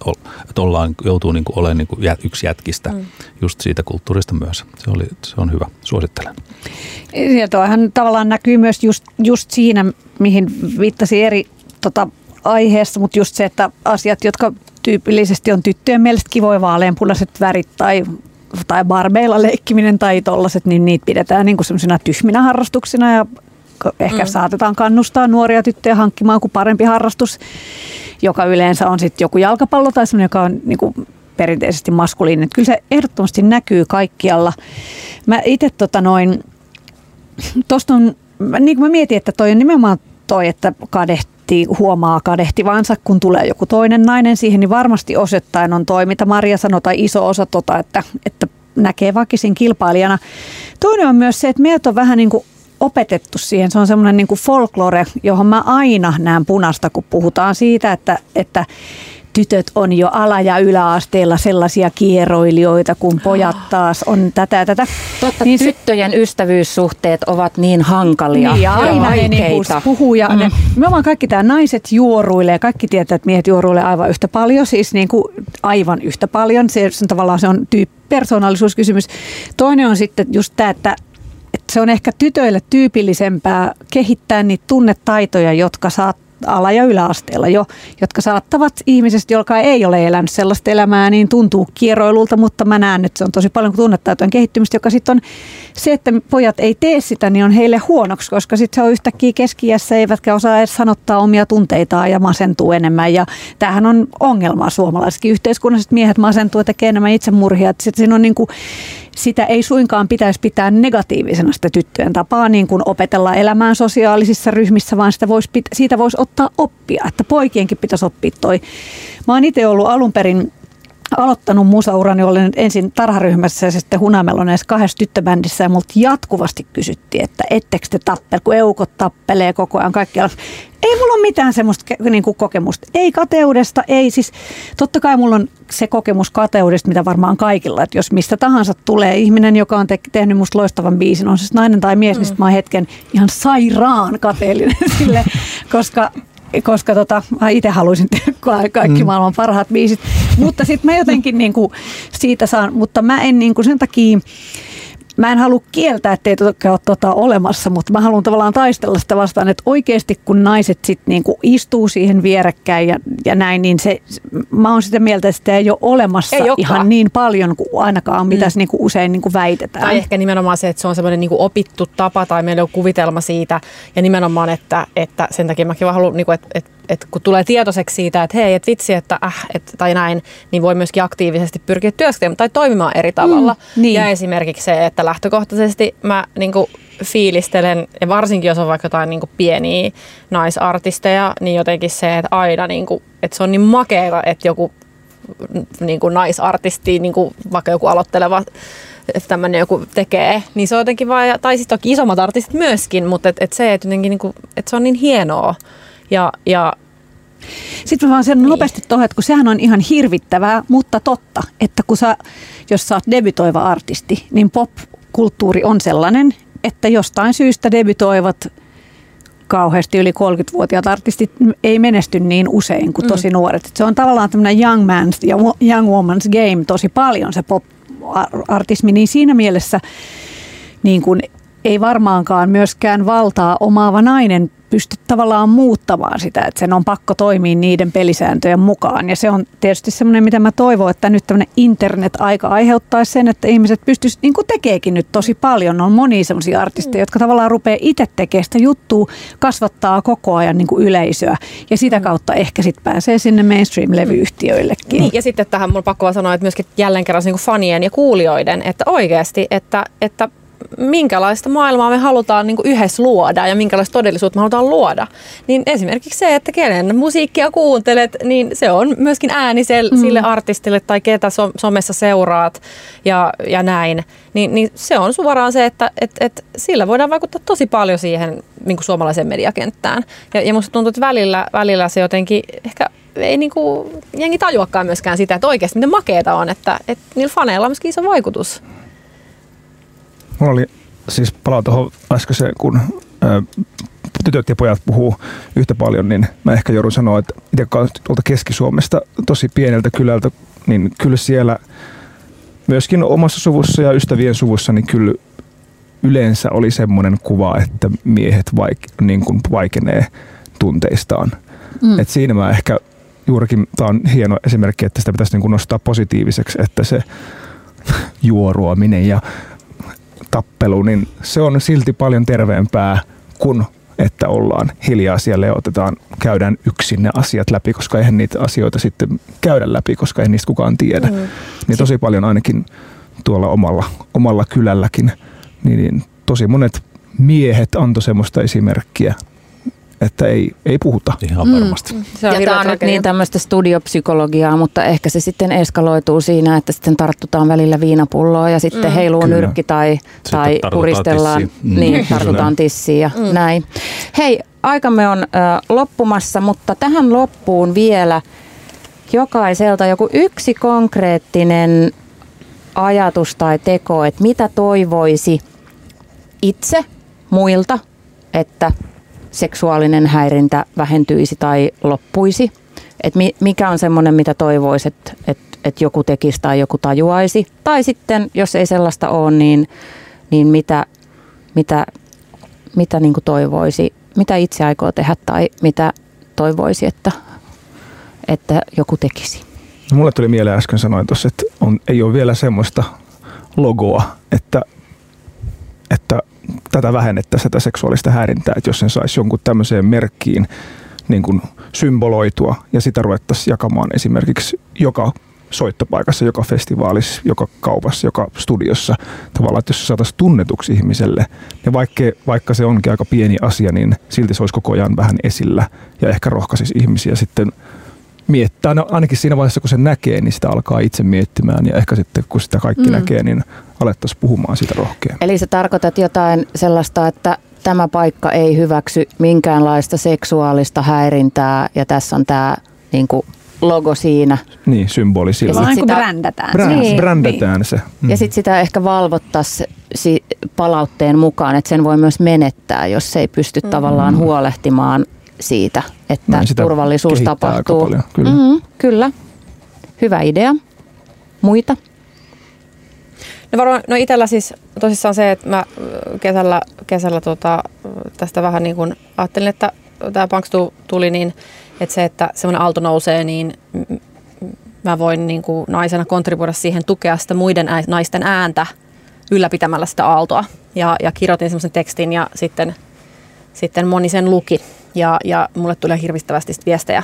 että ollaan, joutuu niin kuin olemaan niin kuin yksi jätkistä mm. just siitä kulttuurista myös. Se, oli, se on hyvä, suosittelen. Ja tuohan tavallaan näkyy myös just, just siinä, mihin viittasi eri tota, aiheessa, mutta just se, että asiat, jotka tyypillisesti on tyttöjen mielestä kivoja vaaleanpunaiset värit tai tai barbeilla leikkiminen tai tollaset, niin niitä pidetään niin kuin tyhminä harrastuksina ja ehkä mm. saatetaan kannustaa nuoria tyttöjä hankkimaan kuin parempi harrastus, joka yleensä on sitten joku jalkapallo tai semmoinen, joka on niin kuin perinteisesti maskuliininen. Kyllä se ehdottomasti näkyy kaikkialla. Mä itse tota noin, tosta on, niin kuin mä mietin, että toi on nimenomaan toi, että kadehti, huomaa kadehtivansa, kun tulee joku toinen nainen siihen, niin varmasti osittain on toi, mitä Maria sanoi, tai iso osa tota, että, että näkee vakisin kilpailijana. Toinen on myös se, että meidät on vähän niin kuin opetettu siihen. Se on semmoinen niin folklore, johon mä aina näen punasta, kun puhutaan siitä, että, että tytöt on jo ala- ja yläasteella sellaisia kierroilijoita, kun pojat taas on tätä ja tätä. Totta, niin tyttöjen se, ystävyyssuhteet ovat niin hankalia niin, ja aina he niin puhuu ja mm. ne, me ollaan kaikki tämä naiset juoruilee, kaikki tietää, että miehet juoruilee aivan yhtä paljon, siis niin kuin aivan yhtä paljon. Se, se tavallaan se on tyyppi persoonallisuuskysymys. Toinen on sitten just tämä, että se on ehkä tytöille tyypillisempää kehittää niitä tunnetaitoja, jotka saat ala- ja yläasteella jo, jotka saattavat ihmisestä, joka ei ole elänyt sellaista elämää, niin tuntuu kierroilulta, mutta mä näen, että se on tosi paljon tunnetaitojen kehittymistä, joka sitten on se, että pojat ei tee sitä, niin on heille huonoksi, koska sitten se on yhtäkkiä keskiässä, eivätkä osaa edes sanottaa omia tunteitaan ja masentuu enemmän. Ja tämähän on ongelma suomalaisessakin yhteiskunnassa, että miehet masentuu ja tekee enemmän itsemurhia. Sitten siinä on niin kuin sitä ei suinkaan pitäisi pitää negatiivisena sitä tyttöjen tapaa niin kuin opetella elämään sosiaalisissa ryhmissä, vaan sitä voisi, siitä voisi ottaa oppia, että poikienkin pitäisi oppia toi. Mä oon itse ollut alun perin aloittanut musaurani, olen ensin tarharyhmässä ja sitten hunameloneessa kahdessa tyttöbändissä ja multa jatkuvasti kysyttiin, että ettekö te tappele, kun eukot tappelee koko ajan kaikkialla. Ei mulla ole mitään semmoista niin kuin kokemusta. Ei kateudesta, ei siis, totta kai mulla on se kokemus kateudesta, mitä varmaan kaikilla, että jos mistä tahansa tulee ihminen, joka on te- tehnyt musta loistavan biisin, on se nainen tai mies, mm. niin mä oon hetken ihan sairaan kateellinen sille, koska koska tota, mä itse haluaisin tehdä kaikki mm. maailman parhaat biisit. Mutta sitten mä jotenkin niinku siitä saan, mutta mä en niinku sen takia, mä en halua kieltää, että ei ole tota olemassa, mutta mä haluan tavallaan taistella sitä vastaan, että oikeasti kun naiset sitten niinku istuu siihen vierekkäin ja, ja näin, niin se, mä oon sitä mieltä, että sitä ei ole olemassa Ei ihan niin paljon kuin ainakaan, mitä mm. niinku usein niinku väitetään. Tai ehkä nimenomaan se, että se on semmoinen niin opittu tapa tai meillä on kuvitelma siitä. Ja nimenomaan, että, että sen takia mäkin vaan haluan, niin kuin, että, että, että kun tulee tietoiseksi siitä, että hei, että vitsi, että äh, että, tai näin, niin voi myöskin aktiivisesti pyrkiä työskentelemään tai toimimaan eri tavalla. Mm, niin. Ja esimerkiksi se, että lähtökohtaisesti mä niin kuin, fiilistelen, ja varsinkin jos on vaikka jotain niin kuin pieniä naisartisteja, niin jotenkin se, että aina, niin kuin, että se on niin makeata, että joku niin kuin naisartisti, niin kuin vaikka joku aloitteleva tämmöinen joku tekee, niin se on jotenkin vaan, tai siis toki isommat artistit myöskin, mutta et, et se, että, jotenkin, niin kuin, että se on niin hienoa. Ja, ja Sitten mä vaan sanon nopeasti tuohon, että kun sehän on ihan hirvittävää, mutta totta, että kun sä, jos sä oot debytoiva artisti, niin pop-kulttuuri on sellainen, että jostain syystä debytoivat kauheasti yli 30-vuotiaat artistit ei menesty niin usein kuin tosi nuoret. Et Se on tavallaan tämmöinen young man's ja young woman's game tosi paljon se pop-artismi, niin siinä mielessä niin kuin ei varmaankaan myöskään valtaa omaava nainen pysty tavallaan muuttamaan sitä, että sen on pakko toimia niiden pelisääntöjen mukaan. Ja se on tietysti semmoinen, mitä mä toivon, että nyt tämmöinen internet-aika aiheuttaisi sen, että ihmiset pystyisivät, niin kuin tekeekin nyt tosi paljon, on monia semmoisia artisteja, jotka tavallaan rupeaa itse tekemään sitä juttua, kasvattaa koko ajan niin kuin yleisöä. Ja sitä kautta ehkä sitten pääsee sinne mainstream-levyyhtiöillekin. Niin, ja sitten tähän mun pakko sanoa, että myöskin jälleen kerran niin kuin fanien ja kuulijoiden, että oikeasti, että, että minkälaista maailmaa me halutaan niin kuin yhdessä luoda ja minkälaista todellisuutta me halutaan luoda. Niin esimerkiksi se, että kenen musiikkia kuuntelet, niin se on myöskin ääni sel, mm. sille artistille tai ketä so, somessa seuraat ja, ja näin. Niin, niin se on suoraan se, että et, et sillä voidaan vaikuttaa tosi paljon siihen niin kuin suomalaiseen mediakenttään. Ja, ja musta tuntuu, että välillä, välillä se jotenkin ehkä ei niinku, jengi tajuakaan myöskään sitä, että oikeasti miten makeeta on, että, että niillä faneilla on myöskin iso vaikutus. Mulla oli siis palaa tuohon äskeiseen, kun ää, tytöt ja pojat puhuu yhtä paljon, niin mä ehkä joudun sanoa, että itse tuolta Keski-Suomesta tosi pieneltä kylältä, niin kyllä siellä myöskin omassa suvussa ja ystävien suvussa, niin kyllä yleensä oli semmoinen kuva, että miehet vaik, niin kuin vaikenee tunteistaan. Mm. Et siinä mä ehkä juurikin, tämä on hieno esimerkki, että sitä pitäisi niin kuin nostaa positiiviseksi, että se juoruaminen ja tappelu, niin se on silti paljon terveempää kuin että ollaan hiljaa siellä ja otetaan, käydään yksin ne asiat läpi, koska eihän niitä asioita sitten käydä läpi, koska ei niistä kukaan tiedä. Mm. Niin tosi paljon ainakin tuolla omalla, omalla kylälläkin, niin, niin tosi monet miehet antoi semmoista esimerkkiä, että ei, ei puhuta. Ihan varmasti. Mm. Se on ja tämä on nyt niin tämmöistä studiopsykologiaa, mutta ehkä se sitten eskaloituu siinä, että sitten tarttutaan välillä viinapulloa ja sitten mm. heiluu Kyllä. nyrkki tai, tai puristellaan, tissiin. Mm. niin tartutaan tissiin ja mm. näin. Hei, aikamme on ö, loppumassa, mutta tähän loppuun vielä jokaiselta joku yksi konkreettinen ajatus tai teko, että mitä toivoisi itse muilta, että seksuaalinen häirintä vähentyisi tai loppuisi? Et mi, mikä on semmoinen, mitä toivoisi, että et, et joku tekisi tai joku tajuaisi? Tai sitten, jos ei sellaista ole, niin, niin mitä, mitä, mitä niin toivoisi, mitä itse aikoo tehdä tai mitä toivoisi, että, että joku tekisi? No, mulle tuli mieleen äsken sanoin tuossa, että on, ei ole vielä semmoista logoa, että, että tätä vähennettäisiin tätä seksuaalista häirintää, että jos sen saisi jonkun tämmöiseen merkkiin niin kuin symboloitua ja sitä ruvettaisiin jakamaan esimerkiksi joka soittopaikassa, joka festivaalissa, joka kaupassa, joka studiossa. Tavallaan, että jos se saataisiin tunnetuksi ihmiselle, ja vaikka, vaikka se onkin aika pieni asia, niin silti se olisi koko ajan vähän esillä ja ehkä rohkaisisi ihmisiä sitten miettää, no ainakin siinä vaiheessa kun se näkee, niin sitä alkaa itse miettimään ja ehkä sitten kun sitä kaikki mm. näkee, niin alettaisiin puhumaan siitä rohkeammin. Eli sä tarkoitat jotain sellaista, että tämä paikka ei hyväksy minkäänlaista seksuaalista häirintää ja tässä on tämä niin kuin logo siinä. Niin, symboli sillä. Ja sitten brändätään Brand, se. Niin. Brändätään niin. se. Mm. Ja sitten sitä ehkä valvottaisiin palautteen mukaan, että sen voi myös menettää, jos se ei pysty mm. tavallaan huolehtimaan siitä, että Näin turvallisuus tapahtuu. kyllä. Mm-hmm, kyllä. Hyvä idea. Muita? No varmaan, no itsellä siis tosissaan se, että mä kesällä, kesällä tota, tästä vähän niin kuin ajattelin, että tämä Punkstu tuli niin, että se, että semmoinen aalto nousee, niin mä voin niin kuin naisena kontribuoida siihen tukea sitä muiden naisten ääntä ylläpitämällä sitä aaltoa. Ja, ja kirjoitin semmoisen tekstin ja sitten, sitten moni sen luki ja, ja mulle tulee hirvittävästi viestejä,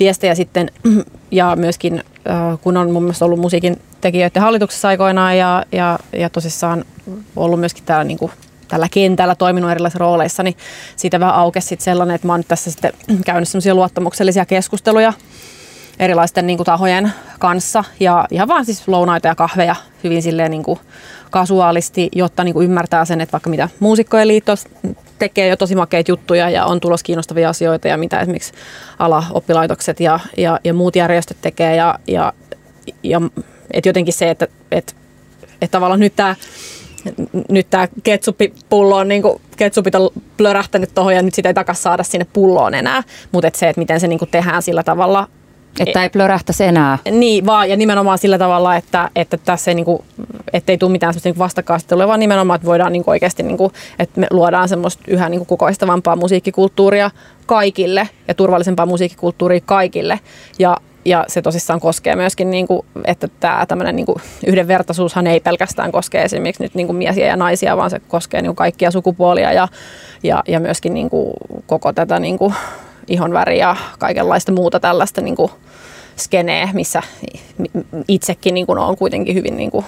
viestejä sitten ja myöskin kun on mun mielestä ollut musiikin tekijöiden hallituksessa aikoinaan ja, ja, ja tosissaan ollut myöskin täällä niin kuin tällä kentällä toiminut erilaisissa rooleissa, niin siitä vähän aukesi sitten sellainen, että mä oon tässä sitten käynyt semmoisia luottamuksellisia keskusteluja erilaisten niin kuin, tahojen kanssa. Ja ihan vaan siis lounaita ja kahveja hyvin silleen niin kuin kasuaalisti, jotta niin kuin ymmärtää sen, että vaikka mitä muusikkojen liitto tekee jo tosi makeita juttuja ja on tulos kiinnostavia asioita ja mitä esimerkiksi alaoppilaitokset ja, ja, ja muut järjestöt tekee ja, ja, ja et jotenkin se, että et, et tavallaan nyt tämä nyt tämä ketsuppipullo on niin kuin, ketsupit on plörähtänyt tuohon ja nyt sitä ei takas saada sinne pulloon enää. Mutta se, että miten se niin kuin tehdään sillä tavalla että ei plörähtäisi enää. Niin, vaan ja nimenomaan sillä tavalla, että, että tässä ei, niin kuin, ettei tule mitään niin vastakkaistelua, vaan nimenomaan, että voidaan niin kuin oikeasti, niin kuin, että me luodaan semmoista yhä niin kuin kukoistavampaa musiikkikulttuuria kaikille ja turvallisempaa musiikkikulttuuria kaikille. Ja, ja se tosissaan koskee myöskin, niin kuin, että tämä tämmöinen niin kuin yhdenvertaisuushan ei pelkästään koske esimerkiksi nyt niin kuin miehiä ja naisia, vaan se koskee niin kuin kaikkia sukupuolia ja, ja, ja myöskin niin kuin koko tätä niin kuin ihonväriä ja kaikenlaista muuta tällaista niin kuin skenee, missä itsekin niin kuin on kuitenkin hyvin niin kuin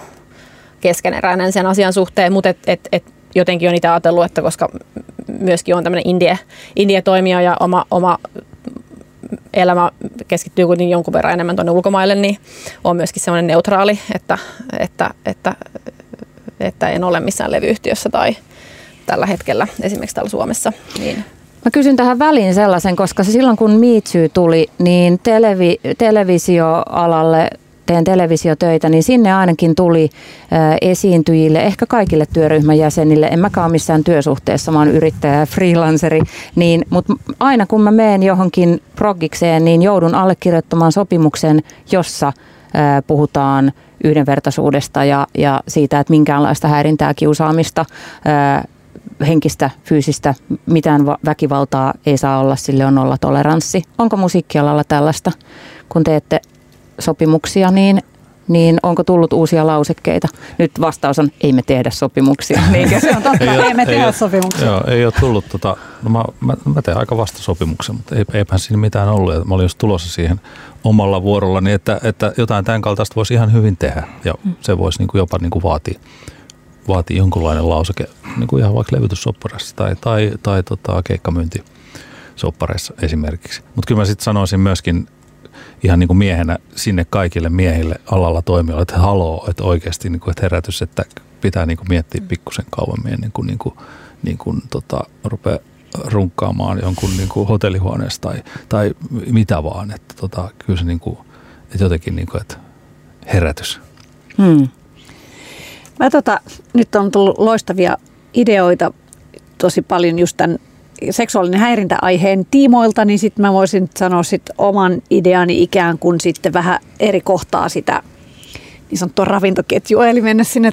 keskeneräinen sen asian suhteen, mutta et, et, et jotenkin on itse ajatellut, että koska myöskin on tämmöinen indie, indie-toimija ja oma, oma elämä keskittyy kuitenkin jonkun verran enemmän tuonne ulkomaille, niin on myöskin semmoinen neutraali, että, että, että, että en ole missään levyyhtiössä tai tällä hetkellä esimerkiksi täällä Suomessa. Niin Mä kysyn tähän väliin sellaisen, koska silloin kun Miitsy tuli, niin televi- televisioalalle teen televisiotöitä, niin sinne ainakin tuli esiintyjille, ehkä kaikille työryhmän jäsenille, en mäkään ole missään työsuhteessa, mä oon yrittäjä ja freelanceri, niin, mutta aina kun mä menen johonkin proggikseen, niin joudun allekirjoittamaan sopimuksen, jossa puhutaan yhdenvertaisuudesta ja, ja siitä, että minkäänlaista häirintää, kiusaamista, henkistä, fyysistä, mitään väkivaltaa ei saa olla, sille on olla toleranssi. Onko musiikkialalla tällaista, kun teette sopimuksia, niin niin onko tullut uusia lausekkeita? Nyt vastaus on, ei me tehdä sopimuksia. Niinkö? Se on totta, ei, ei me tehdä ei, sopimuksia. Joo, ei ole tullut, tota, no mä, mä, mä teen aika vasta sopimuksen, mutta ei, eipä siinä mitään ollut. Mä olin just tulossa siihen omalla vuorollani, että, että jotain tämän kaltaista voisi ihan hyvin tehdä ja mm. se voisi niin kuin jopa niin kuin vaatia vaatii jonkunlainen lauseke, niin kuin ihan vaikka levytyssoppareissa tai, tai, tai tota, keikkamyynti soppareissa esimerkiksi. Mutta kyllä mä sitten sanoisin myöskin ihan niin kuin miehenä sinne kaikille miehille alalla toimijoille, että haloo, että oikeasti niin kuin, että herätys, että pitää niin kuin miettiä pikkusen kauemmin ennen kuin, niin kuin, niin kuin tota, rupeaa runkkaamaan jonkun niin kuin hotellihuoneessa tai, tai mitä vaan. Että tota, kyllä se niin kuin, että jotenkin niin kuin, että herätys. Hmm. Mä tota, nyt on tullut loistavia ideoita tosi paljon just tämän seksuaalinen häirintäaiheen tiimoilta, niin sitten mä voisin sanoa sit oman ideani ikään kuin sitten vähän eri kohtaa sitä niin sanottua ravintoketjua, eli mennä sinne.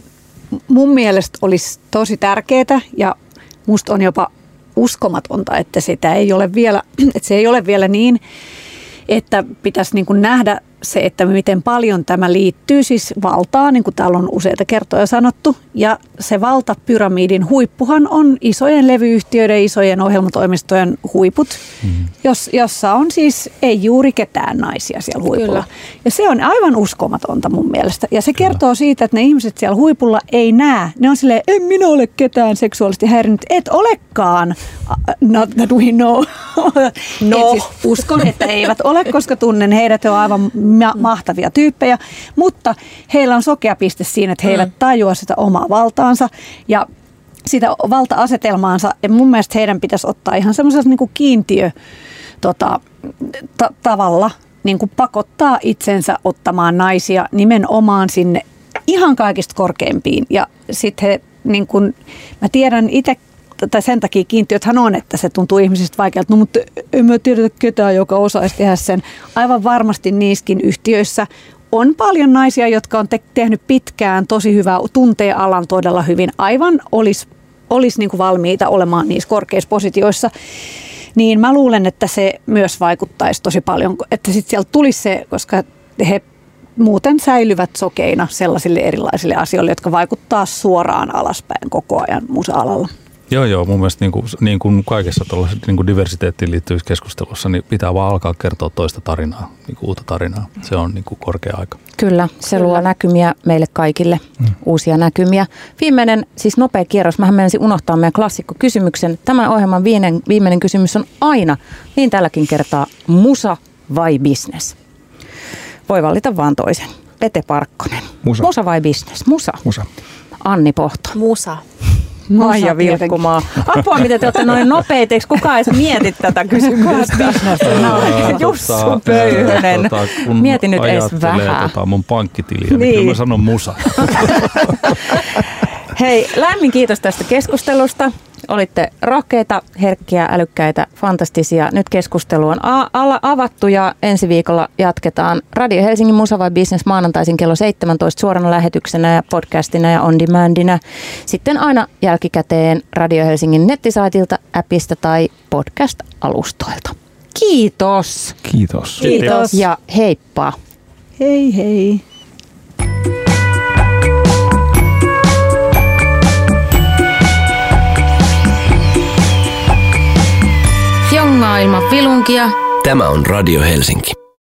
Mun mielestä olisi tosi tärkeää ja musta on jopa uskomatonta, että sitä ei ole vielä, että se ei ole vielä niin, että pitäisi niin kuin nähdä se, että miten paljon tämä liittyy siis valtaan, niin kuin täällä on useita kertoja sanottu. Ja se valtapyramidin huippuhan on isojen levyyhtiöiden, isojen ohjelmatoimistojen huiput, mm-hmm. jos, jossa on siis ei juuri ketään naisia siellä huipulla. Kyllä. Ja se on aivan uskomatonta mun mielestä. Ja se Kyllä. kertoo siitä, että ne ihmiset siellä huipulla ei näe. Ne on silleen, en minä ole ketään seksuaalisesti häirinnyt. Et olekaan. Not that we know. no. siis uskon, että eivät ole, koska tunnen heidät on aivan ma- mahtavia tyyppejä, mutta heillä on sokea piste siinä, että he eivät mm. tajua sitä omaa valtaansa ja sitä valta-asetelmaansa. Ja mun mielestä heidän pitäisi ottaa ihan semmoisessa niin kiintiö tota, ta- tavalla niin kuin pakottaa itsensä ottamaan naisia nimenomaan sinne ihan kaikista korkeimpiin. Ja sitten he, niin kuin, mä tiedän itse tai sen takia kiintiöthän on, että se tuntuu ihmisistä vaikealta. No mutta en mä tiedä ketään, joka osaisi tehdä sen. Aivan varmasti niissäkin yhtiöissä on paljon naisia, jotka on te- tehnyt pitkään tosi hyvää, tuntee alan todella hyvin. Aivan olisi olis niinku valmiita olemaan niissä korkeissa positioissa. Niin mä luulen, että se myös vaikuttaisi tosi paljon, että sitten sieltä tulisi se, koska he muuten säilyvät sokeina sellaisille erilaisille asioille, jotka vaikuttaa suoraan alaspäin koko ajan musa-alalla. Joo, joo. Mun mielestä niin kuin, niin kuin kaikessa niin kuin diversiteettiin liittyvissä keskustelussa, niin pitää vaan alkaa kertoa toista tarinaa, niin kuin uutta tarinaa. Se on niin kuin korkea aika. Kyllä, se Kyllä. luo näkymiä meille kaikille, mm. uusia näkymiä. Viimeinen, siis nopea kierros. Mähän menisin unohtaa meidän klassikkokysymyksen. Tämän ohjelman viimeinen, viimeinen kysymys on aina, niin tälläkin kertaa, musa vai business? Voi valita vaan toisen. Pete Parkkonen. Musa. Musa vai business? Musa. Musa. Anni Pohto. Musa. Maija Vilkkumaa. Apua, miten te olette noin nopeita, eikö kukaan edes mieti tätä kysymystä? no, Jussu Pöyhönen. Tota, mieti nyt edes vähän. Tota mun pankkitiliä, niin. niin mä sanon musa. Hei, lämmin kiitos tästä keskustelusta. Olitte rohkeita, herkkiä, älykkäitä, fantastisia. Nyt keskustelu on a- a- avattu ja ensi viikolla jatketaan Radio Helsingin Musa vai Business maanantaisin kello 17 suorana lähetyksenä ja podcastina ja on demandina. Sitten aina jälkikäteen Radio Helsingin nettisaitilta, appista tai podcast-alustoilta. Kiitos. Kiitos. Kiitos ja heippa. Hei hei. Jongaa ilman filunkia. Tämä on Radio Helsinki.